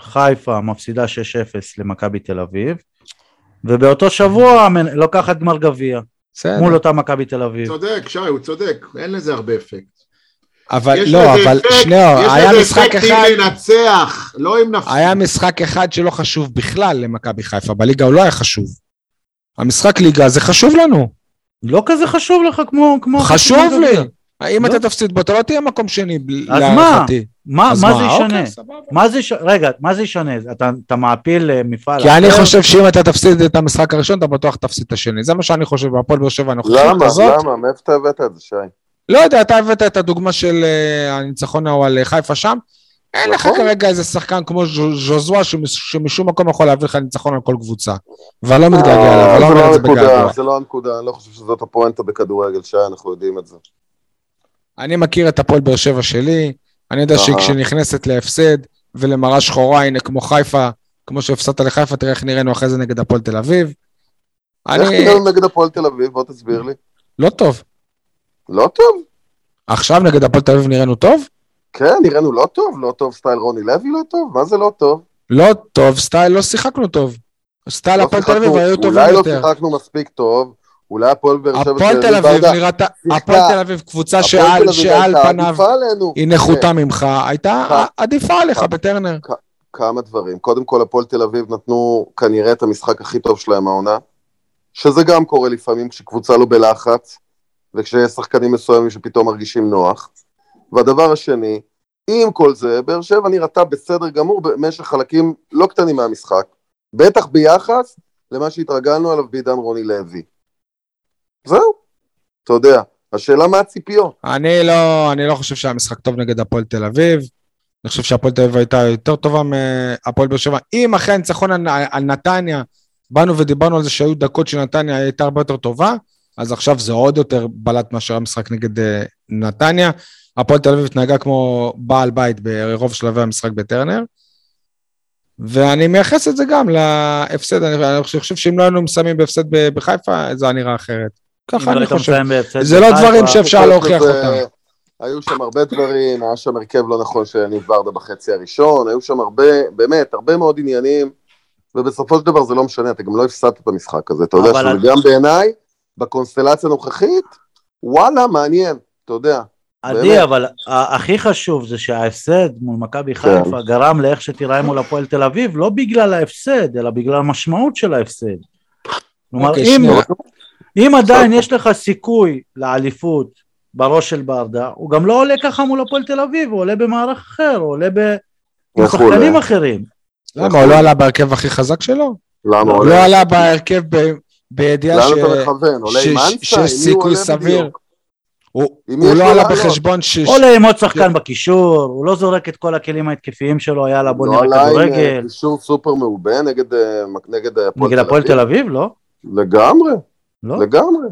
חיפה מפסידה 6-0 למכבי תל אביב, ובאותו שבוע לוקחת גמר גביע. מול אותה מכבי תל אביב. צודק, שי, הוא צודק, אין לזה הרבה אפקט. אבל לא, אבל שנייה, היה משחק אחד... יש לזה אפקט אם לנצח, לא אם נפסיד. היה משחק אחד שלא חשוב בכלל למכבי חיפה, בליגה הוא לא היה חשוב. המשחק ליגה זה חשוב לנו. לא כזה חשוב לך כמו... כמו חשוב לי. אם אתה לא. תפסיד בו, אתה לא תהיה מקום שני, להערכתי. מה, מה זה ישנה? אוקיי, מה זה ישנה? רגע, מה זה ישנה? אתה, אתה מעפיל אה, מפעל כי אחר? אני חושב שאם אתה תפסיד את המשחק הראשון, אתה בטוח תפסיד את השני. זה מה שאני חושב בהפועל באר שבע הנוכחית הזאת. למה? למה? מאיפה אתה הבאת את זה, שי? לא יודע, אתה הבאת את הדוגמה של uh, הניצחון ההוא על חיפה שם. אין לך נכון. כרגע איזה שחקן כמו ז'וזואה שמשום מקום יכול להביא לך ניצחון על כל קבוצה. ואני לא מתגעגע אליו, אני לא אומר את זה בגעגוע. זה לא הנקודה, אני לא חושב שזאת הפואנטה בכדורגל, שי, אנחנו יודעים את זה. אני מכיר את הפועל באר שבע שלי, אני יודע שכשנכנסת להפסד ולמרה שחורה, הנה כמו חיפה, כמו שהפסדת לחיפה, תראה איך נראינו אחרי זה נגד הפועל תל אביב. איך נראינו נגד הפועל תל אביב? בוא תסביר לי. לא טוב. לא טוב? עכשיו נגד הפועל תל אביב נראינו טוב? כן, נראינו לא טוב, לא טוב style רוני לוי לא טוב, מה זה לא טוב? לא טוב, style לא שיחקנו טוב. style לא הפועל תל אביב היו טובים יותר. אולי לא שיחקנו מספיק טוב, אולי הפועל באר שבע... הפועל תל אביב נראתה, הפועל תל אביב קבוצה שעל פניו היא נחותה כן. ממך, הייתה עדיפה עליך בטרנר. כמה דברים. קודם כל, הפועל תל אביב נתנו כנראה את המשחק הכי טוב שלהם העונה, שזה גם קורה לפעמים כשקבוצה לא בלחץ, וכשיש שחקנים מסוימים שפתאום מרגישים נוח. והדבר השני, עם כל זה, באר שבע נראתה בסדר גמור במשך חלקים לא קטנים מהמשחק, בטח ביחס למה שהתרגלנו עליו בעידן רוני לוי. זהו, אתה יודע, השאלה מה הציפיות. אני לא, אני לא חושב שהיה משחק טוב נגד הפועל תל אביב. אני חושב שהפועל תל אביב הייתה יותר טובה מהפועל באר שבע. אם אחרי הניצחון על, נתניה, באנו ודיברנו על זה שהיו דקות שנתניה הייתה הרבה יותר טובה, אז עכשיו זה עוד יותר בלט מאשר המשחק נגד uh, נתניה. הפועל תל אביב התנהגה כמו בעל בית ברוב שלבי המשחק בטרנר. ואני מייחס את זה גם להפסד, אני, אני חושב שאם לא היינו מסיימים בהפסד בחיפה, זה היה נראה אחרת. ככה אני חושב. זה לא דברים שאפשר להוכיח אותם. היו שם הרבה דברים, היה שם הרכב לא נכון של יניב ורדה בחצי הראשון, היו שם הרבה, באמת, הרבה מאוד עניינים, ובסופו של דבר זה לא משנה, אתה גם לא הפסדת את המשחק הזה, אתה יודע שזה גם בעיניי, בקונסטלציה הנוכחית, וואלה, מעניין, אתה יודע. עדי, אבל הכי חשוב זה שההפסד מול מכבי כן. חיפה גרם לאיך שתיראה מול הפועל תל אביב, לא בגלל ההפסד, אלא בגלל המשמעות של ההפסד. כלומר, אוקיי, אם, אם עדיין יש לך סיכוי לאליפות בראש של ברדה, הוא גם לא עולה ככה מול הפועל תל אביב, הוא עולה במערך אחר, הוא עולה בשחקנים אחרים. למה? הוא לא עלה בהרכב הכי חזק שלו? למה? הוא לא עלה בהרכב בידיעה שיש סיכוי סביר. הוא, לא עלה בחשבון ש... עולה עם עוד שחקן בקישור, הוא לא זורק את כל הכלים ההתקפיים שלו, יאללה בוא נראה כדורגל. לא עלה עם קישור סופר מעובה נגד, אה, נגד נגד הפועל תל אביב, לא? לגמרי, לא? לגמרי.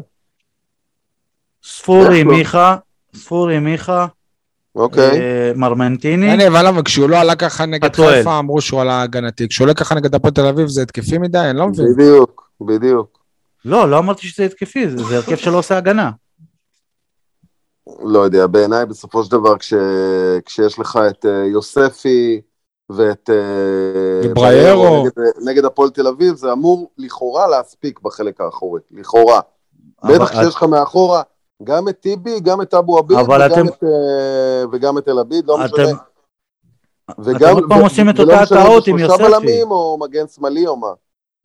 ספורי, לא? מיכה, ספורי, מיכה, אוקיי. אה, מרמנטיני. אני אבל למה, כשהוא לא עלה ככה נגד חיפה, אמרו שהוא עלה הגנתי. כשהוא עולה ככה נגד הפועל תל אביב זה התקפי מדי, אני לא מבין. בדיוק, בדיוק. לא, לא אמרתי שזה התקפי, זה הרכב שלא עושה הגנה. לא יודע, בעיניי בסופו של דבר כש... כשיש לך את uh, יוספי ואת... Uh, בריירו. נגד, נגד הפועל תל אביב, זה אמור לכאורה להספיק בחלק האחורי, לכאורה. בטח כשיש לך מאחורה גם את טיבי, גם את אבו עביד וגם, אתם... את, וגם את אלעביד, לא אתם... משנה. וגם, אתם עוד פעם עושים את אותה הטעות עם יוספי. שלושה בלמים או מגן שמאלי או מה.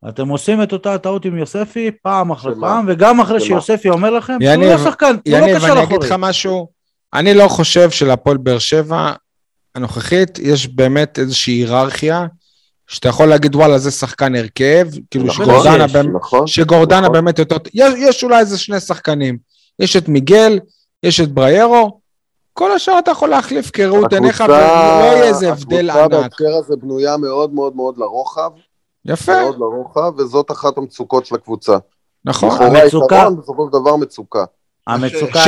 אתם עושים את אותה הטעות עם יוספי פעם אחרי פעם, וגם אחרי שיוספי אומר לכם, שהוא לא שחקן, הוא לא קשר אחורי. אני אגיד לך משהו, אני לא חושב שלפועל באר שבע הנוכחית יש באמת איזושהי היררכיה, שאתה יכול להגיד וואלה זה שחקן הרכב, כאילו נכון, שגורדנה, יש, באמת, נכון, שגורדנה נכון. באמת יותר, יש, יש אולי איזה שני שחקנים, יש את מיגל, יש את בריירו, כל השאר אתה יכול להחליף כראות עיניך, ולא יהיה איזה הבדל ענק. הקבוצה בהקשר הזה בנויה מאוד מאוד מאוד לרוחב, יפה. מאוד לרוחב, וזאת אחת המצוקות של הקבוצה. נכון. יתרון, בסופו של דבר מצוקה. המצוקה ש...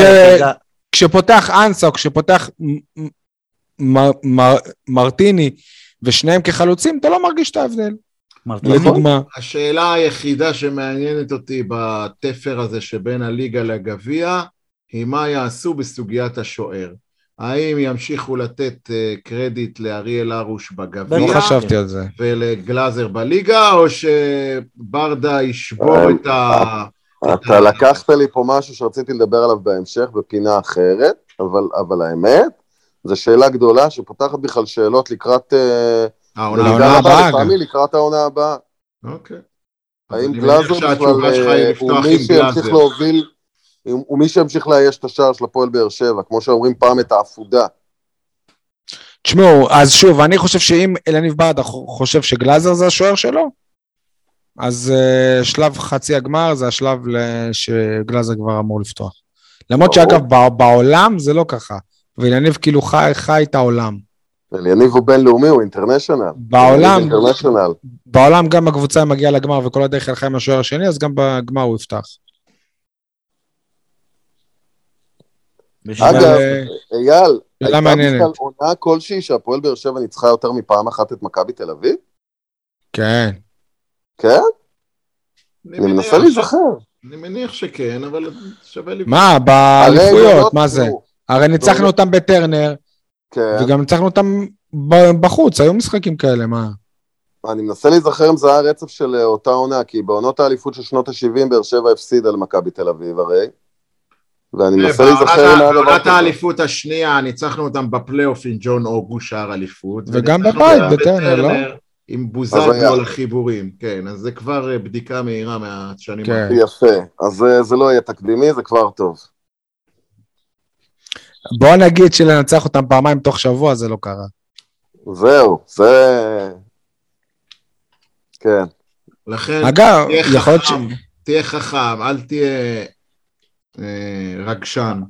כשפותח אנסה או כשפותח מ... מ... מרטיני ושניהם כחלוצים, אתה לא מרגיש את ההבדל. לדוגמה. השאלה היחידה שמעניינת אותי בתפר הזה שבין הליגה לגביע, היא מה יעשו בסוגיית השוער. האם ימשיכו לתת uh, קרדיט לאריאל הרוש בגביע? לא חשבתי על זה. ולגלאזר בליגה, או שברדה ישבור את ה... אתה לקחת לי פה משהו שרציתי לדבר עליו בהמשך בפינה אחרת, אבל, אבל האמת, זו שאלה גדולה שפותחת בכלל שאלות לקראת... אה, העונה הבאה. לפעמים לקראת העונה הבאה. אוקיי. האם גלאזר בכלל אה, הוא מי שימשיך להוביל... הוא מי שימשיך לאייש את השער של הפועל באר שבע, כמו שאומרים פעם את העפודה. תשמעו, אז שוב, אני חושב שאם אלניב ברדה חושב שגלאזר זה השוער שלו, אז uh, שלב חצי הגמר זה השלב שגלאזר כבר אמור לפתוח. למרות שאגב, בעולם זה לא ככה, ואליניב כאילו חי, חי את העולם. אליניב הוא בינלאומי, הוא אינטרנשיונל. בעולם, בעולם גם הקבוצה מגיעה לגמר וכל הדרך הלכה עם השוער השני, אז גם בגמר הוא יפתח. אגב, אייל, הייתה בכלל עונה כלשהי שהפועל באר שבע ניצחה יותר מפעם אחת את מכבי תל אביב? כן. כן? אני מנסה להיזכר. אני מניח שכן, אבל שווה לי... מה, באליפויות, מה זה? הרי ניצחנו אותם בטרנר, כן. וגם ניצחנו אותם בחוץ, היו משחקים כאלה, מה? אני מנסה להיזכר אם זה היה רצף של אותה עונה, כי בעונות האליפות של שנות ה-70 באר שבע הפסידה למכבי תל אביב הרי. ואני מנסה להיזכר מה הדבר בעונת האליפות השנייה, ניצחנו אותם בפלייאוף עם ג'ון אוגו, שער אליפות. וגם בבית, בטרנר, לא? עם בוזגלו על החיבורים, כן, אז זה כבר אה, בדיקה מהירה מהשנים כן. האחרונות. יפה, אז זה, זה לא יהיה תקדימי, זה כבר טוב. בוא נגיד שלנצח אותם פעמיים תוך שבוע זה לא קרה. זהו, זה... כן. לכן, אגב, יכול להיות ש... תהיה חכם, אל תהיה אה, רגשן.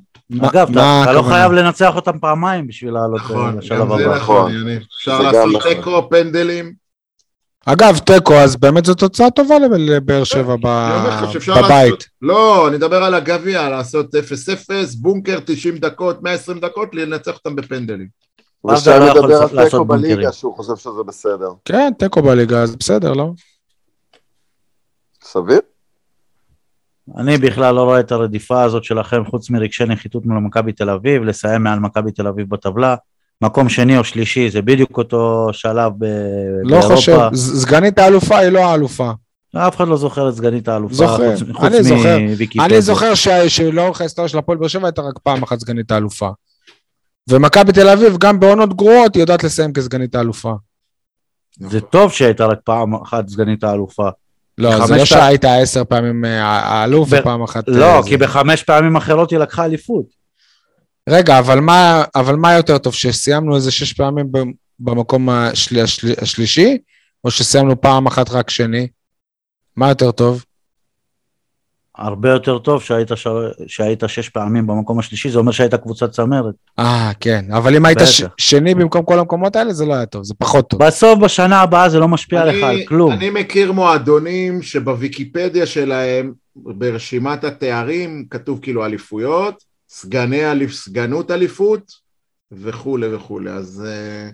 אגב, אתה לא חייב לנצח אותם פעמיים בשביל לעלות נכון, לשלב הבא. נכון, אפשר לעשות נכון. תיקו, פנדלים. אגב, תיקו, אז באמת זו תוצאה טובה לבאר שבע בבית. לא, אני מדבר על הגביע, לעשות 0-0, בונקר 90 דקות, 120 דקות, לנצח אותם בפנדלים. אפשר לדבר על תיקו בליגה, שהוא חושב שזה בסדר. כן, תיקו בליגה, אז בסדר, לא? סביר? אני בכלל לא רואה את הרדיפה הזאת שלכם, חוץ מרגשי נחיתות מול מכבי תל אביב, לסיים מעל מכבי תל אביב בטבלה. מקום שני או שלישי, זה בדיוק אותו שלב ב- לא באירופה. לא חושב, סגנית האלופה היא לא האלופה. אף אחד לא זוכר את סגנית האלופה, זוכר, חוץ, חוץ אני זוכר, אני זוכר ש... שלאורך ההיסטוריה של הפועל באר שבע הייתה רק פעם אחת סגנית האלופה. ומכבי תל אביב, גם בעונות גרועות, היא יודעת לסיים כסגנית האלופה. זה טוב שהייתה רק פעם אחת סגנית האלופה. לא, זה לא שהיית עשר פעמים אה, האלוף ופעם אחת... לא, אה, כי בחמש פעמים אחרות היא לקחה אליפות. רגע, אבל מה, אבל מה יותר טוב, שסיימנו איזה שש פעמים במקום השל, השל, השלישי, או שסיימנו פעם אחת רק שני? מה יותר טוב? הרבה יותר טוב שהיית, ש... שהיית שש פעמים במקום השלישי, זה אומר שהיית קבוצת צמרת. אה, כן, אבל אם היית ש... שני במקום כל המקומות האלה, זה לא היה טוב, זה פחות טוב. בסוף, בשנה הבאה זה לא משפיע אני, לך על כלום. אני מכיר מועדונים שבוויקיפדיה שלהם, ברשימת התארים, כתוב כאילו אליפויות, סגני אליפ, סגנות אליפות, וכולי וכולי, אז... אה,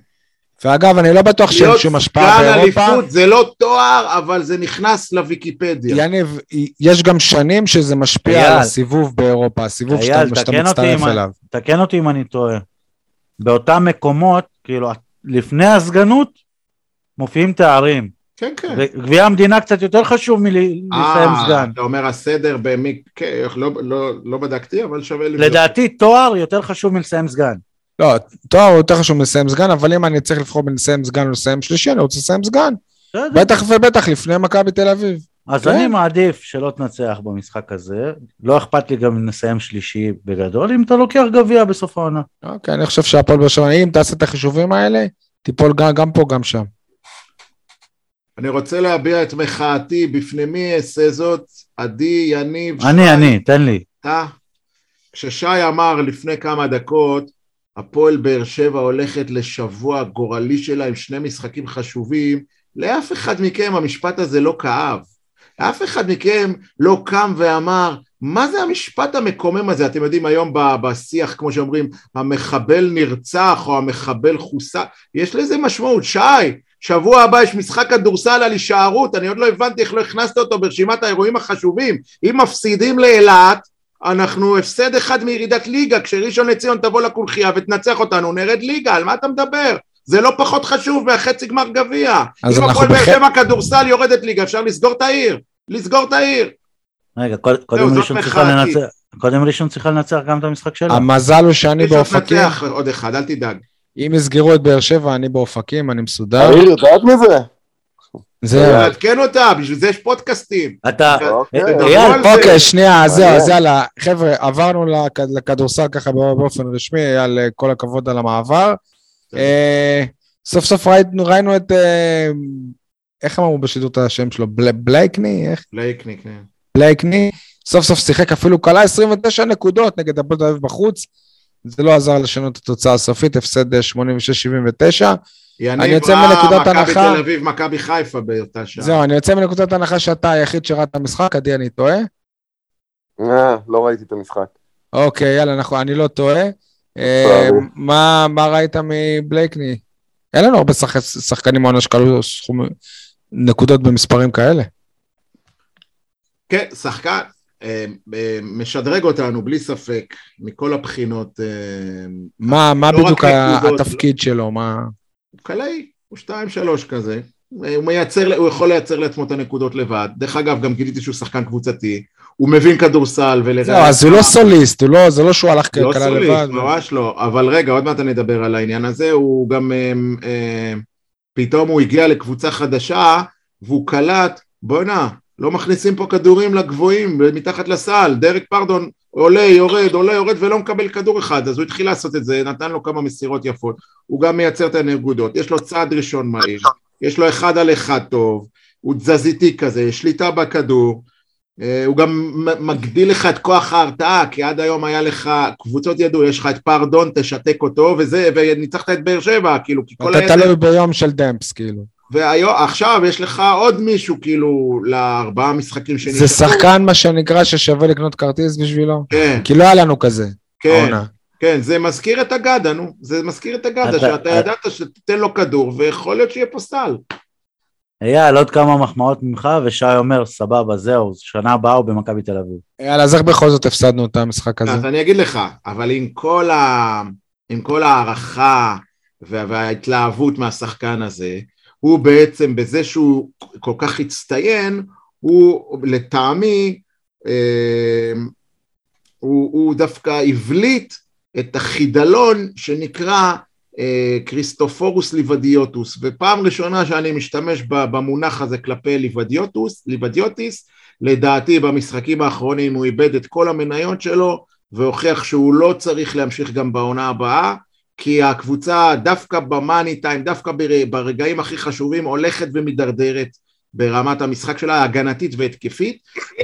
ואגב, אני לא בטוח שאין שום השפעה באירופה. להיות סגן אליפות זה לא תואר, אבל זה נכנס לוויקיפדיה. יניב, יש גם שנים שזה משפיע אייל, על הסיבוב באירופה, הסיבוב שאתה, שאתה מצטרף אליו. תקן אותי אם אני טועה. באותם מקומות, כאילו, לפני הסגנות, מופיעים תארים. כן, כן. וגביע המדינה קצת יותר חשוב מלסיים סגן. אה, אתה אומר הסדר במי... כן, לא, לא, לא בדקתי, אבל שווה לבדוק. לדעתי תואר יותר חשוב מלסיים סגן. לא, תואר הוא יותר חשוב מלסיים סגן, אבל אם אני צריך לבחור בין לסיים סגן ולסיים שלישי, אני רוצה לסיים סגן. בטח ובטח לפני מכבי תל אביב. אז כן. אני מעדיף שלא תנצח במשחק הזה, לא אכפת לי גם אם נסיים שלישי בגדול, אם אתה לוקח גביע בסוף העונה. אוקיי, אני חושב שהפועל באר שבע, אם תעשה את החישובים האלה, תיפול גם, גם פה, גם שם. אני רוצה להביע את מחאתי, בפני מי אעשה זאת? עדי, יניב, אני, שי. אני, תן לי. אתה? כששי אמר לפני כמה דקות, הפועל באר שבע הולכת לשבוע גורלי שלה עם שני משחקים חשובים, לאף אחד מכם המשפט הזה לא כאב. אף אחד מכם לא קם ואמר, מה זה המשפט המקומם הזה? אתם יודעים, היום בשיח, כמו שאומרים, המחבל נרצח או המחבל חוסה, יש לזה משמעות. שי, שבוע הבא יש משחק כדורסל על הישארות, אני עוד לא הבנתי איך לא הכנסת אותו ברשימת האירועים החשובים. אם מפסידים לאילת, אנחנו הפסד אחד מירידת ליגה, כשראשון לציון תבוא לקונכייה ותנצח אותנו, נרד ליגה, על מה אתה מדבר? זה לא פחות חשוב מהחצי גמר גביע. אם הפועל באר שבע כדורסל יורדת ליגה, אפשר לסגור את העיר. לסגור את העיר. רגע, קודם ראשון צריכה לנצח, קודם ראשון צריכה לנצח גם את המשחק שלה. המזל הוא שאני באופקים. ראשון תנצח עוד אחד, אל תדאג. אם יסגרו את באר שבע, אני באופקים, אני מסודר. העיר יודעת מזה? זהו. לעדכן אותה, בשביל זה יש פודקאסטים. אתה, אוקיי, אוקיי שנייה, זהו, אז יאללה, חבר'ה, עברנו לכדורסל ככה באופן רשמי, על כל הכבוד על המעבר. אה, סוף סוף ראינו את, אה, איך אמרו בשידור את השם שלו? בלייקני? איך? בלייקני, כן. בלייקני, סוף סוף שיחק אפילו קלה 29 נקודות נגד הפועל תל אביב בחוץ. זה לא עזר לשנות את התוצאה הסופית, הפסד 86-79. אני יוצא מנקודת הנחה... מכבי תל אביב, מכבי חיפה באותה שעה. זהו, אני יוצא מנקודת הנחה שאתה היחיד שראה את המשחק, עדי, אני טועה? אה, לא ראיתי את המשחק. אוקיי, יאללה, נכון, אני לא טועה. אה, מה ראית מבלייקני? אין לנו הרבה שחקנים מעונה שקלו נקודות במספרים כאלה. כן, שחקן, אה, משדרג אותנו בלי ספק, מכל הבחינות. מה, מה לא בדיוק התפקיד שלו? מה... הוא קלעי, הוא שתיים שלוש כזה. הוא מייצר, הוא יכול לייצר לעצמו את הנקודות לבד. דרך אגב, גם גיליתי שהוא שחקן קבוצתי. הוא מבין כדורסל ולראה... לא, אז הוא לא סוליסט, הוא לא, זה לא שהוא הלך לא לבד. לא סוליסט, ממש לא. אבל רגע, עוד מעט אני אדבר על העניין הזה. הוא גם... אה, אה, פתאום הוא הגיע לקבוצה חדשה, והוא קלט, בואנה, לא מכניסים פה כדורים לגבוהים, מתחת לסל. דרק פרדון עולה, יורד, עולה, יורד ולא מקבל כדור אחד, אז הוא התחיל לעשות את זה, נתן לו כמה מסירות יפות, הוא גם מייצר את הנקודות, יש לו צעד ראשון מהיר, יש לו אחד על אחד טוב, הוא תזזיתי כזה, שליטה בכדור, אה, הוא גם מגדיל לך את כוח ההרתעה, כי עד היום היה לך, קבוצות ידעו, יש לך את פרדון, תשתק אותו, וזה, וניצחת את באר שבע, כאילו, כי כל הידע... אתה תלוי ביום של דמפס, כאילו. ועכשיו יש לך עוד מישהו כאילו לארבעה משחקים שנקראו. זה שחקן מה שנקרא ששווה לקנות כרטיס בשבילו? כן. כי לא היה לנו כזה. כן, העונה. כן, זה מזכיר את אגדה, נו. זה מזכיר את אגדה, שאתה ידעת שתיתן לו כדור ויכול להיות שיהיה פה סל. אייל, עוד כמה מחמאות ממך, ושי אומר, סבבה, זהו, שנה הבאה הוא במכבי תל אביב. אייל, אז איך בכל זאת הפסדנו את המשחק הזה? אז אני אגיד לך, אבל עם כל, ה... עם כל ההערכה וההתלהבות מהשחקן הזה, הוא בעצם בזה שהוא כל כך הצטיין, הוא לטעמי, אה, הוא, הוא דווקא הבליט את החידלון שנקרא אה, כריסטופורוס ליבדיוטוס, ופעם ראשונה שאני משתמש במונח הזה כלפי ליבדיוטוס, ליבדיוטיס, לדעתי במשחקים האחרונים הוא איבד את כל המניות שלו והוכיח שהוא לא צריך להמשיך גם בעונה הבאה כי הקבוצה דווקא במאני טיים, דווקא ברגעים הכי חשובים הולכת ומידרדרת ברמת המשחק שלה, הגנתית והתקפית,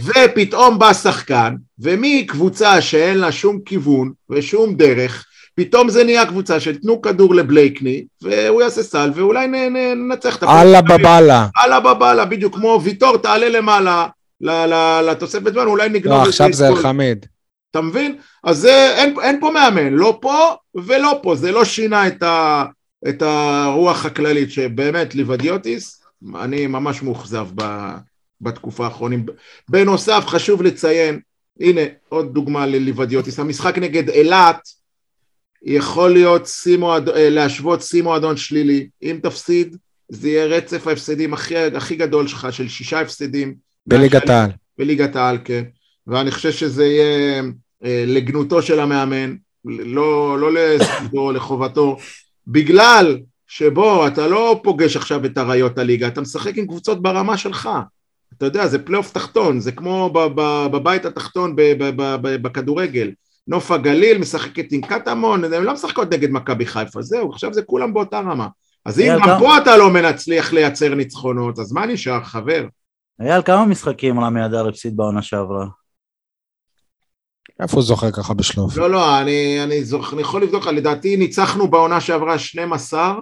ופתאום בא שחקן, ומקבוצה שאין לה שום כיוון ושום דרך, פתאום זה נהיה קבוצה של תנו כדור לבלייקני, והוא יעשה סל, ואולי ננצח את הפועל. אללה בבאללה. אללה בבאללה, בדיוק כמו ויטור, תעלה למעלה לתוספת זמן, אולי נגנוב... לא, עכשיו זה אלחמיד. אתה מבין? אז זה, אין, אין פה מאמן, לא פה ולא פה, זה לא שינה את, ה, את הרוח הכללית, שבאמת ליבדיוטיס, אני ממש מאוכזב בתקופה האחרונים. בנוסף, חשוב לציין, הנה עוד דוגמה לליבדיוטיס, המשחק נגד אילת, יכול להיות שימו, אה, להשוות שיא מועדון שלילי, אם תפסיד זה יהיה רצף ההפסדים הכי, הכי גדול שלך של שישה הפסדים. בליגת העל. בליגת העל, כן. ואני חושב שזה יהיה אה, לגנותו של המאמן, לא, לא לזכותו, [COUGHS] לחובתו, בגלל שבו אתה לא פוגש עכשיו את אריות הליגה, אתה משחק עם קבוצות ברמה שלך. אתה יודע, זה פלייאוף תחתון, זה כמו בבית התחתון בכדורגל. נוף הגליל משחקת עם קטמון, הן לא משחקות נגד מכבי חיפה, זהו, עכשיו זה כולם באותה רמה. אז אם גם פה אתה לא מצליח לייצר ניצחונות, אז מה נשאר, חבר? אייל, כמה משחקים רמי אדר הפסיד בעונה שעברה? איפה הוא זוכר ככה בשלוף? לא, לא, אני, אני, זוכ... אני יכול לבדוק, לדעתי ניצחנו בעונה שעברה 12,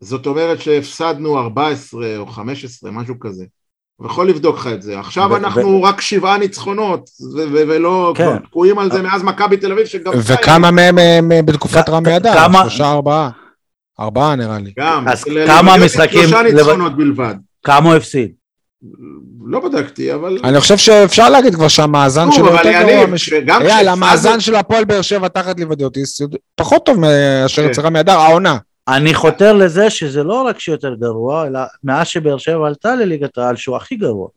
זאת אומרת שהפסדנו 14 או 15, משהו כזה. הוא יכול לבדוק לך את זה. עכשיו ו- אנחנו ו- רק שבעה ניצחונות, ו- ו- ולא כן. תקועים על זה מאז מכבי תל אביב, שגם... וכמה מהם בתקופת רמי אדר? כמה... שלושה ארבעה. ארבעה נראה לי. גם. אז כמה משחקים... שלושה ניצחונות בלבד. כמה הוא הפסיד? לא בדקתי, אבל... אני חושב שאפשר להגיד כבר שהמאזן שלו יותר גרוע. מש... אייל, המאזן של הפועל באר שבע תחת ליבדיוטיס פחות טוב מאשר אצל רמי אדר, העונה. אני חותר לזה שזה לא רק שיותר גרוע, אלא מאז שבאר שבע עלתה לליגת העל שהוא הכי גרוע.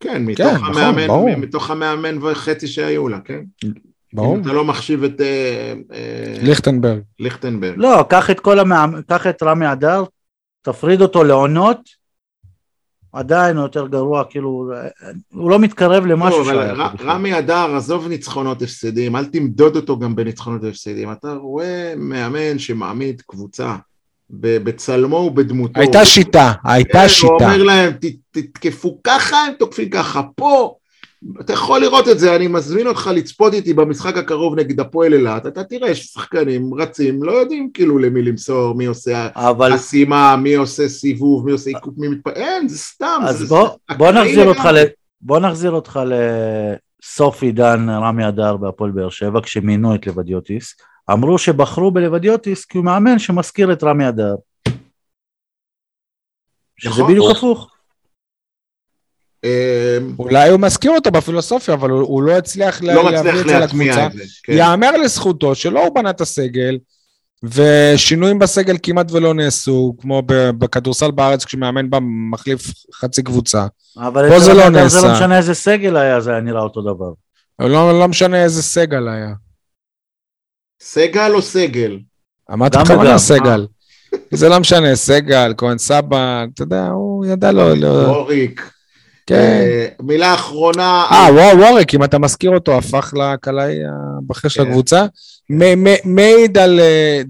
כן, מתוך כן, המאמן, נכון, מתוך המאמן וחצי שהיו לה, כן? ברור. אם אתה לא מחשיב את... אה, אה, ליכטנברג. ליכטנברג. לא, קח את כל המאמן, קח את רמי אדר, תפריד אותו לעונות, עדיין הוא יותר גרוע, כאילו, הוא לא מתקרב למשהו לא, שהיה. ר, רמי אדר, עזוב ניצחונות הפסדים, אל תמדוד אותו גם בניצחונות הפסדים. אתה רואה מאמן שמעמיד קבוצה בצלמו ובדמותו. הייתה שיטה, הייתה כן, שיטה. הוא אומר להם, תתקפו ככה, הם תוקפים ככה. פה, אתה יכול לראות את זה, אני מזמין אותך לצפות איתי במשחק הקרוב נגד הפועל אילת, אתה תראה ששחקנים רצים, לא יודעים כאילו למי למסור, מי עושה אבל... חסימה, מי עושה סיבוב, מי עושה עיקוף, מי מתפ... אין, זה סתם. אז זה בוא, זה... בוא, נחזיר אותך ל... בוא נחזיר אותך לסוף עידן רמי אדר בהפועל באר שבע, כשמינו את לבדיוטיס, אמרו שבחרו בלבדיוטיס כי הוא מאמן שמזכיר את רמי אדר. שזה נכון. בדיוק הפוך. אמ, אולי הוא מזכיר אותו בפילוסופיה, אבל הוא, לא הצליח לא להביא את זה לקבוצה. כן. יאמר לזכותו שלא הוא בנה את הסגל, ושינויים בסגל כמעט ולא נעשו, כמו בכדורסל בארץ, כשמאמן בא מחליף חצי קבוצה. אבל פה זה לא נעשה. זה לא משנה איזה סגל היה, זה היה נראה אותו דבר. לא, לא משנה איזה סגל היה. סגל או סגל? אמרתי לך מה סגל. זה לא משנה, סגל, כהן סבא, אתה יודע, הוא ידע לו... אוריק. כן. אה, מילה אחרונה. אה, וואו, ווארק, אם אתה מזכיר אותו, הפך לקלעי הבכיר של כן. הקבוצה. מעיד על אה,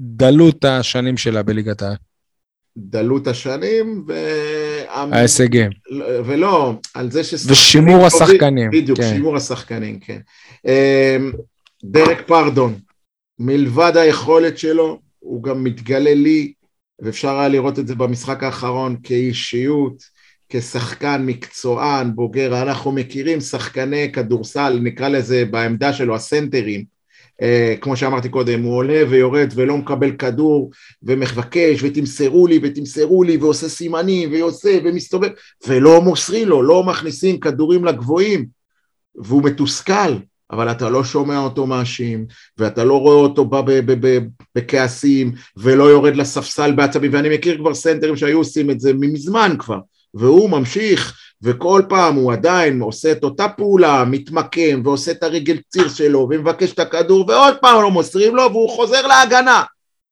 דלות השנים שלה בליגת העל. דלות השנים ו... ההישגים. ולא, על זה ש... ושימור השחקנים. בדיוק, כן. שימור השחקנים, כן. אמ, דרק פרדון, מלבד היכולת שלו, הוא גם מתגלה לי, ואפשר היה לראות את זה במשחק האחרון, כאישיות, כשחקן מקצוען, בוגר, אנחנו מכירים שחקני כדורסל, נקרא לזה בעמדה שלו, הסנטרים, אה, כמו שאמרתי קודם, הוא עולה ויורד ולא מקבל כדור ומבקש ותמסרו לי ותמסרו לי ועושה סימנים ועושה ומסתובב ולא מוסרים לו, לא מכניסים כדורים לגבוהים. והוא מתוסכל, אבל אתה לא שומע אותו מאשים ואתה לא רואה אותו בא בכעסים ולא יורד לספסל בעצבים. ואני מכיר כבר סנטרים שהיו עושים את זה מזמן כבר והוא ממשיך וכל פעם הוא עדיין עושה את אותה פעולה, מתמקם ועושה את הרגל ציר שלו ומבקש את הכדור ועוד פעם לא מוסרים לו והוא חוזר להגנה.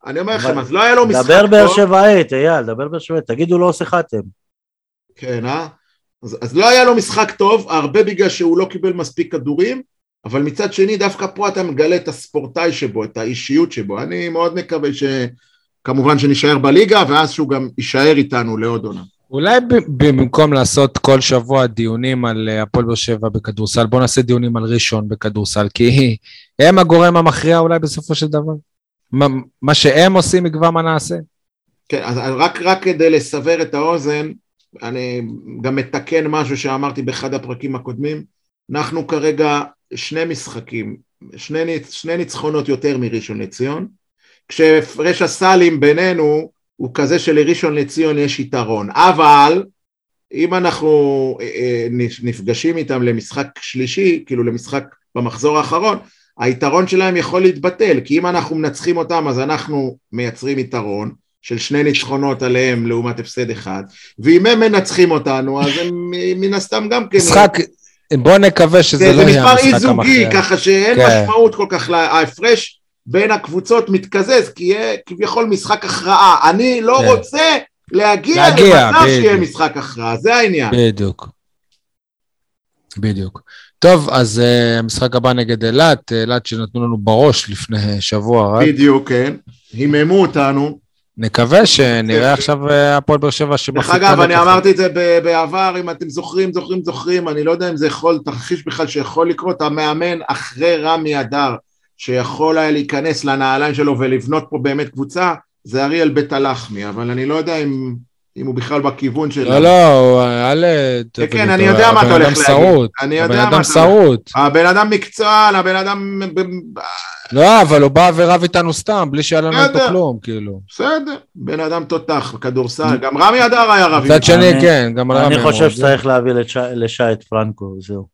אני אומר לכם, אז לא היה לו משחק טוב. דבר באר שבעית, אייל, דבר באר שבעית, תגידו לא עושה חתם. כן, אה? אז, אז לא היה לו משחק טוב, הרבה בגלל שהוא לא קיבל מספיק כדורים, אבל מצד שני דווקא פה אתה מגלה את הספורטאי שבו, את האישיות שבו. אני מאוד מקווה שכמובן שנשאר בליגה ואז שהוא גם יישאר איתנו לעוד עונה. אולי במקום לעשות כל שבוע דיונים על אה, הפועל באר שבע בכדורסל, בואו נעשה דיונים על ראשון בכדורסל, כי [LAUGHS] הם הגורם המכריע אולי בסופו של דבר. מה, מה שהם עושים יקבע מה נעשה. כן, אז רק, רק כדי לסבר את האוזן, אני גם מתקן משהו שאמרתי באחד הפרקים הקודמים, אנחנו כרגע שני משחקים, שני, שני ניצחונות יותר מראשון לציון, כשהפרש הסלים בינינו הוא כזה שלראשון לציון יש יתרון, אבל אם אנחנו אה, אה, נפגשים איתם למשחק שלישי, כאילו למשחק במחזור האחרון, היתרון שלהם יכול להתבטל, כי אם אנחנו מנצחים אותם אז אנחנו מייצרים יתרון של שני ניצחונות עליהם לעומת הפסד אחד, ואם הם מנצחים אותנו אז הם מן הסתם גם כן... משחק, בוא נקווה שזה זה, לא יהיה המשחק המכריע. זה מספר אי זוגי, ככה שאין כן. משמעות כל כך, ההפרש בין הקבוצות מתקזז, כי יהיה כביכול משחק הכרעה. אני לא כן. רוצה להגיע, להגיע למצב שיהיה משחק הכרעה, זה העניין. בדיוק. בדיוק. טוב, אז uh, המשחק הבא נגד אילת, אילת שנתנו לנו בראש לפני שבוע, רק. בדיוק, כן. היממו אותנו. נקווה שנראה עכשיו אה, הפועל באר שבע שמחזיקה... דרך אגב, אני אמרתי את זה בעבר, אם אתם זוכרים, זוכרים, זוכרים, אני לא יודע אם זה יכול, תרחיש בכלל שיכול לקרות, המאמן אחרי רמי אדר, שיכול היה להיכנס לנעליים שלו ולבנות פה באמת קבוצה, זה אריאל בית הלחמי, אבל אני לא יודע אם... אם הוא בכלל בכיוון שלו. לא, לא, הוא על... כן, אני יודע מה אתה הולך להגיד. אני יודע מה אתה... הבן אדם שרוט. הבן אדם מקצוען, הבן אדם... לא, אבל הוא בא ורב איתנו סתם, בלי שהיה לנו איתו כלום, כאילו. בסדר, בן אדם תותח, כדורסל. גם רמי אדר היה רב. מצד שני, כן, גם רמי. אני חושב שצריך להביא לשי את פרנקו, זהו.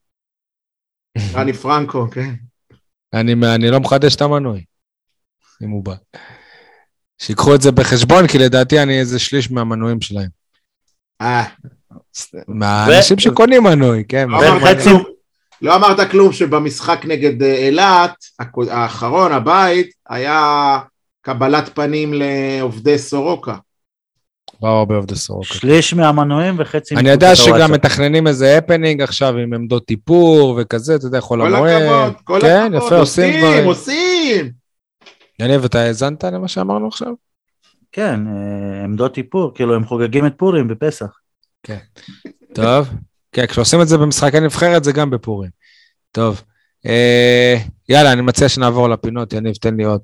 רני פרנקו, כן. אני לא מחדש את המנוי, אם הוא בא. שיקחו את זה בחשבון, כי לדעתי אני איזה שליש מהמנויים שלהם. אה. מהאנשים שקונים מנוי, כן. לא אמרת כלום שבמשחק נגד אה, אילת, האחרון, הבית, היה קבלת פנים לעובדי סורוקה. באו הרבה עובדי סורוקה. שליש מהמנויים וחצי... אני יודע שגם מתכננים איזה הפנינג עכשיו עם עמדות איפור וכזה, אתה יודע, חול המועד. כל הכבוד, כל כן, הכבוד. כן, יפה, עושים. עושים, עושים. יניב, אתה האזנת למה שאמרנו עכשיו? כן, אה, עמדות איפור, כאילו הם חוגגים את פורים בפסח. כן, טוב. כן, כשעושים את זה במשחקי נבחרת זה גם בפורים. טוב. אה, יאללה, אני מציע שנעבור לפינות, יניב, תן לי עוד.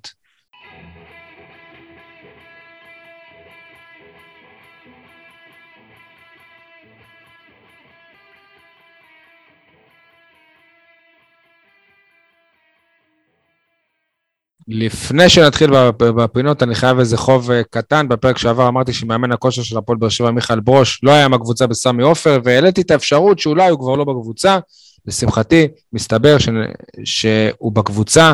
לפני שנתחיל בפינות, אני חייב איזה חוב אה, קטן. בפרק שעבר אמרתי שמאמן הכושר של הפועל באר שבע, מיכאל ברוש, לא היה עם הקבוצה בסמי עופר, והעליתי את האפשרות שאולי הוא כבר לא בקבוצה. לשמחתי, מסתבר ש... שהוא בקבוצה,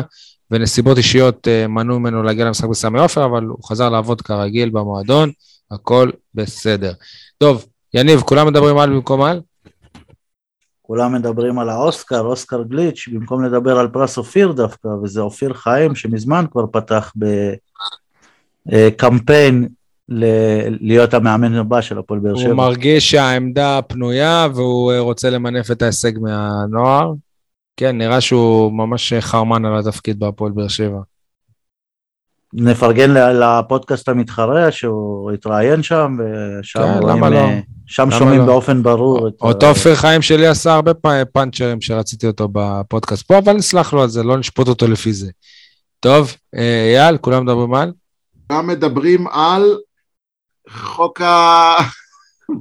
ונסיבות אישיות אה, מנעו ממנו להגיע למשחק בסמי עופר, אבל הוא חזר לעבוד כרגיל במועדון, הכל בסדר. טוב, יניב, כולם מדברים על במקום על? כולם מדברים על האוסקר, אוסקר גליץ', במקום לדבר על פרס אופיר דווקא, וזה אופיר חיים שמזמן כבר פתח בקמפיין להיות המאמן הבא של הפועל באר שבע. הוא מרגיש שהעמדה פנויה והוא רוצה למנף את ההישג מהנוער. כן, נראה שהוא ממש חרמן על התפקיד בהפועל באר שבע. נפרגן לפודקאסט המתחרה שהוא התראיין שם, ושם כן, רואים... למה לא? אה, שם שומעים לא? באופן ברור. אותו אופיר חיים שלי עשה הרבה פאנצ'רים שרציתי אותו בפודקאסט פה, אבל נסלח לו על זה, לא נשפוט אותו לפי זה. טוב, אה, אייל, כולם מדברים על? כולם מדברים על חוק ה... [LAUGHS]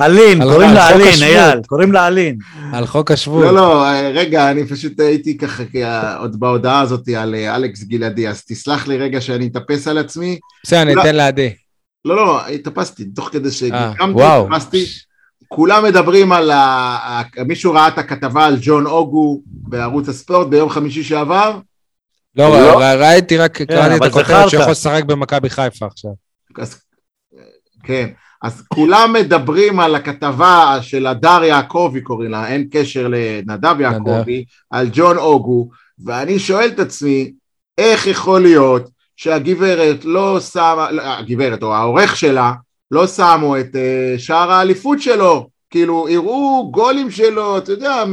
אלין, קוראים לה אלין, אייל, קוראים לה אלין. על חוק השבות. לא, לא, רגע, אני פשוט הייתי ככה עוד בהודעה הזאת על אה, אלכס גלעדי, אז תסלח לי רגע שאני אתאפס על עצמי. בסדר, אני אתן לעדי. לא, לא, התאפסתי, תוך כדי שגמתי, התאפסתי. כולם מדברים על ה... מישהו ראה את הכתבה על ג'ון אוגו בערוץ הספורט ביום חמישי שעבר? לא, לא? ראיתי רק, כן, קראתי את הכותרת שיכול לשחק במכבי חיפה עכשיו. כן, אז כולם מדברים על הכתבה של הדר יעקבי קוראים לה, אין קשר לנדב יעקבי, על ג'ון אוגו, ואני שואל את עצמי, איך יכול להיות שהגברת לא שמה, לא, הגברת או העורך שלה, לא שמו את uh, שער האליפות שלו, כאילו הראו גולים שלו, אתה יודע,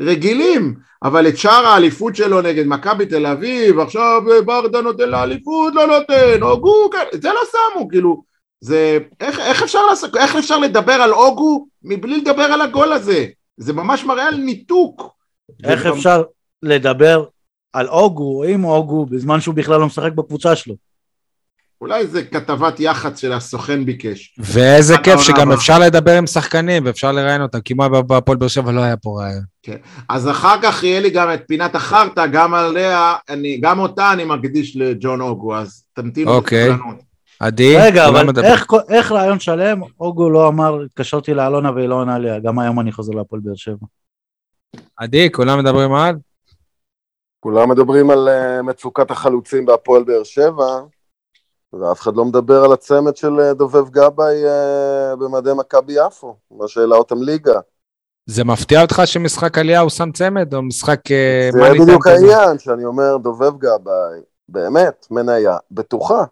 רגילים, אבל את שער האליפות שלו נגד מכבי תל אביב, עכשיו אה, ברדה נותן לאליפות, לא נותן, הוגו, כן, את זה לא שמו, כאילו, זה, איך, איך, אפשר לעשות, איך אפשר לדבר על אוגו מבלי לדבר על הגול הזה? זה ממש מראה על ניתוק. איך אפשר לדבר על אוגו, עם אוגו, בזמן שהוא בכלל לא משחק בקבוצה שלו. אולי זה כתבת יח"צ של הסוכן ביקש. ואיזה כיף שגם אפשר לדבר עם שחקנים ואפשר לראיין אותם, כי מה בהפועל באר שבע לא היה פה ראיון. כן, אז אחר כך יהיה לי גם את פינת החרטא, גם עליה, אני, גם אותה אני מקדיש לג'ון אוגו, אז תמתינו אוקיי. עדי, רגע, אבל איך, איך רעיון שלם, אוגו לא אמר, התקשרתי לאלונה והיא לא עונה לי, גם היום אני חוזר להפועל באר שבע. עדי, כולם מדברים על? כולם מדברים על uh, מצוקת החלוצים בהפועל באר שבע, ואף אחד לא מדבר על הצמד של uh, דובב גבאי uh, במדי מכבי יפו, מה שהעלה אותם ליגה. זה מפתיע אותך שמשחק עלייה הוא שם צמד, או משחק... זה בדיוק העניין, שאני אומר, דובב גבאי, באמת, מניה בטוחה.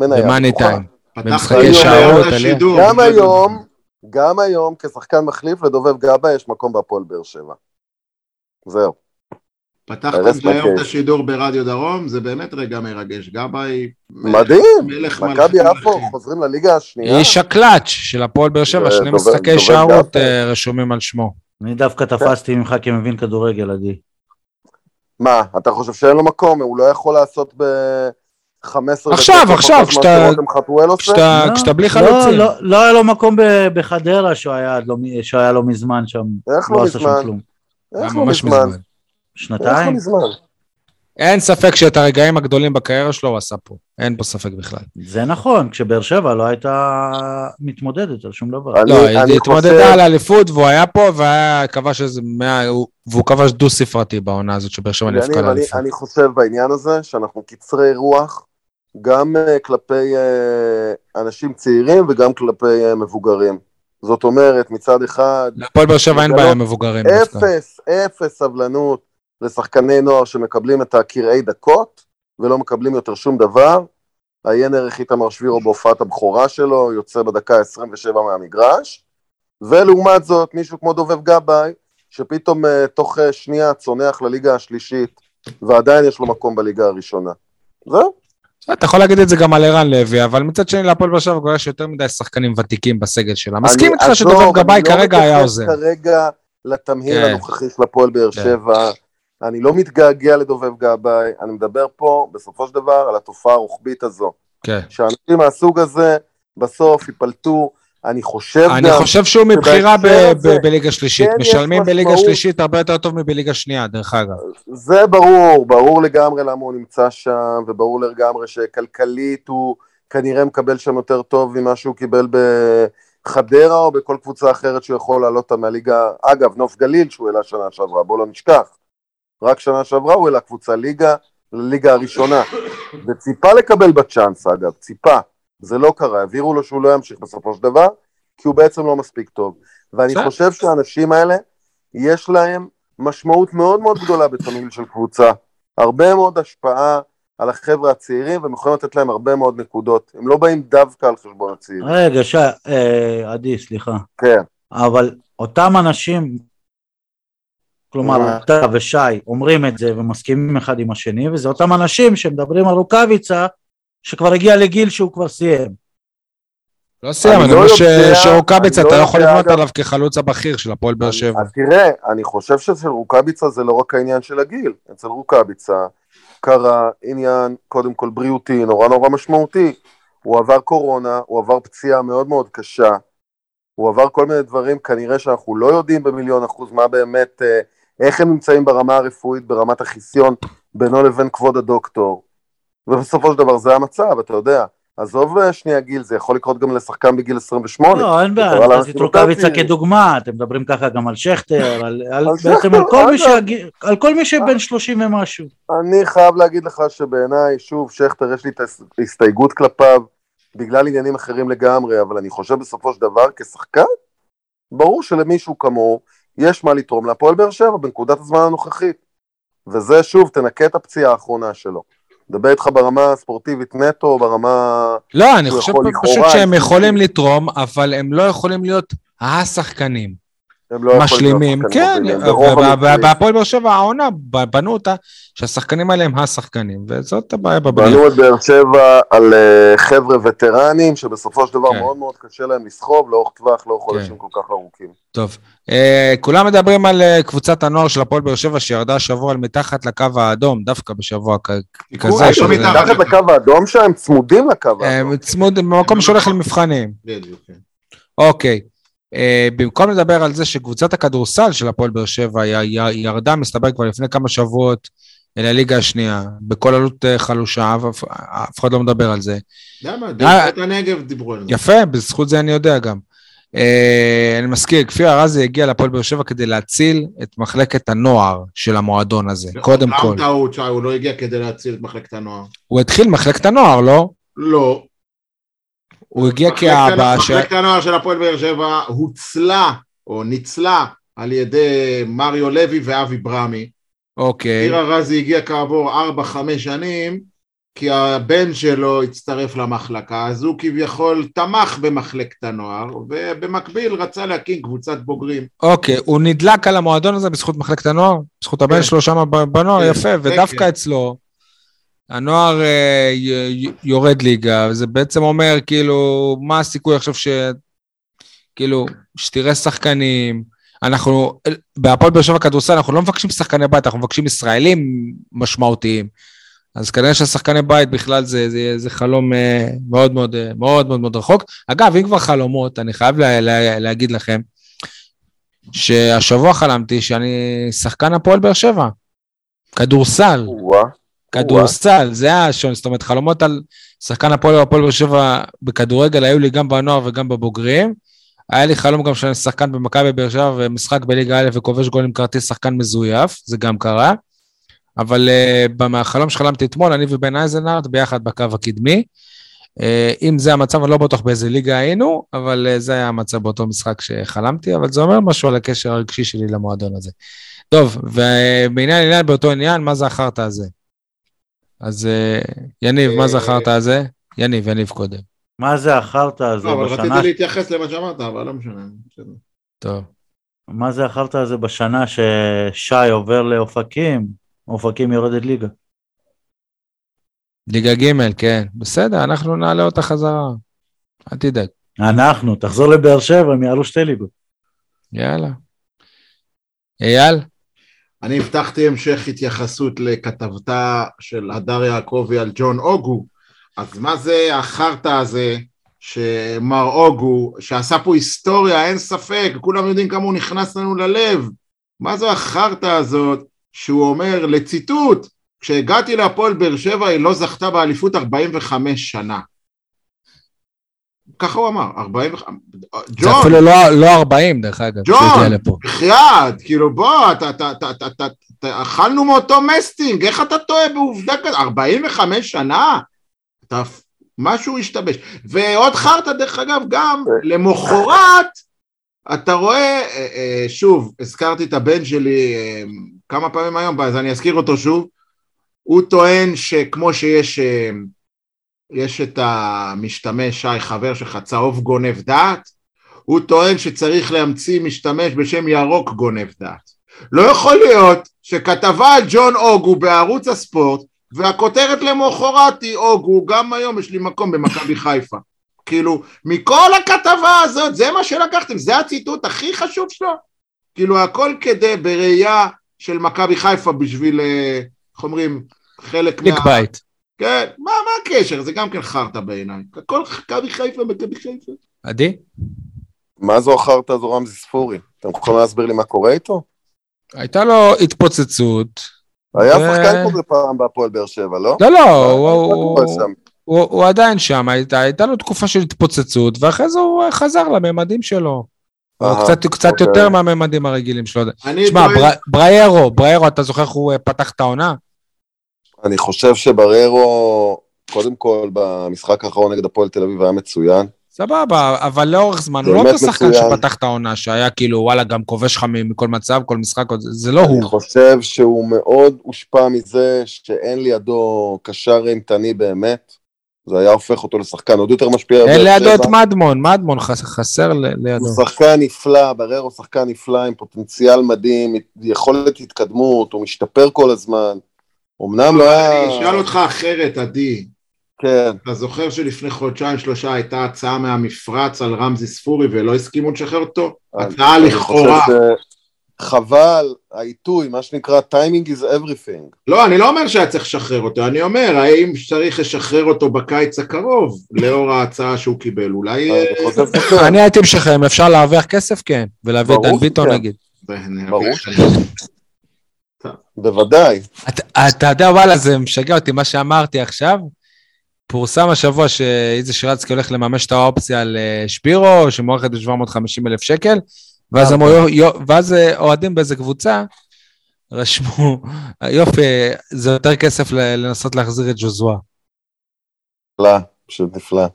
מניה במאני טיים. במשחקי שערות, עלייה. גם היום, גם היום, כשחקן מחליף לדובב גבאי יש מקום בהפועל באר שבע. זהו. פתחתם היום את השידור ברדיו דרום, זה באמת רגע מרגש. גבאי... מדהים, מכבי יפו חוזרים לליגה השנייה. איש הקלאץ' של הפועל באר שבע, שני משחקי שערות אה, רשומים על שמו. אני דווקא תפסתי ממך כמבין כדורגל, עדי. מה, אתה חושב שאין לו מקום? הוא לא יכול לעשות ב... 15 עכשיו, עכשיו, כשאתה בלי לא, חלוצים. לא היה לו מקום בחדרה שהוא היה לא מזמן שם. איך לא מזמן? איך לא מזמן? שנתיים? אין ספק שאת הרגעים הגדולים בקריירה שלו הוא עשה פה, אין פה ספק בכלל. זה נכון, כשבאר שבע לא הייתה מתמודדת על שום דבר. לא, היא התמודדה על האליפות והוא היה פה והיה כבש איזה מאה, והוא כבש דו ספרתי בעונה הזאת שבאר שבע נפקה לאליפות. אני חושב בעניין הזה שאנחנו קצרי רוח, גם אה, כלפי אה, אנשים צעירים וגם כלפי אה, מבוגרים. זאת אומרת, מצד אחד... להפועל באר שבע אין בעיה מבוגרים. אפס, אפס סבלנות לשחקני נוער שמקבלים את הקרעי דקות ולא מקבלים יותר שום דבר. עיין ערך איתמר שבירו בהופעת הבכורה שלו, יוצא בדקה 27 מהמגרש. ולעומת זאת, מישהו כמו דובב גבאי, שפתאום uh, תוך uh, שנייה צונח לליגה השלישית, ועדיין יש לו מקום בליגה הראשונה. זהו. אתה יכול להגיד את זה גם על ערן לוי, אבל מצד שני להפועל באר שבע יש יותר מדי שחקנים ותיקים בסגל שלה. מסכים איתך שדובב גבאי כרגע היה עוזר. אני לא מתייחס כרגע לתמהיל כן. הנוכחי של הפועל באר כן. שבע. אני לא מתגעגע לדובב גבאי, אני מדבר פה בסופו של דבר על התופעה הרוחבית הזו. כן. שאנשים מהסוג הזה בסוף ייפלטו, אני חושב אני גם... אני חושב שהוא מבחירה בליגה שלישית, כן משלמים בליגה שלישית הרבה יותר טוב מבליגה שנייה, דרך אגב. זה ברור, ברור לגמרי למה הוא נמצא שם, וברור לגמרי שכלכלית הוא כנראה מקבל שם יותר טוב ממה שהוא קיבל בחדרה או בכל קבוצה אחרת שהוא יכול לעלות אותה מהליגה, אגב, נוף גליל שהוא העלה שנה שעברה, בוא לא נשכח. רק שנה שעברה הוא העלה קבוצה ליגה לליגה הראשונה, וציפה לקבל בצ'אנס אגב, ציפה, זה לא קרה, העבירו לו שהוא לא ימשיך בסופו של דבר, כי הוא בעצם לא מספיק טוב. ואני חושב שהאנשים האלה, יש להם משמעות מאוד מאוד גדולה בתמהיל של קבוצה. הרבה מאוד השפעה על החבר'ה הצעירים, והם יכולים לתת להם הרבה מאוד נקודות. הם לא באים דווקא על חשבון הצעירים. רגע, שי, אה, עדי, סליחה. כן. אבל אותם אנשים כלומר, אתה ושי אומרים את זה ומסכימים אחד עם השני, וזה אותם אנשים שמדברים על רוקאביצה, שכבר הגיע לגיל שהוא כבר סיים. לא סיים, אני אומר לא שרוקאביצה, אתה לא יכול לבנות עליו כחלוץ הבכיר של הפועל באר שבע. אז תראה, אני חושב שאצל רוקאביצה זה לא רק העניין של הגיל, אצל רוקאביצה קרה עניין, קודם כל בריאותי, נורא נורא משמעותי. הוא עבר קורונה, הוא עבר פציעה מאוד מאוד קשה, הוא עבר כל מיני דברים, כנראה שאנחנו לא יודעים במיליון אחוז מה באמת אה, איך הם נמצאים ברמה הרפואית, ברמת החיסיון בינו לבין כבוד הדוקטור. ובסופו של דבר זה המצב, אתה יודע. עזוב אה, שנייה גיל, זה יכול לקרות גם לשחקן בגיל 28. לא, אין בעיה, נתתי את רוקאביצה כדוגמה, אתם מדברים ככה גם על שכטר, על, על, בעצם על כל, מי שהגיל, על כל מי שבין 30 ומשהו. אני חייב להגיד לך שבעיניי, שוב, שכטר, יש לי את ההסתייגות כלפיו, בגלל עניינים אחרים לגמרי, אבל אני חושב בסופו של דבר, כשחקן, ברור שלמישהו כמוהו, יש מה לתרום להפועל באר שבע בנקודת הזמן הנוכחית. וזה שוב, תנקה את הפציעה האחרונה שלו. מדבר איתך ברמה הספורטיבית נטו, ברמה... לא, אני חושב פשוט שהם יכולים לתרום, אבל הם לא יכולים להיות השחקנים. לא משלימים, כן, והפועל באר שבע העונה, בנו אותה שהשחקנים האלה הם השחקנים, וזאת הבעיה בבנייה. בנו את באר שבע על אה, חבר'ה וטרנים, שבסופו של דבר כן. מאוד מאוד קשה להם לסחוב לאורך טווח, לאורך כן. חודשים כל כך ארוכים. טוב, אה, כולם מדברים על אה, קבוצת הנוער של הפועל באר שבע, שירדה השבוע על מתחת לקו האדום, דווקא בשבוע כזה. מתחת לקו האדום שהם צמודים לקו האדום. הם צמודים, במקום שהולך למבחנים. בדיוק, כן. אוקיי. Uh, במקום לדבר על זה שקבוצת הכדורסל של הפועל באר שבע ירדה, מסתבר כבר לפני כמה שבועות, אל הליגה השנייה, בכל עלות uh, חלושה, אף, אחד לא מדבר על זה. למה? אה, בזכות הנגב דיברו על זה. יפה, בזכות זה אני יודע גם. אני מזכיר, כפיר ארזי הגיע לפועל באר שבע כדי להציל את מחלקת הנוער של המועדון הזה, קודם כל. טעות, הוא לא הגיע כדי להציל את מחלקת הנוער. הוא התחיל מחלקת הנוער, לא? לא. הוא הגיע כאבא ש... מחלקת הנוער של הפועל באר שבע הוצלה, או ניצלה, על ידי מריו לוי ואבי ברמי. אוקיי. עיר ארזי הגיע כעבור 4-5 שנים, כי הבן שלו הצטרף למחלקה, אז הוא כביכול תמך במחלקת הנוער, ובמקביל רצה להקים קבוצת בוגרים. אוקיי, הוא נדלק על המועדון הזה בזכות מחלקת הנוער? בזכות הבן כן. שלו שם בנוער, כן, יפה, ודווקא כן. אצלו. הנוער אה, יורד ליגה, וזה בעצם אומר, כאילו, מה הסיכוי עכשיו ש... כאילו, שתראה שחקנים, אנחנו, בהפועל באר שבע כדורסל, אנחנו לא מבקשים שחקני בית, אנחנו מבקשים ישראלים משמעותיים. אז כנראה שהשחקני בית בכלל זה, זה, זה חלום אה, מאוד מאוד אה, מאוד מאוד מאוד רחוק. אגב, אם כבר חלומות, אני חייב לה, לה, להגיד לכם, שהשבוע חלמתי שאני שחקן הפועל באר שבע. כדורסל. וואו. כדורסל, זה היה השון, זאת אומרת, חלומות על שחקן הפועל והפועל באר שבע בכדורגל היו לי גם בנוער וגם בבוגרים. היה לי חלום גם שאני שחקן במכבי באר שבע ומשחק בליגה א' וכובש גול עם כרטיס שחקן מזויף, זה גם קרה. אבל uh, במחלום שחלמתי אתמול, אני ובן אייזנארט ביחד בקו הקדמי. Uh, אם זה המצב, אני לא בטוח באיזה ליגה היינו, אבל uh, זה היה המצב באותו משחק שחלמתי, אבל זה אומר משהו על הקשר הרגשי שלי למועדון הזה. טוב, ובעניין עניין באותו עניין, מה זה החרטא הזה? אז אה, יניב, מה זכרת על זה? יניב, יניב קודם. מה זה החרטא הזה בשנה... לא, אבל רציתי להתייחס למה שאמרת, אבל לא משנה. טוב. מה זה החרטא הזה בשנה ששי עובר לאופקים, אופקים יורדת ליגה? ליגה ג', כן. בסדר, אנחנו נעלה אותה חזרה. אל תדאג. אנחנו, תחזור לבאר שבע, הם יעלו שתי ליגות. יאללה. אייל? אני הבטחתי המשך התייחסות לכתבתה של הדר יעקבי על ג'ון אוגו, אז מה זה החרטא הזה שמר אוגו, שעשה פה היסטוריה, אין ספק, כולם יודעים כמה הוא נכנס לנו ללב, מה זו החרטא הזאת שהוא אומר, לציטוט, כשהגעתי להפועל באר שבע היא לא זכתה באליפות 45 שנה. ככה הוא אמר, 40... זה אפילו לא, לא 40 דרך אגב, ג'ון, בחייאת, כאילו בוא, אתה, אתה, אתה, אתה, אתה, אתה, אכלנו מאותו מסטינג, איך אתה טועה בעובדה כזאת? 45 שנה? אתה, משהו השתבש. ועוד חרטא, דרך אגב, גם למחרת, אתה רואה, אה, אה, שוב, הזכרתי את הבן שלי אה, כמה פעמים היום, אז אני אזכיר אותו שוב, הוא טוען שכמו שיש יש את המשתמש, שי, חבר שלך, צהוב גונב דעת, הוא טוען שצריך להמציא משתמש בשם ירוק גונב דעת. לא יכול להיות שכתבה על ג'ון אוגו בערוץ הספורט והכותרת למחרת היא אוגו, גם היום יש לי מקום במכבי חיפה. [LAUGHS] כאילו, מכל הכתבה הזאת, זה מה שלקחתם, זה הציטוט הכי חשוב שלו. כאילו, הכל כדי, בראייה של מכבי חיפה בשביל, אה, איך אומרים, חלק מה... בית. כן, מה, מה הקשר? זה גם כן חרטא בעיניי. הכל מכבי חיפה, מכבי חיפה. עדי? מה זו החרטא הזו רמזי ספורי? אתם יכולים להסביר לי מה קורה איתו? הייתה לו התפוצצות. היה שחקן כזה פעם בהפועל באר שבע, לא? לא, לא, הוא עדיין שם, הייתה לו תקופה של התפוצצות, ואחרי זה הוא חזר לממדים שלו. קצת אוקיי. יותר מהממדים הרגילים שלו. תשמע, בריירו, בריירו, אתה זוכר איך הוא פתח את העונה? אני חושב שבררו, קודם כל, במשחק האחרון נגד הפועל תל אביב היה מצוין. סבבה, אבל לאורך זמן, הוא לא אותו שחקן שפתח את העונה, שהיה כאילו, וואלה, גם כובש לך מכל מצב, כל משחק, זה לא הוא. אני חושב שהוא מאוד הושפע מזה שאין לידו קשר אימתני באמת. זה היה הופך אותו לשחקן עוד יותר משפיע. אין לידו את מדמון, מדמון חסר לידו. הוא שחקן נפלא, בררו שחקן נפלא עם פוטנציאל מדהים, יכולת התקדמות, הוא משתפר כל הזמן. אמנם לא היה... אני אשאל אותך אחרת, עדי. כן. אתה זוכר שלפני חודשיים שלושה הייתה הצעה מהמפרץ על רמזי ספורי ולא הסכימו לשחרר אותו? הצעה לכאורה. חבל, העיתוי, מה שנקרא timing is everything. לא, אני לא אומר שהיה צריך לשחרר אותו, אני אומר, האם צריך לשחרר אותו בקיץ הקרוב, לאור ההצעה שהוא קיבל, אולי... אה, [LAUGHS] אני הייתי משחרר, אם אפשר להרוויח כסף, כן, ולהביא את דן ביטון נגיד. ברור בוודאי. אתה יודע, וואלה, זה משגע אותי, מה שאמרתי עכשיו. פורסם השבוע שאיזה שרצקי הולך לממש את האופציה על אה, שפירו, שמוערכת ב-750 אלף שקל, ואז, אמרו, ואז אה, אוהדים באיזה קבוצה רשמו, [LAUGHS] יופי, זה יותר כסף לנסות להחזיר את ג'וזואה. נפלא, פשוט נפלא.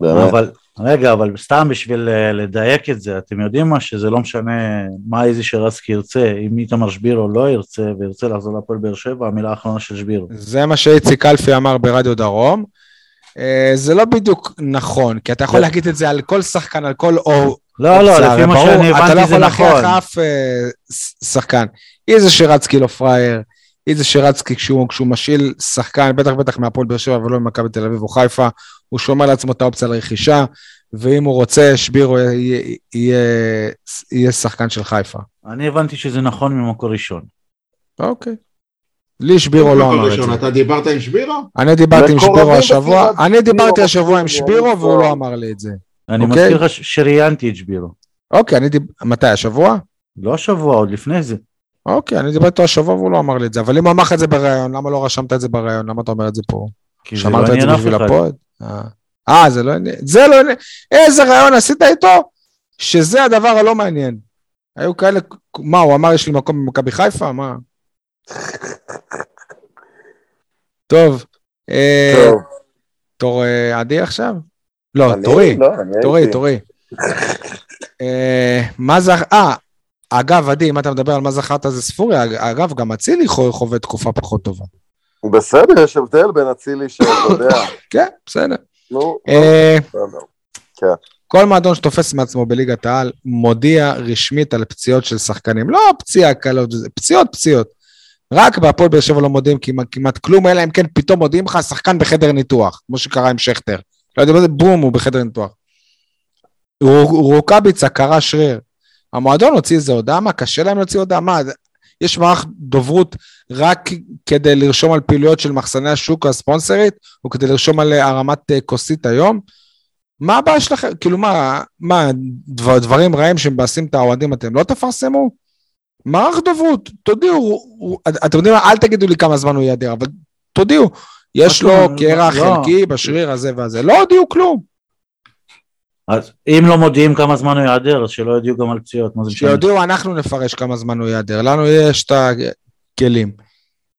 באמת. אבל, רגע, אבל סתם בשביל אה, לדייק את זה, אתם יודעים מה? שזה לא משנה מה איזי שרסקי ירצה, אם איתמר שבירו לא ירצה וירצה לחזור להפועל באר שבע, המילה האחרונה של שבירו. זה מה שאיציק אלפי אמר ברדיו דרום. אה, זה לא בדיוק נכון, כי אתה יכול להגיד את זה על כל שחקן, על כל או... לא, לא, לפי מה שאני הבנתי זה נכון. אתה לא יכול להכריח אף אה, שחקן. איזה שרצקי לא פראייר, איזה שרצקי כשהוא, כשהוא משאיל שחקן, בטח בטח מהפועל באר שבע ולא ממכבי תל אביב או חיפה, הוא שומר לעצמו את האופציה לרכישה, ואם הוא רוצה, שבירו יהיה, יהיה, יהיה שחקן של חיפה. אני הבנתי שזה נכון ממקור ראשון. אוקיי. לי שבירו לא אמר את זה. אתה דיברת עם שבירו? אני דיברתי עם שבירו השבוע, אני דיברתי השבוע עם שבירו והוא לא אמר לי את זה. אני אוקיי? מזכיר לך שראיינתי את שבירו. אוקיי, מתי, השבוע? לא השבוע, עוד לפני זה. אוקיי, אני דיברתי איתו השבוע והוא לא אמר לי את זה, אבל אם הוא אמר לך את זה בריאיון, למה לא רשמת את זה בריאיון? למה אתה אומר את זה פה? כי זה לא עניין אף אחד. אה. אה, זה לא עניין, זה לא עניין, איזה רעיון עשית איתו? שזה הדבר הלא מעניין. היו כאלה, מה, הוא אמר יש לי מקום במכבי חיפה? מה? [LAUGHS] טוב. אה, טוב. תור אה, עדי עכשיו? לא, תורי. לא, תורי, תורי. מה זה... אה, אגב, עדי, אם אתה מדבר על מה זכרת זה ספורי, אגב, גם אצילי חווה תקופה פחות טובה. בסדר, יש הבדל בין אצילי שאתה יודע. [LAUGHS] כן, בסדר. נו, בסדר. כן. כל מועדון שתופס מעצמו בליגת העל מודיע רשמית על פציעות של שחקנים. לא פציעה קלות, פציעות פציעות. רק בהפועל באר שבע לא מודיעים כמעט, כמעט כלום, אלא אם כן פתאום מודיעים לך שחקן בחדר ניתוח, כמו שקרה עם שכטר. לא יודע מה זה, בום, הוא בחדר ניתוח. רוקאביצה קרה שריר. המועדון הוציא איזה הודעה, מה, קשה להם להוציא הודעה? מה, יש מערך דוברות רק כדי לרשום על פעילויות של מחסני השוק הספונסרית, או כדי לרשום על הרמת אה, כוסית היום? מה הבעיה שלכם? כאילו מה, מה, דבר, דברים רעים שמבאסים את האוהדים אתם לא תפרסמו? מערך דוברות, תודיעו, אתם יודעים מה, אל תגידו לי כמה זמן הוא ייעדר, אבל תודיעו, יש לו קרע לא. חלקי בשריר הזה והזה, לא הודיעו כלום. אז אם לא מודיעים כמה זמן הוא ייעדר, אז שלא יודיעו גם על פציעות, מה זה משנה? שיודיעו, אנחנו נפרש כמה זמן הוא ייעדר, לנו יש את הכלים.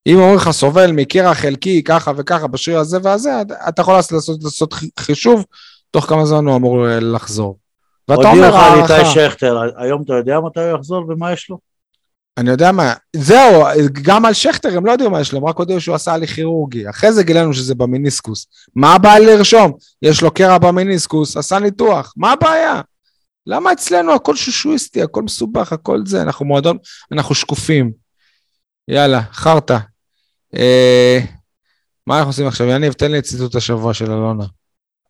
אם אומרים לך סובל מקרע חלקי ככה וככה בשריר הזה והזה, אתה יכול לעשות, לעשות חישוב תוך כמה זמן הוא אמור לחזור. ואתה אומר הערכה. הודיעו לך על איתי שכטר, היום אתה יודע מתי הוא יחזור ומה יש לו? אני יודע מה, זהו, גם על שכטר הם לא יודעים מה יש לו, הם רק הודיעו שהוא עשה הליך כירורגי. אחרי זה גילינו שזה במיניסקוס. מה הבעיה לרשום? יש לו קרע במיניסקוס, עשה ניתוח, מה הבעיה? למה אצלנו הכל שושואיסטי, הכל מסובך, הכל זה, אנחנו מועדון, אנחנו שקופים. יאללה, חרטא. אה, מה אנחנו עושים עכשיו? יניב, תן לי את ציטוט השבוע של אלונה.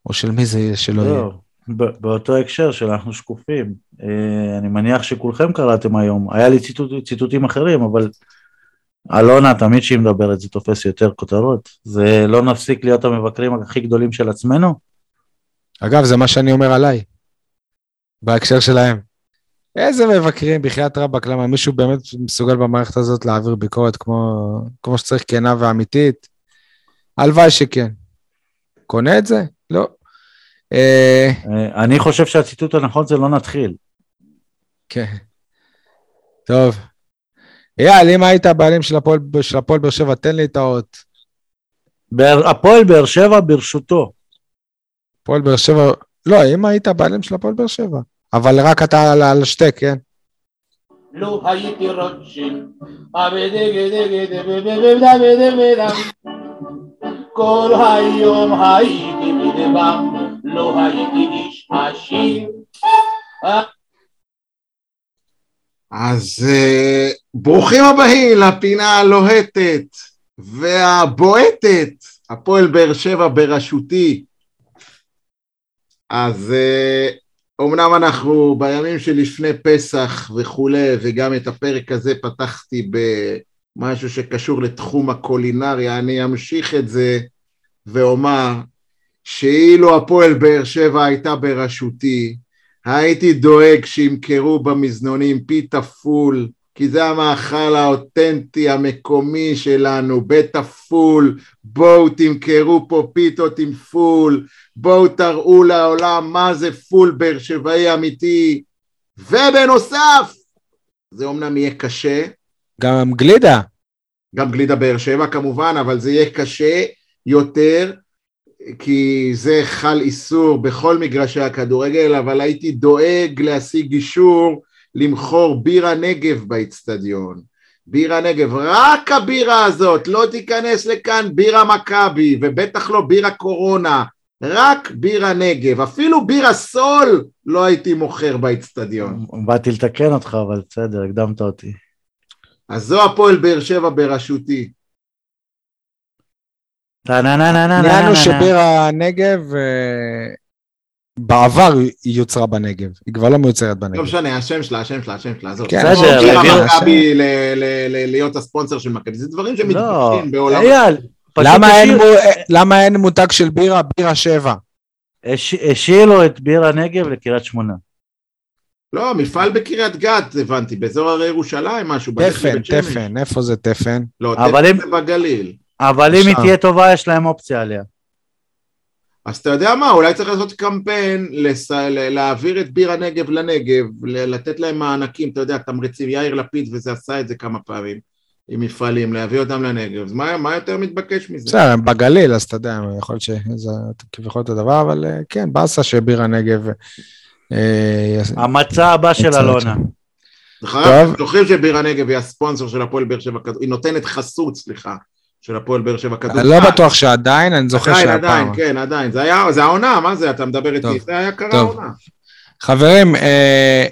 או של מי זה יהיה שלא יהיה. באותו הקשר של אנחנו שקופים, אה, אני מניח שכולכם קראתם היום, היה לי ציטוט, ציטוטים אחרים, אבל אלונה תמיד שהיא מדברת זה תופס יותר כותרות, זה לא נפסיק להיות המבקרים הכי גדולים של עצמנו? אגב, זה מה שאני אומר עליי, בהקשר שלהם. איזה מבקרים, בחייאת רבאק, למה מישהו באמת מסוגל במערכת הזאת להעביר ביקורת כמו, כמו שצריך, כנה ואמיתית? הלוואי שכן. קונה את זה? לא. אה, אה, אני חושב שהציטוט הנכון זה לא נתחיל. כן. טוב. אייל, אם היית הבעלים של הפועל באר שבע, תן לי את האות. הפועל באר שבע ברשותו. הפועל באר שבע, לא, אם היית הבעלים של הפועל באר שבע. אבל רק אתה על השטק, כן? לו הייתי רוטשילד, כל היום הייתי בדבם, לא הייתי איש עשיר. אז uh, ברוכים הבאים לפינה הלוהטת והבועטת, הפועל באר שבע בראשותי. אז uh, אומנם אנחנו בימים שלפני פסח וכולי, וגם את הפרק הזה פתחתי במשהו שקשור לתחום הקולינריה, אני אמשיך את זה ואומר שאילו הפועל באר שבע הייתה בראשותי, הייתי דואג שימכרו במזנונים פיתה פול, כי זה המאכל האותנטי המקומי שלנו, בית הפול, בואו תמכרו פה פיתות עם פול, בואו תראו לעולם מה זה פול באר שבעי אמיתי, ובנוסף, זה אומנם יהיה קשה. גם גלידה. גם גלידה באר שבע כמובן, אבל זה יהיה קשה יותר, כי זה חל איסור בכל מגרשי הכדורגל, אבל הייתי דואג להשיג אישור למכור בירה נגב באיצטדיון. בירה נגב, רק הבירה הזאת, לא תיכנס לכאן בירה מכבי, ובטח לא בירה קורונה, רק בירה נגב, אפילו בירה סול לא הייתי מוכר באיצטדיון. באתי לתקן אותך, אבל בסדר, הקדמת אותי. אז זו הפועל באר שבע בראשותי. הוא שבירה נגב אה, בעבר היא יוצרה בנגב, היא כבר לא מיוצרת בנגב. לא משנה, השם שלה, השם שלה, השם שלה, עזוב. כן, בסדר, בירה מכבי להיות הספונסר של מכבי, זה דברים שמתפתחים לא, בעולם. אייל, למה אין מותג של בירה? בירה שבע. השאילו את בירה נגב לקריית שמונה. לא, מפעל בקריית גת, הבנתי, באזור הרי ירושלים, משהו. תפן, תפן, איפה זה תפן? לא, תפן זה בגליל. אבל אם היא תהיה טובה, יש להם אופציה עליה. אז אתה יודע מה, אולי צריך לעשות קמפיין, לס... להעביר את ביר הנגב לנגב, לתת להם מענקים, אתה יודע, תמריצים, יאיר לפיד וזה עשה את זה כמה פעמים, עם מפעלים, להביא אותם לנגב, אז מה, מה יותר מתבקש מזה? בסדר, הם בגליל, אז אתה יודע, יכול להיות שזה כביכול אותו דבר, אבל אה, כן, באסה שביר הנגב... אה, המצע הבא של אלונה. זוכרים שביר הנגב היא הספונסר של הפועל באר שבע, היא נותנת חסות, סליחה, של הפועל באר שבע כדור. אני לא בטוח שעדיין, אני זוכר שהפעם. עדיין, עדיין, כן, עדיין. זה היה, זה העונה, מה זה, אתה מדבר איתי, זה היה קרה העונה. חברים, אה,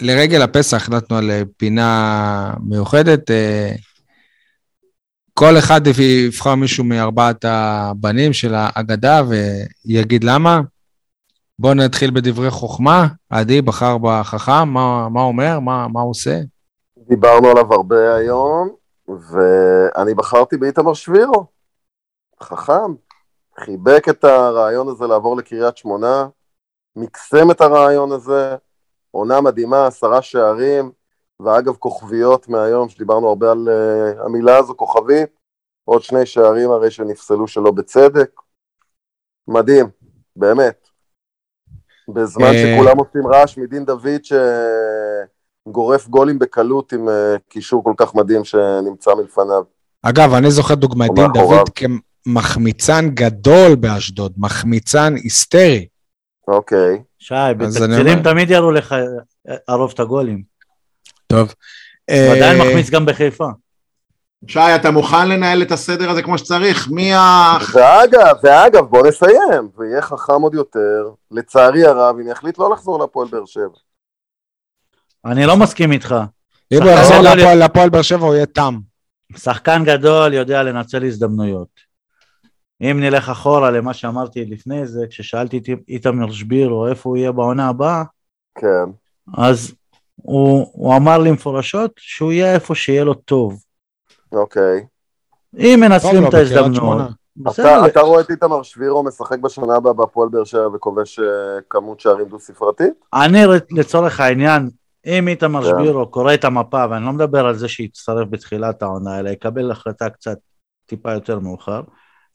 לרגל הפסח החלטנו על פינה מיוחדת. אה, כל אחד יבחר מישהו מארבעת הבנים של האגדה ויגיד למה. בואו נתחיל בדברי חוכמה. עדי בחר בחכם, מה, מה אומר? מה, מה הוא עושה? דיברנו עליו הרבה היום. ואני בחרתי באיתמר שבירו, חכם, חיבק את הרעיון הזה לעבור לקריית שמונה, מקסם את הרעיון הזה, עונה מדהימה, עשרה שערים, ואגב כוכביות מהיום, שדיברנו הרבה על uh, המילה הזו, כוכבית, עוד שני שערים הרי שנפסלו שלא בצדק. מדהים, באמת. בזמן אה, שכולם עושים רעש מדין דוד ש... גורף גולים בקלות עם אה, קישור כל כך מדהים שנמצא מלפניו. אגב, אני זוכר דוגמא דין דוד כמחמיצן גדול באשדוד, מחמיצן היסטרי. אוקיי. שי, בתקצירים תמיד יראו לך ערוב את הגולים. טוב. ועדיין אה, מחמיץ גם בחיפה. שי, אתה מוכן לנהל את הסדר הזה כמו שצריך? מי ה... ואגב, ואגב, בוא נסיים, ויהיה חכם עוד יותר, לצערי הרב, אם יחליט לא לחזור לפועל באר שבע. אני לא מסכים איתך. אם הוא יחזור לפועל באר שבע הוא יהיה תם. שחקן גדול יודע לנצל הזדמנויות. אם נלך אחורה למה שאמרתי לפני זה, כששאלתי את איתמר שבירו איפה הוא יהיה בעונה הבאה, כן. אז הוא, הוא אמר לי מפורשות שהוא יהיה איפה שיהיה לו טוב. אוקיי. אם מנצלים את ההזדמנות. אתה, אתה רואה את איתמר שבירו משחק בשנה הבאה בהפועל באר שבע וכובש אה, כמות שערים דו-ספרתית? אני לצורך העניין אם איתמר שבירו קורא את המפה, ואני לא מדבר על זה שיצטרף בתחילת העונה, אלא יקבל החלטה קצת טיפה יותר מאוחר,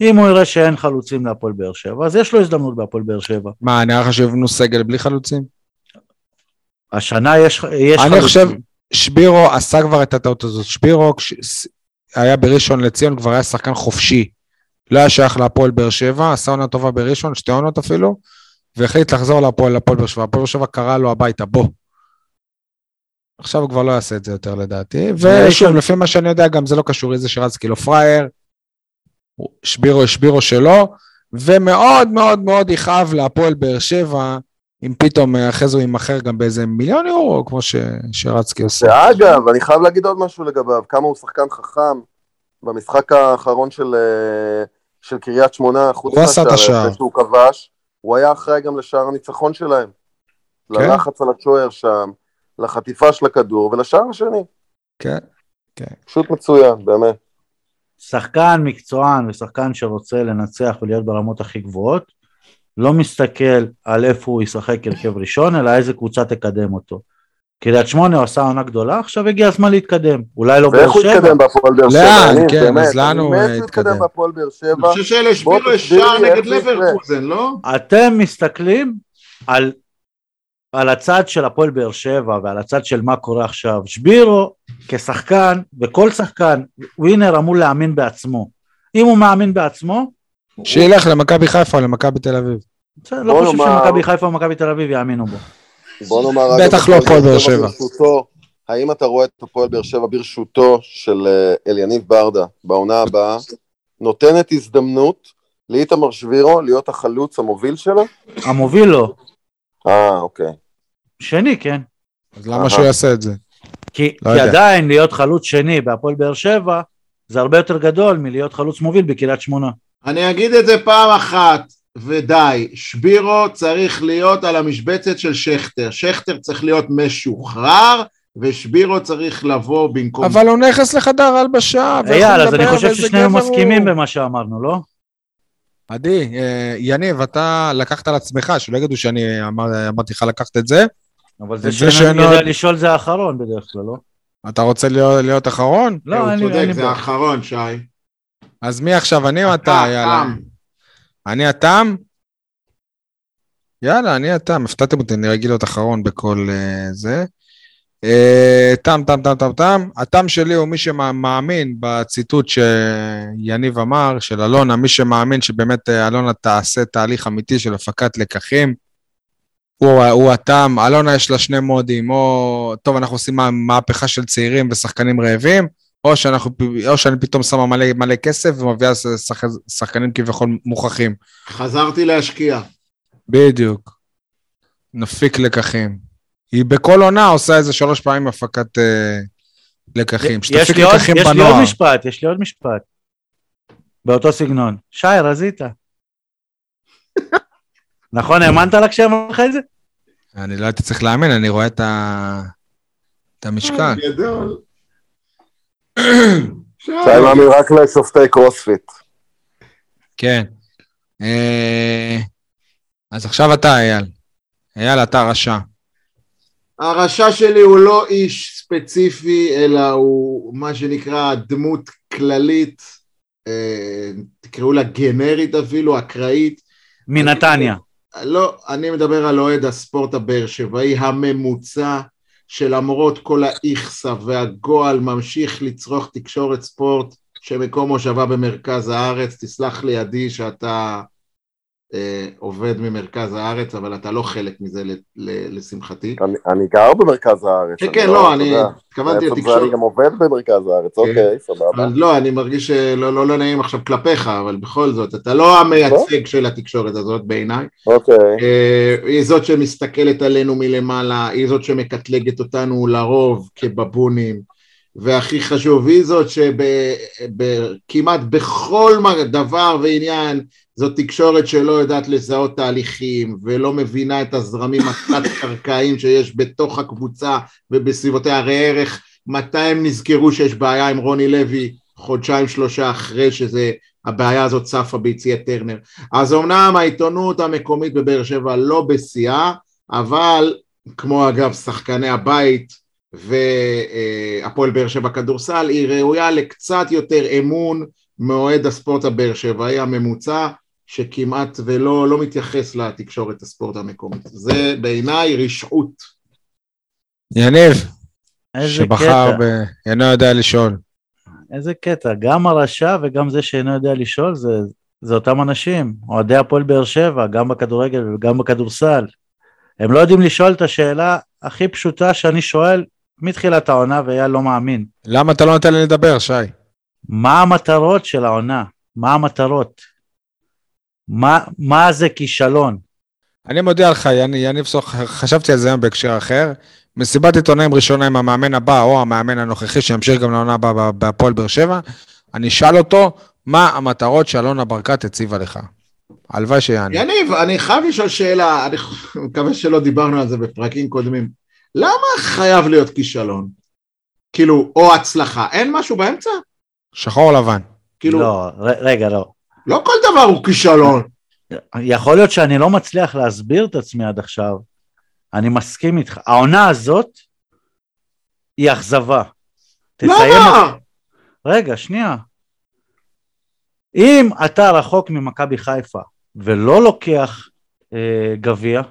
אם הוא יראה שאין חלוצים להפועל באר שבע, אז יש לו הזדמנות בהפועל באר שבע. מה, נראה לך שיבנו סגל בלי חלוצים? השנה יש, יש אני חלוצים. אני חושב, שבירו עשה כבר את הטעות הזאת. שבירו היה בראשון לציון, כבר היה שחקן חופשי. לא היה שייך להפועל באר שבע, עשה עונה טובה בראשון, שתי עונות אפילו, והחליט לחזור להפועל באר שבע. הפועל באר שבע קרא לו הביתה, בוא. עכשיו הוא כבר לא יעשה את זה יותר לדעתי, ושוב, לפי מה שאני יודע, גם זה לא קשור איזה שרצקי לא פראייר. שבירו שבירו שלו, ומאוד מאוד מאוד יכאב להפועל באר שבע, אם פתאום אה, אחרי זה הוא יימכר גם באיזה מיליון יורו, כמו ש... שרצקי עושה. ואגב, אני חייב להגיד עוד משהו לגביו, כמה הוא שחקן חכם במשחק האחרון של, אה, של קריית שמונה, חוץ הוא עשה את השער. שהוא כבש, הוא היה אחראי גם לשער הניצחון שלהם. כן. ללחץ על השוער שם, לחטיפה של הכדור ולשער השני. כן. פשוט מצוין, באמת. שחקן מקצוען ושחקן שרוצה לנצח ולהיות ברמות הכי גבוהות, לא מסתכל על איפה הוא ישחק הרכב ראשון, אלא איזה קבוצה תקדם אותו. קריית שמונה עשה עונה גדולה, עכשיו הגיע הזמן להתקדם. אולי לא באר ואיך הוא שבע. יתקדם בהפועל באר שבע? לאן? אני, כן, אז לאן הוא, אני? יתקדם בהפועל באר אני שבע. חושב שלשבירו בוא יש תסביר שער לי נגד. לברקוזן, לא? אתם מסתכלים על, על הצד של הפועל באר שבע ועל הצד של מה קורה עכשיו. שבירו כשחקן, וכל שחקן, ווינר אמור להאמין בעצמו. אם הוא מאמין בעצמו, שילך למכבי חיפה או למכבי תל אביב. לא חושב נאמר- שמכבי חיפה או מכבי תל אביב יאמינו בו. בוא נאמר... בטח לא הפועל באר שבע. ברשותו, האם אתה רואה את הפועל באר שבע ברשותו של אה, אליניב ברדה בעונה הבאה, נותנת הזדמנות לאיתמר שבירו להיות החלוץ המוביל שלה? המוביל לא, אה, אוקיי. שני כן. אז למה. שהוא יעשה את זה? כי, לא כי יודע. עדיין להיות חלוץ שני בהפועל באר שבע זה הרבה יותר גדול מלהיות חלוץ מוביל בקריית שמונה. אני אגיד את זה פעם אחת, ודי. שבירו צריך להיות על המשבצת של שכטר. שכטר צריך להיות משוחרר, ושבירו צריך לבוא במקום... אבל הוא נכנס לחדר הלבשה, אייל, אז אני חושב ששנינו מסכימים הוא. במה שאמרנו, לא? עדי, אה, יניב, אתה לקחת על עצמך, שלא יגידו שאני אמר- אמרתי לך לקחת את זה. אבל זה שאינו שאינו- יודע לשאול זה האחרון בדרך כלל, לא? אתה רוצה להיות, להיות אחרון? לא, הוא אין לי- אין צודק, זה בעיה. האחרון, שי. אז מי עכשיו, אני או אתה? אתה, יאללה. תם. אני התם? יאללה, אני התם. הפתעתם אותי, אני רגיל להיות אחרון בכל אה, זה. אה, תם, תם, תם, תם, תם. התם שלי הוא מי שמאמין בציטוט שיניב אמר, של אלונה, מי שמאמין שבאמת אה, אלונה תעשה תהליך אמיתי של הפקת לקחים. הוא, הוא התם, אלונה יש לה שני מודים, או טוב, אנחנו עושים מה- מהפכה של צעירים ושחקנים רעבים, או, שאנחנו, או שאני פתאום שמה מלא, מלא כסף ומביאה שח, שחקנים כביכול מוכחים. חזרתי להשקיע. בדיוק. נפיק לקחים. היא בכל עונה עושה איזה שלוש פעמים הפקת אה, לקחים. יש שתפיק לי עוד- לקחים יש לי עוד בנוער. משפט, יש לי עוד משפט. באותו סגנון. שי, רזית. [LAUGHS] נכון, האמנת לה כשאמרתי לך את זה? אני לא הייתי צריך להאמין, אני רואה את, ה... את המשקל. גדול. [CLEARS THROAT] שי מאמין רק לשופטי קרוספיט. כן. אה, אז עכשיו אתה, אייל. אייל, אתה רשע. הרשע שלי הוא לא איש ספציפי, אלא הוא מה שנקרא דמות כללית, אה, תקראו לה גנרית אפילו, אקראית. מנתניה. לא, אני מדבר על אוהד הספורט הבאר שבעי הממוצע, שלמרות כל האיכסה והגועל ממשיך לצרוך תקשורת ספורט שמקום מושבה במרכז הארץ. תסלח לי עדי שאתה עובד ממרכז הארץ, אבל אתה לא חלק מזה ל- ל- לשמחתי. אני, גר במרכז הארץ. כן, כן, לא, אתה אני. התכוונתי לתקשורת. אני גם עובד במרכז הארץ, אוקיי, סבבה. אבל לא, אני מרגיש שלא לא, לא נעים עכשיו כלפיך, אבל בכל זאת, אתה לא המייצג של התקשורת הזאת בעיניי. אוקיי. אה, היא זאת שמסתכלת עלינו מלמעלה, היא זאת שמקטלגת אותנו לרוב כבבונים, והכי חשוב, היא זאת שכמעט בכל דבר ועניין זאת תקשורת שלא יודעת לזהות תהליכים ולא מבינה את הזרמים התת-קרקעיים שיש בתוך הקבוצה ובסביבותיה. הרי ערך מתי הם נזכרו שיש בעיה עם רוני לוי חודשיים שלושה אחרי שזה הבעיה הזאת צפה ביציע טרנר. אז אמנם העיתונות המקומית בבאר שבע לא בשיאה, אבל כמו אגב שחקני הבית והפועל באר שבע כדורסל, היא ראויה לקצת יותר אמון מאוהד הספורט הבאר שבעי הממוצע, שכמעט ולא לא מתייחס לתקשורת הספורט המקומית. זה בעיניי רשעות. יניב, שבחר קטע, ב... אינו יודע לשאול. איזה קטע. גם הרשע וגם זה שאינו יודע לשאול זה, זה אותם אנשים. אוהדי הפועל באר שבע, גם בכדורגל וגם בכדורסל. הם לא יודעים לשאול את השאלה הכי פשוטה שאני שואל מתחילת העונה ואייל לא מאמין. למה אתה לא נותן לי לדבר, שי? מה המטרות של העונה? מה המטרות? מה, מה זה כישלון? אני מודיע לך, יניב סוך, חשבתי על זה היום בהקשר אחר. מסיבת עיתונאים ראשונה עם המאמן הבא, או המאמן הנוכחי, שימשיך גם לעונה הבאה בהפועל באר שבע, אני אשאל אותו, מה המטרות שאלונה ברקת הציבה לך? הלוואי שיענה. יניב, אני חייב לשאול שאלה, אני מקווה שלא דיברנו על זה בפרקים קודמים. למה חייב להיות כישלון? כאילו, או הצלחה, אין משהו באמצע? שחור לבן. כאילו... לא, רגע, לא. לא כל דבר הוא כישלון. יכול להיות שאני לא מצליח להסביר את עצמי עד עכשיו. אני מסכים איתך. העונה הזאת היא אכזבה. למה? רגע, שנייה. אם אתה רחוק ממכבי חיפה ולא לוקח אה, גביע,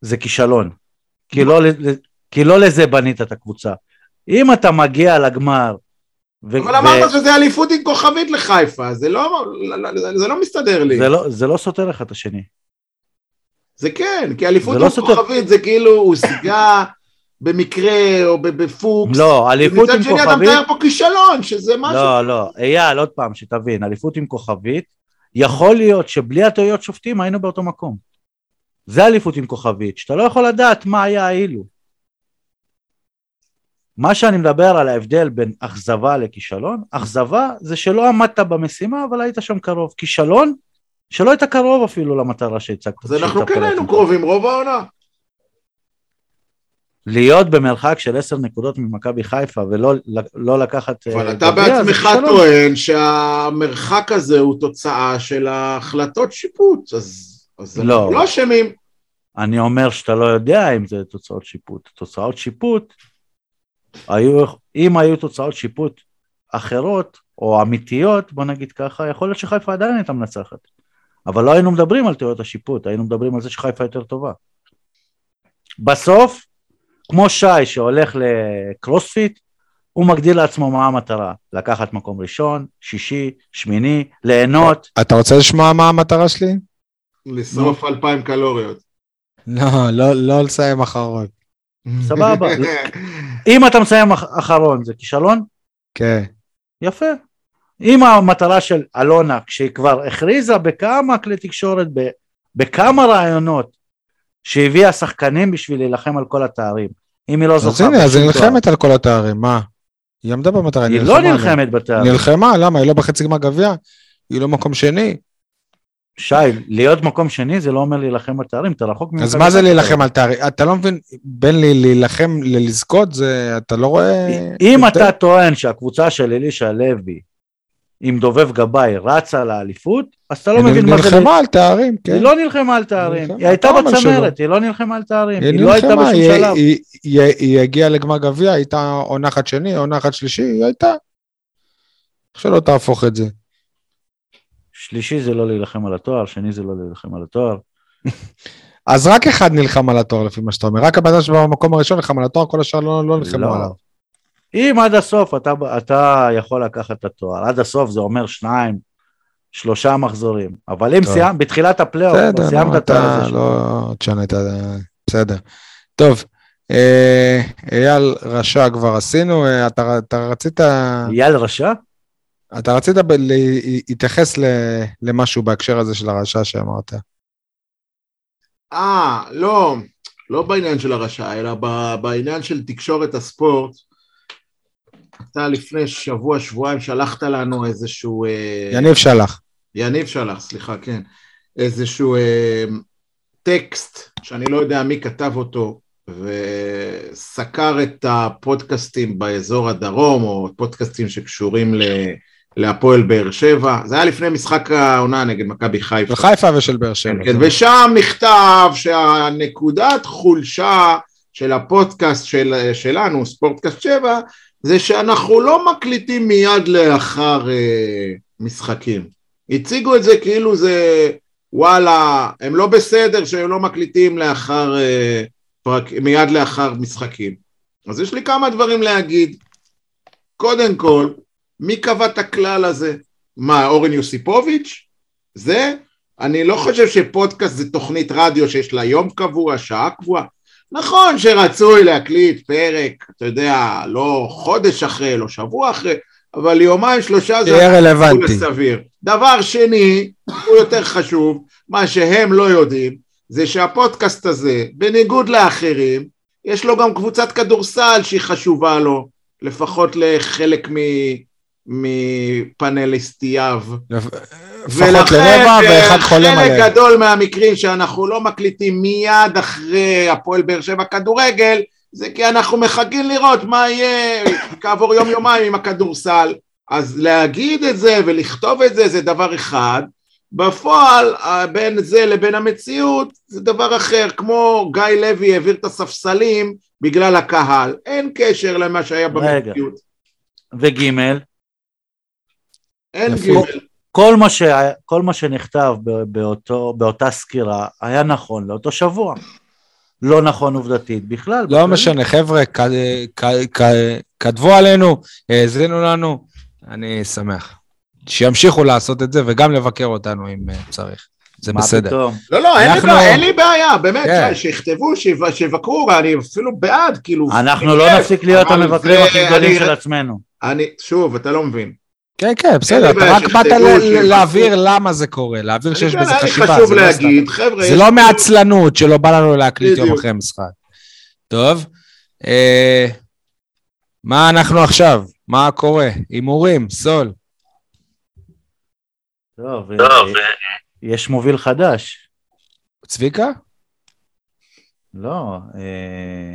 זה כישלון. כי לא, כי לא לזה בנית את הקבוצה. אם אתה מגיע לגמר... ו- אבל אמרת ו- שזה אליפות עם כוכבית לחיפה, זה לא, זה לא מסתדר לי. זה לא, זה לא סותר אחד את השני. זה כן, כי אליפות לא עם סותר... כוכבית זה כאילו הושגה במקרה או בפוקס. לא, אליפות עם כוכבית... מצד שני אתה מתאר פה כישלון, שזה משהו... לא, לא, אייל, עוד פעם, שתבין, אליפות עם כוכבית, יכול להיות שבלי הטעויות שופטים היינו באותו מקום. זה אליפות עם כוכבית, שאתה לא יכול לדעת מה היה אילו. מה שאני מדבר על ההבדל בין אכזבה לכישלון, אכזבה זה שלא עמדת במשימה אבל היית שם קרוב, כישלון שלא היית קרוב אפילו למטרה שהצגת. אז אנחנו כן היינו קרובים רוב העונה. להיות במרחק של עשר נקודות ממכבי חיפה ולא לא לקחת... אה, אבל אתה בעצמך טוען שהמרחק הזה הוא תוצאה של ההחלטות שיפוט, אז, אז לא. אנחנו לא אשמים. אני אומר שאתה לא יודע אם זה תוצאות שיפוט. תוצאות שיפוט, היו, אם היו תוצאות שיפוט אחרות או אמיתיות, בוא נגיד ככה, יכול להיות שחיפה עדיין הייתה מנצחת. אבל לא היינו מדברים על תיאוריות השיפוט, היינו מדברים על זה שחיפה יותר טובה. בסוף, כמו שי שהולך לקרוספיט, הוא מגדיר לעצמו מה המטרה, לקחת מקום ראשון, שישי, שמיני, ליהנות. אתה רוצה לשמוע מה המטרה שלי? לשרוף אלפיים קלוריות. לא, לא, לא לסיים אחרון. [LAUGHS] סבבה. [LAUGHS] אם אתה מסיים אחרון, זה כישלון? כן. יפה. אם המטרה של אלונה, כשהיא כבר הכריזה בכמה כלי תקשורת, בכמה רעיונות, שהביאה שחקנים בשביל להילחם על כל התארים, אם היא לא זוכה... אז הנה, אז היא נלחמת על כל התארים, מה? היא עמדה במטרה, היא לא נלחמת בתארים. נלחמה, למה? היא לא בחצי גמר גביע? היא לא מקום שני? שי, להיות מקום שני זה לא אומר להילחם על תארים, אתה רחוק אז מה זה להילחם על תארים? אתה לא מבין, בין להילחם ללזכות, זה, אתה לא רואה... אם אתה טוען שהקבוצה של אלישע לוי עם דובב גבאי רצה לאליפות, אז אתה לא מבין מה זה... היא נלחמה על תארים, כן. היא לא נלחמה על תארים, היא הייתה בצמרת, היא לא נלחמה על תארים, היא לא הייתה בשום שלב. היא הגיעה לגמר גביע, הייתה עונה אחת שני, עונה אחת שלישי, היא הייתה. איך שלא תהפוך את זה. שלישי זה לא להילחם על התואר, שני זה לא להילחם על התואר. [LAUGHS] אז רק אחד נלחם על התואר לפי מה שאתה אומר, רק הבן שבמקום הראשון נלחם על התואר, כל השאר לא, לא נלחמו לא. עליו. אם עד הסוף אתה, אתה יכול לקחת את התואר, עד הסוף זה אומר שניים, שלושה מחזורים, אבל אם סיימת, בתחילת הפלייאוף, סיימת את הזה. לא תשנה את ה... בסדר. טוב, אה, אייל רשע כבר עשינו, אה, אתה, אתה רצית... אייל רשע? אתה רצית להתייחס למשהו בהקשר הזה של הרשע שאמרת. אה, לא, לא בעניין של הרשע, אלא בעניין של תקשורת הספורט. אתה לפני שבוע, שבועיים שלחת לנו איזשהו... אה, יניב שלח. יניב שלח, סליחה, כן. איזשהו אה, טקסט, שאני לא יודע מי כתב אותו, וסקר את הפודקאסטים באזור הדרום, או פודקאסטים שקשורים. להפועל באר שבע, זה היה לפני משחק העונה נגד מכבי חיפה. של חיפה ושל באר שבע. כן, ושם נכתב שהנקודת חולשה של הפודקאסט של, שלנו, ספורטקאסט 7, זה שאנחנו לא מקליטים מיד לאחר אה, משחקים. הציגו את זה כאילו זה וואלה, הם לא בסדר שהם לא מקליטים לאחר, אה, פרק, מיד לאחר משחקים. אז יש לי כמה דברים להגיד. קודם כל, מי קבע את הכלל הזה? מה, אורן יוסיפוביץ'? זה? אני לא חושב שפודקאסט זה תוכנית רדיו שיש לה יום קבוע, שעה קבועה. נכון שרצוי להקליט פרק, אתה יודע, לא חודש אחרי, לא שבוע אחרי, אבל יומיים שלושה זה רלוונטי. סביר. דבר שני, הוא יותר חשוב, מה שהם לא יודעים, זה שהפודקאסט הזה, בניגוד לאחרים, יש לו גם קבוצת כדורסל שהיא חשובה לו, לפחות לחלק מ... מפאנליסטיו. לפחות לרבע ואחד חולם ולכן עליהם. חלק גדול מהמקרים שאנחנו לא מקליטים מיד אחרי הפועל באר שבע כדורגל, זה כי אנחנו מחכים לראות מה יהיה כעבור יום יומיים עם הכדורסל. אז להגיד את זה ולכתוב את זה זה דבר אחד, בפועל אה, בין זה לבין המציאות זה דבר אחר, כמו גיא לוי העביר את הספסלים בגלל הקהל, אין קשר למה שהיה רגע. במציאות, וגימל, אין. גימל. כל מה, ש... כל מה שנכתב באותו, באותה סקירה היה נכון לאותו שבוע. לא נכון עובדתית בכלל. לא משנה, חבר'ה, כ- כ- כ- כתבו עלינו, האזינו לנו, אני שמח. שימשיכו לעשות את זה וגם לבקר אותנו אם אה, צריך. זה בסדר. פתאום? לא, לא, אין, אנחנו- לי, בעיה, אין לי בעיה, באמת, כן. שי, שיכתבו, שיב- שיבקרו, אני אפילו בעד, כאילו. אנחנו לא נפסיק להיות המבקרים הכי גדולים של עצמנו. אני, שוב, אתה לא מבין. כן, כן, בסדר, אתה רק באת. להבהיר למה זה קורה, להבהיר שיש בזה חשיבה. חשוב זה לא סתם. להגיד, חבר'ה, זה לא מעצלנות שלא בא לנו להקליט יום. אחרי המשחק. טוב, אה, מה אנחנו עכשיו? מה קורה? הימורים, סול. טוב, אה, יש מוביל חדש. צביקה? לא, אה,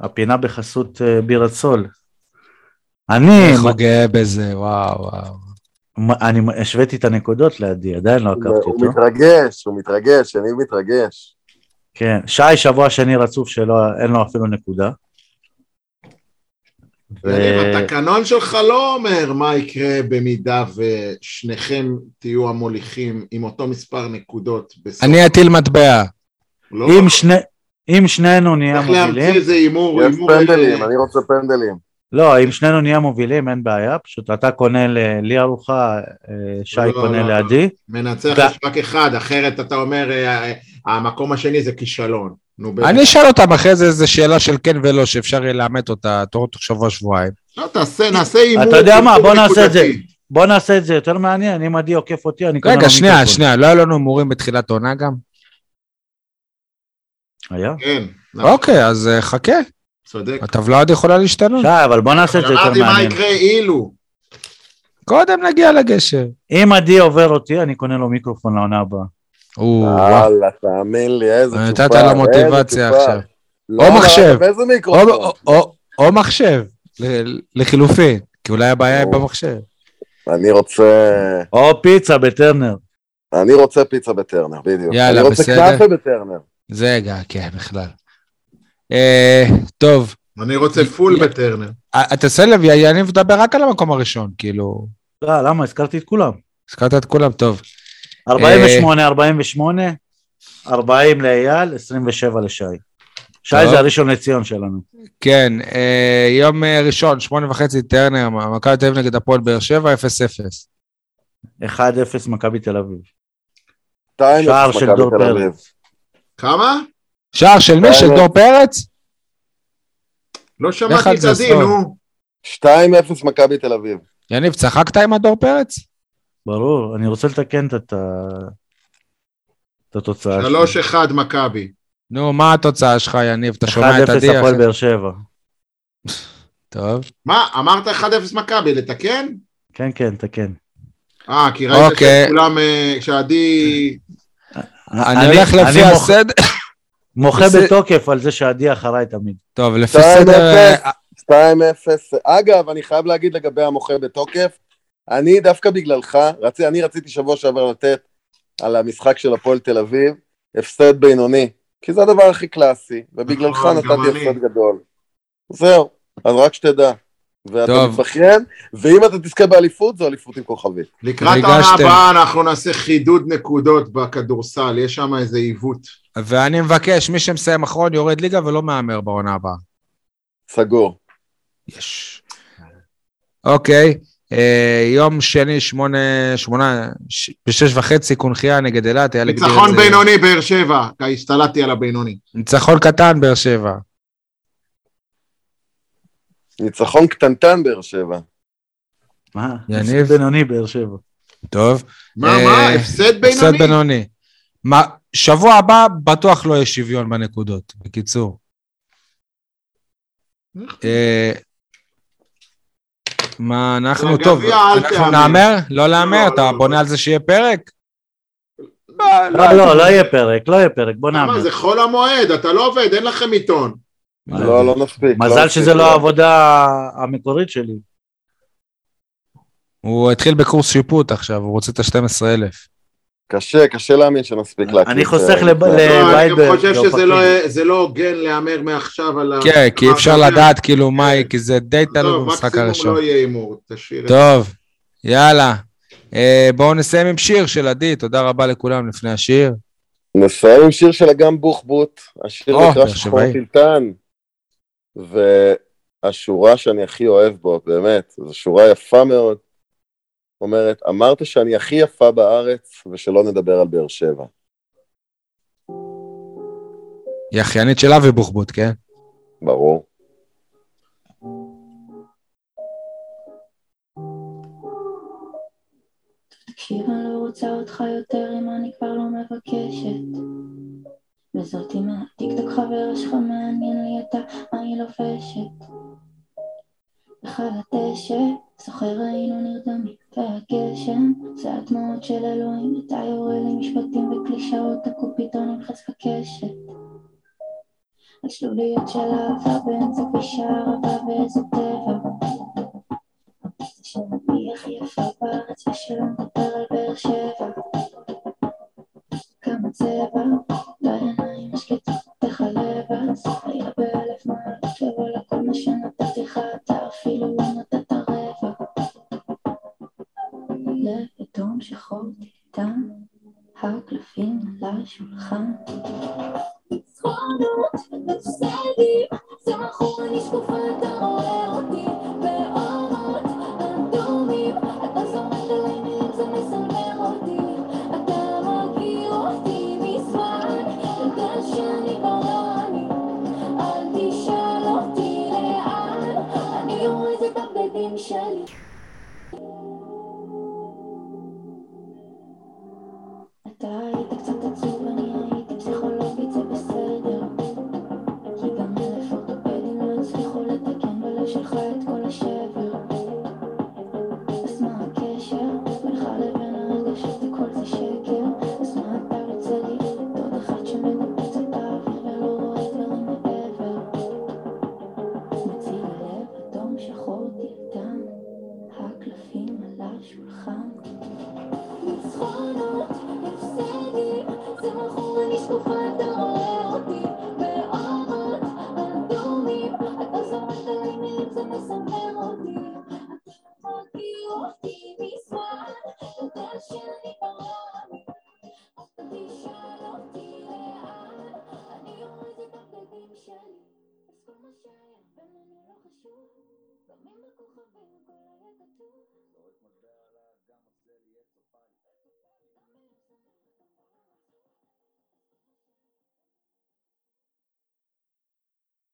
הפינה בחסות אה, בירת סול. אני, איך הוא גאה בזה, וואו, וואו. אני השוויתי את הנקודות לידי, עדיין לא עקבתי הוא אותו. מתרגש, הוא מתרגש, אני מתרגש. כן, שי שבוע שני רצוף שלא, אין לו אפילו נקודה. התקנון שלך לא אומר מה יקרה במידה ושניכם תהיו המוליכים עם אותו מספר נקודות בסוף. אני אטיל מטבע. לא, אם שני- אם שנינו נהיה צריך להמציא מובילים, איזה הימור, יש הימור... פנדלים, אני רוצה פנדלים. לא, אם שנינו נהיה מובילים אין בעיה, פשוט אתה קונה ל- לי ארוחה, אה, שי לא, קונה לא, לא. לידי. מנצח ו- יש רק אחד, אחרת אתה אומר, אה, אה, המקום השני זה כישלון. אני אשאל אותם אחרי זה איזה שאלה של כן ולא, שאפשר יהיה לאמת אותה תוך שבוע-שבועיים. לא, תעשה, נעשה הימור. אתה יודע מה, בוא נעשה את זה. בוא נעשה את זה יותר מעניין, אם עדי עוקף אותי אני קונה לו רגע, שנייה, מיקרופון. שנייה, לא היה לנו הימורים בתחילת העונה גם? היה? כן, נכון, אוקיי, אז חכה, צודק. הטבלה עוד יכולה להשתנות. שי, אבל בוא נעשה את זה יותר אמרתי מה מעניין. יקרה אילו. קודם נגיע לגשר. אם עדי עובר אותי, אני קונה לו מיקרופון לעונה הבאה. וואלה, תאמין לי, איזה צופה. נתת לו מוטיבציה. עכשיו. לא, או לא, מחשב. או- מיקרופון? או- מחשב, ל- לחילופין, כי אולי הבעיה היא. במחשב. אני רוצה... או פיצה בטרנר. אני רוצה פיצה בטרנר, בדיוק. יאללה, אני רוצה בסדר. כנאפה בטרנר. זה גם, כן, בכלל. אה, טוב, אני רוצה פול בטרנר. אתה שם לב, יניב מדבר רק על המקום הראשון, כאילו, לא, למה? הזכרתי את כולם. הזכרת את כולם, טוב. 48, 48, 40 לאייל, 27 לשי. שי. זה הראשון לציון שלנו. כן, אה, יום אה, ראשון, שמונה וחצי, טרנר, מכבי תל אביב נגד הפועל באר שבע, 0-0. 1-0 מכבי תל אביב. 2-0 שער של דור. פרץ. כמה? שער של מי? של. דור פרץ? לא שמעתי את סול. נו. 2-0 מכבי תל אביב. יניב, צחקת עם הדור פרץ? ברור, אני רוצה לתקן את ה- את התוצאה. שלוש אחד מכבי. נו, מה התוצאה שלך, יניב? אתה שומע את 1-0 עדי? הפועל אחרי- באר שבע. טוב. מה, אמרת 1-0 מכבי, לתקן? כן, כן, תקן. אה, כי ראית אוקיי. שכולם, אה, שעדי... אני הולך לפי הסדר. מוחה בסדר. בתוקף על זה שעדי אחריי תמיד. טוב, לפי 2-0. סדר... אה, 2-0. אגב, אני חייב להגיד לגבי המוכר בתוקף, אני דווקא בגללך, רצי, אני רציתי שבוע שעבר לתת על המשחק של הפועל תל אביב, הפסד בינוני, כי זה הדבר הכי קלאסי, ובגללך נכון, נתתי. הפסד גדול. זהו, אז רק שתדע. ואתה. מתבכיין, ואם אתה תזכה באליפות, זו אליפות עם כוכבית. לקראת. העונה הבאה אנחנו נעשה חידוד נקודות בכדורסל, יש שם איזה עיוות. ואני מבקש, מי שמסיים אחרון יורד ליגה ולא מהמר בעונה הבאה. סגור. יש. אוקיי, אה, יום שני, שמונה, שמונה, ש- בשש וחצי, קונכייה נגד אילת, היה להגדיר את ניצחון בינוני באר שבע, כי השתלטתי על הבינוני. ניצחון קטן, באר שבע. ניצחון קטנטן באר שבע. מה? יניב? הפסד בינוני באר שבע. טוב. מה, אה, מה, הפסד הפסד בינוני? בינוני. מה, שבוע הבא בטוח לא יהיה שוויון בנקודות, בקיצור. אה, מה אנחנו, טוב, אנחנו. נהמר? לא להמר? לא, אתה לא, בונה לא. על זה שיהיה פרק? לא, לא, לא יהיה פרק, לא יהיה פרק, בוא נאמר. זה חול המועד, אתה לא עובד, אין לכם עיתון. לא, לא נספיק. לא מזל. שזה לא העבודה המקורית שלי. הוא התחיל בקורס שיפוט עכשיו, הוא רוצה את ה-12,000. קשה, קשה להאמין שנספיק להקליט. אני חוסך אה, לב- לפני- ל- לא, אני גם חושב. שזה לא- זה לא הוגן להמר מעכשיו על ה... כן, כי אי אפשר לדעת כאילו מה היא, כי זה די תלוי טוב, במשחק מקסימום הראשון. לא יהיה הימור, תשאיר את זה. טוב, יאללה. אה, בואו נסיים עם שיר של עדי, תודה רבה לכולם לפני השיר. נסיים עם שיר של אגם בוחבוט, השיר נקרא שחור. טילטן, והשורה שאני הכי אוהב בו, באמת, זו שורה יפה מאוד, אומרת, אמרת שאני הכי יפה בארץ, ושלא נדבר על באר שבע. היא אחיינית של אבי בוחבוט, כן? ברור. תקשיב, אני לא רוצה אותך יותר אם אני כבר לא מבקשת. וזאתי מהטיקטוק חברה שלך מעניין לי אתה, מה היא לובשת. בחל הדשא, זוכר היינו נרדמים, והגשם, זה הדמעות של אלוהים, אתה יורה לי משפטים וקלישאות, הקופיטון נמחץ בקשת. על שלוליות של אהבה באמצע כביש הערבה ואיזה טבע. שאני הכי יפה בארץ ושלא נדבר על באר שבע. כמה צבע בעיניים השקטות תחלבס היה באלף מעלות שבע לכל מה שנתתי לך אתה אפילו לא נתת. לאדום שחור איתם הקלפים על השולחן. זכרונות הפסדים מאחור אני שקופה אתה רואה אותי. שלי אתה היית קצת עצוב, אני הייתי פסיכולוגית, זה בסדר. כי גם אלף אורתופדים לא הצליחו לתקן בלב שלך את כל אז כל מה שהיה בינינו לא חשוב. גם אם בכוכבים הכל היה כתוב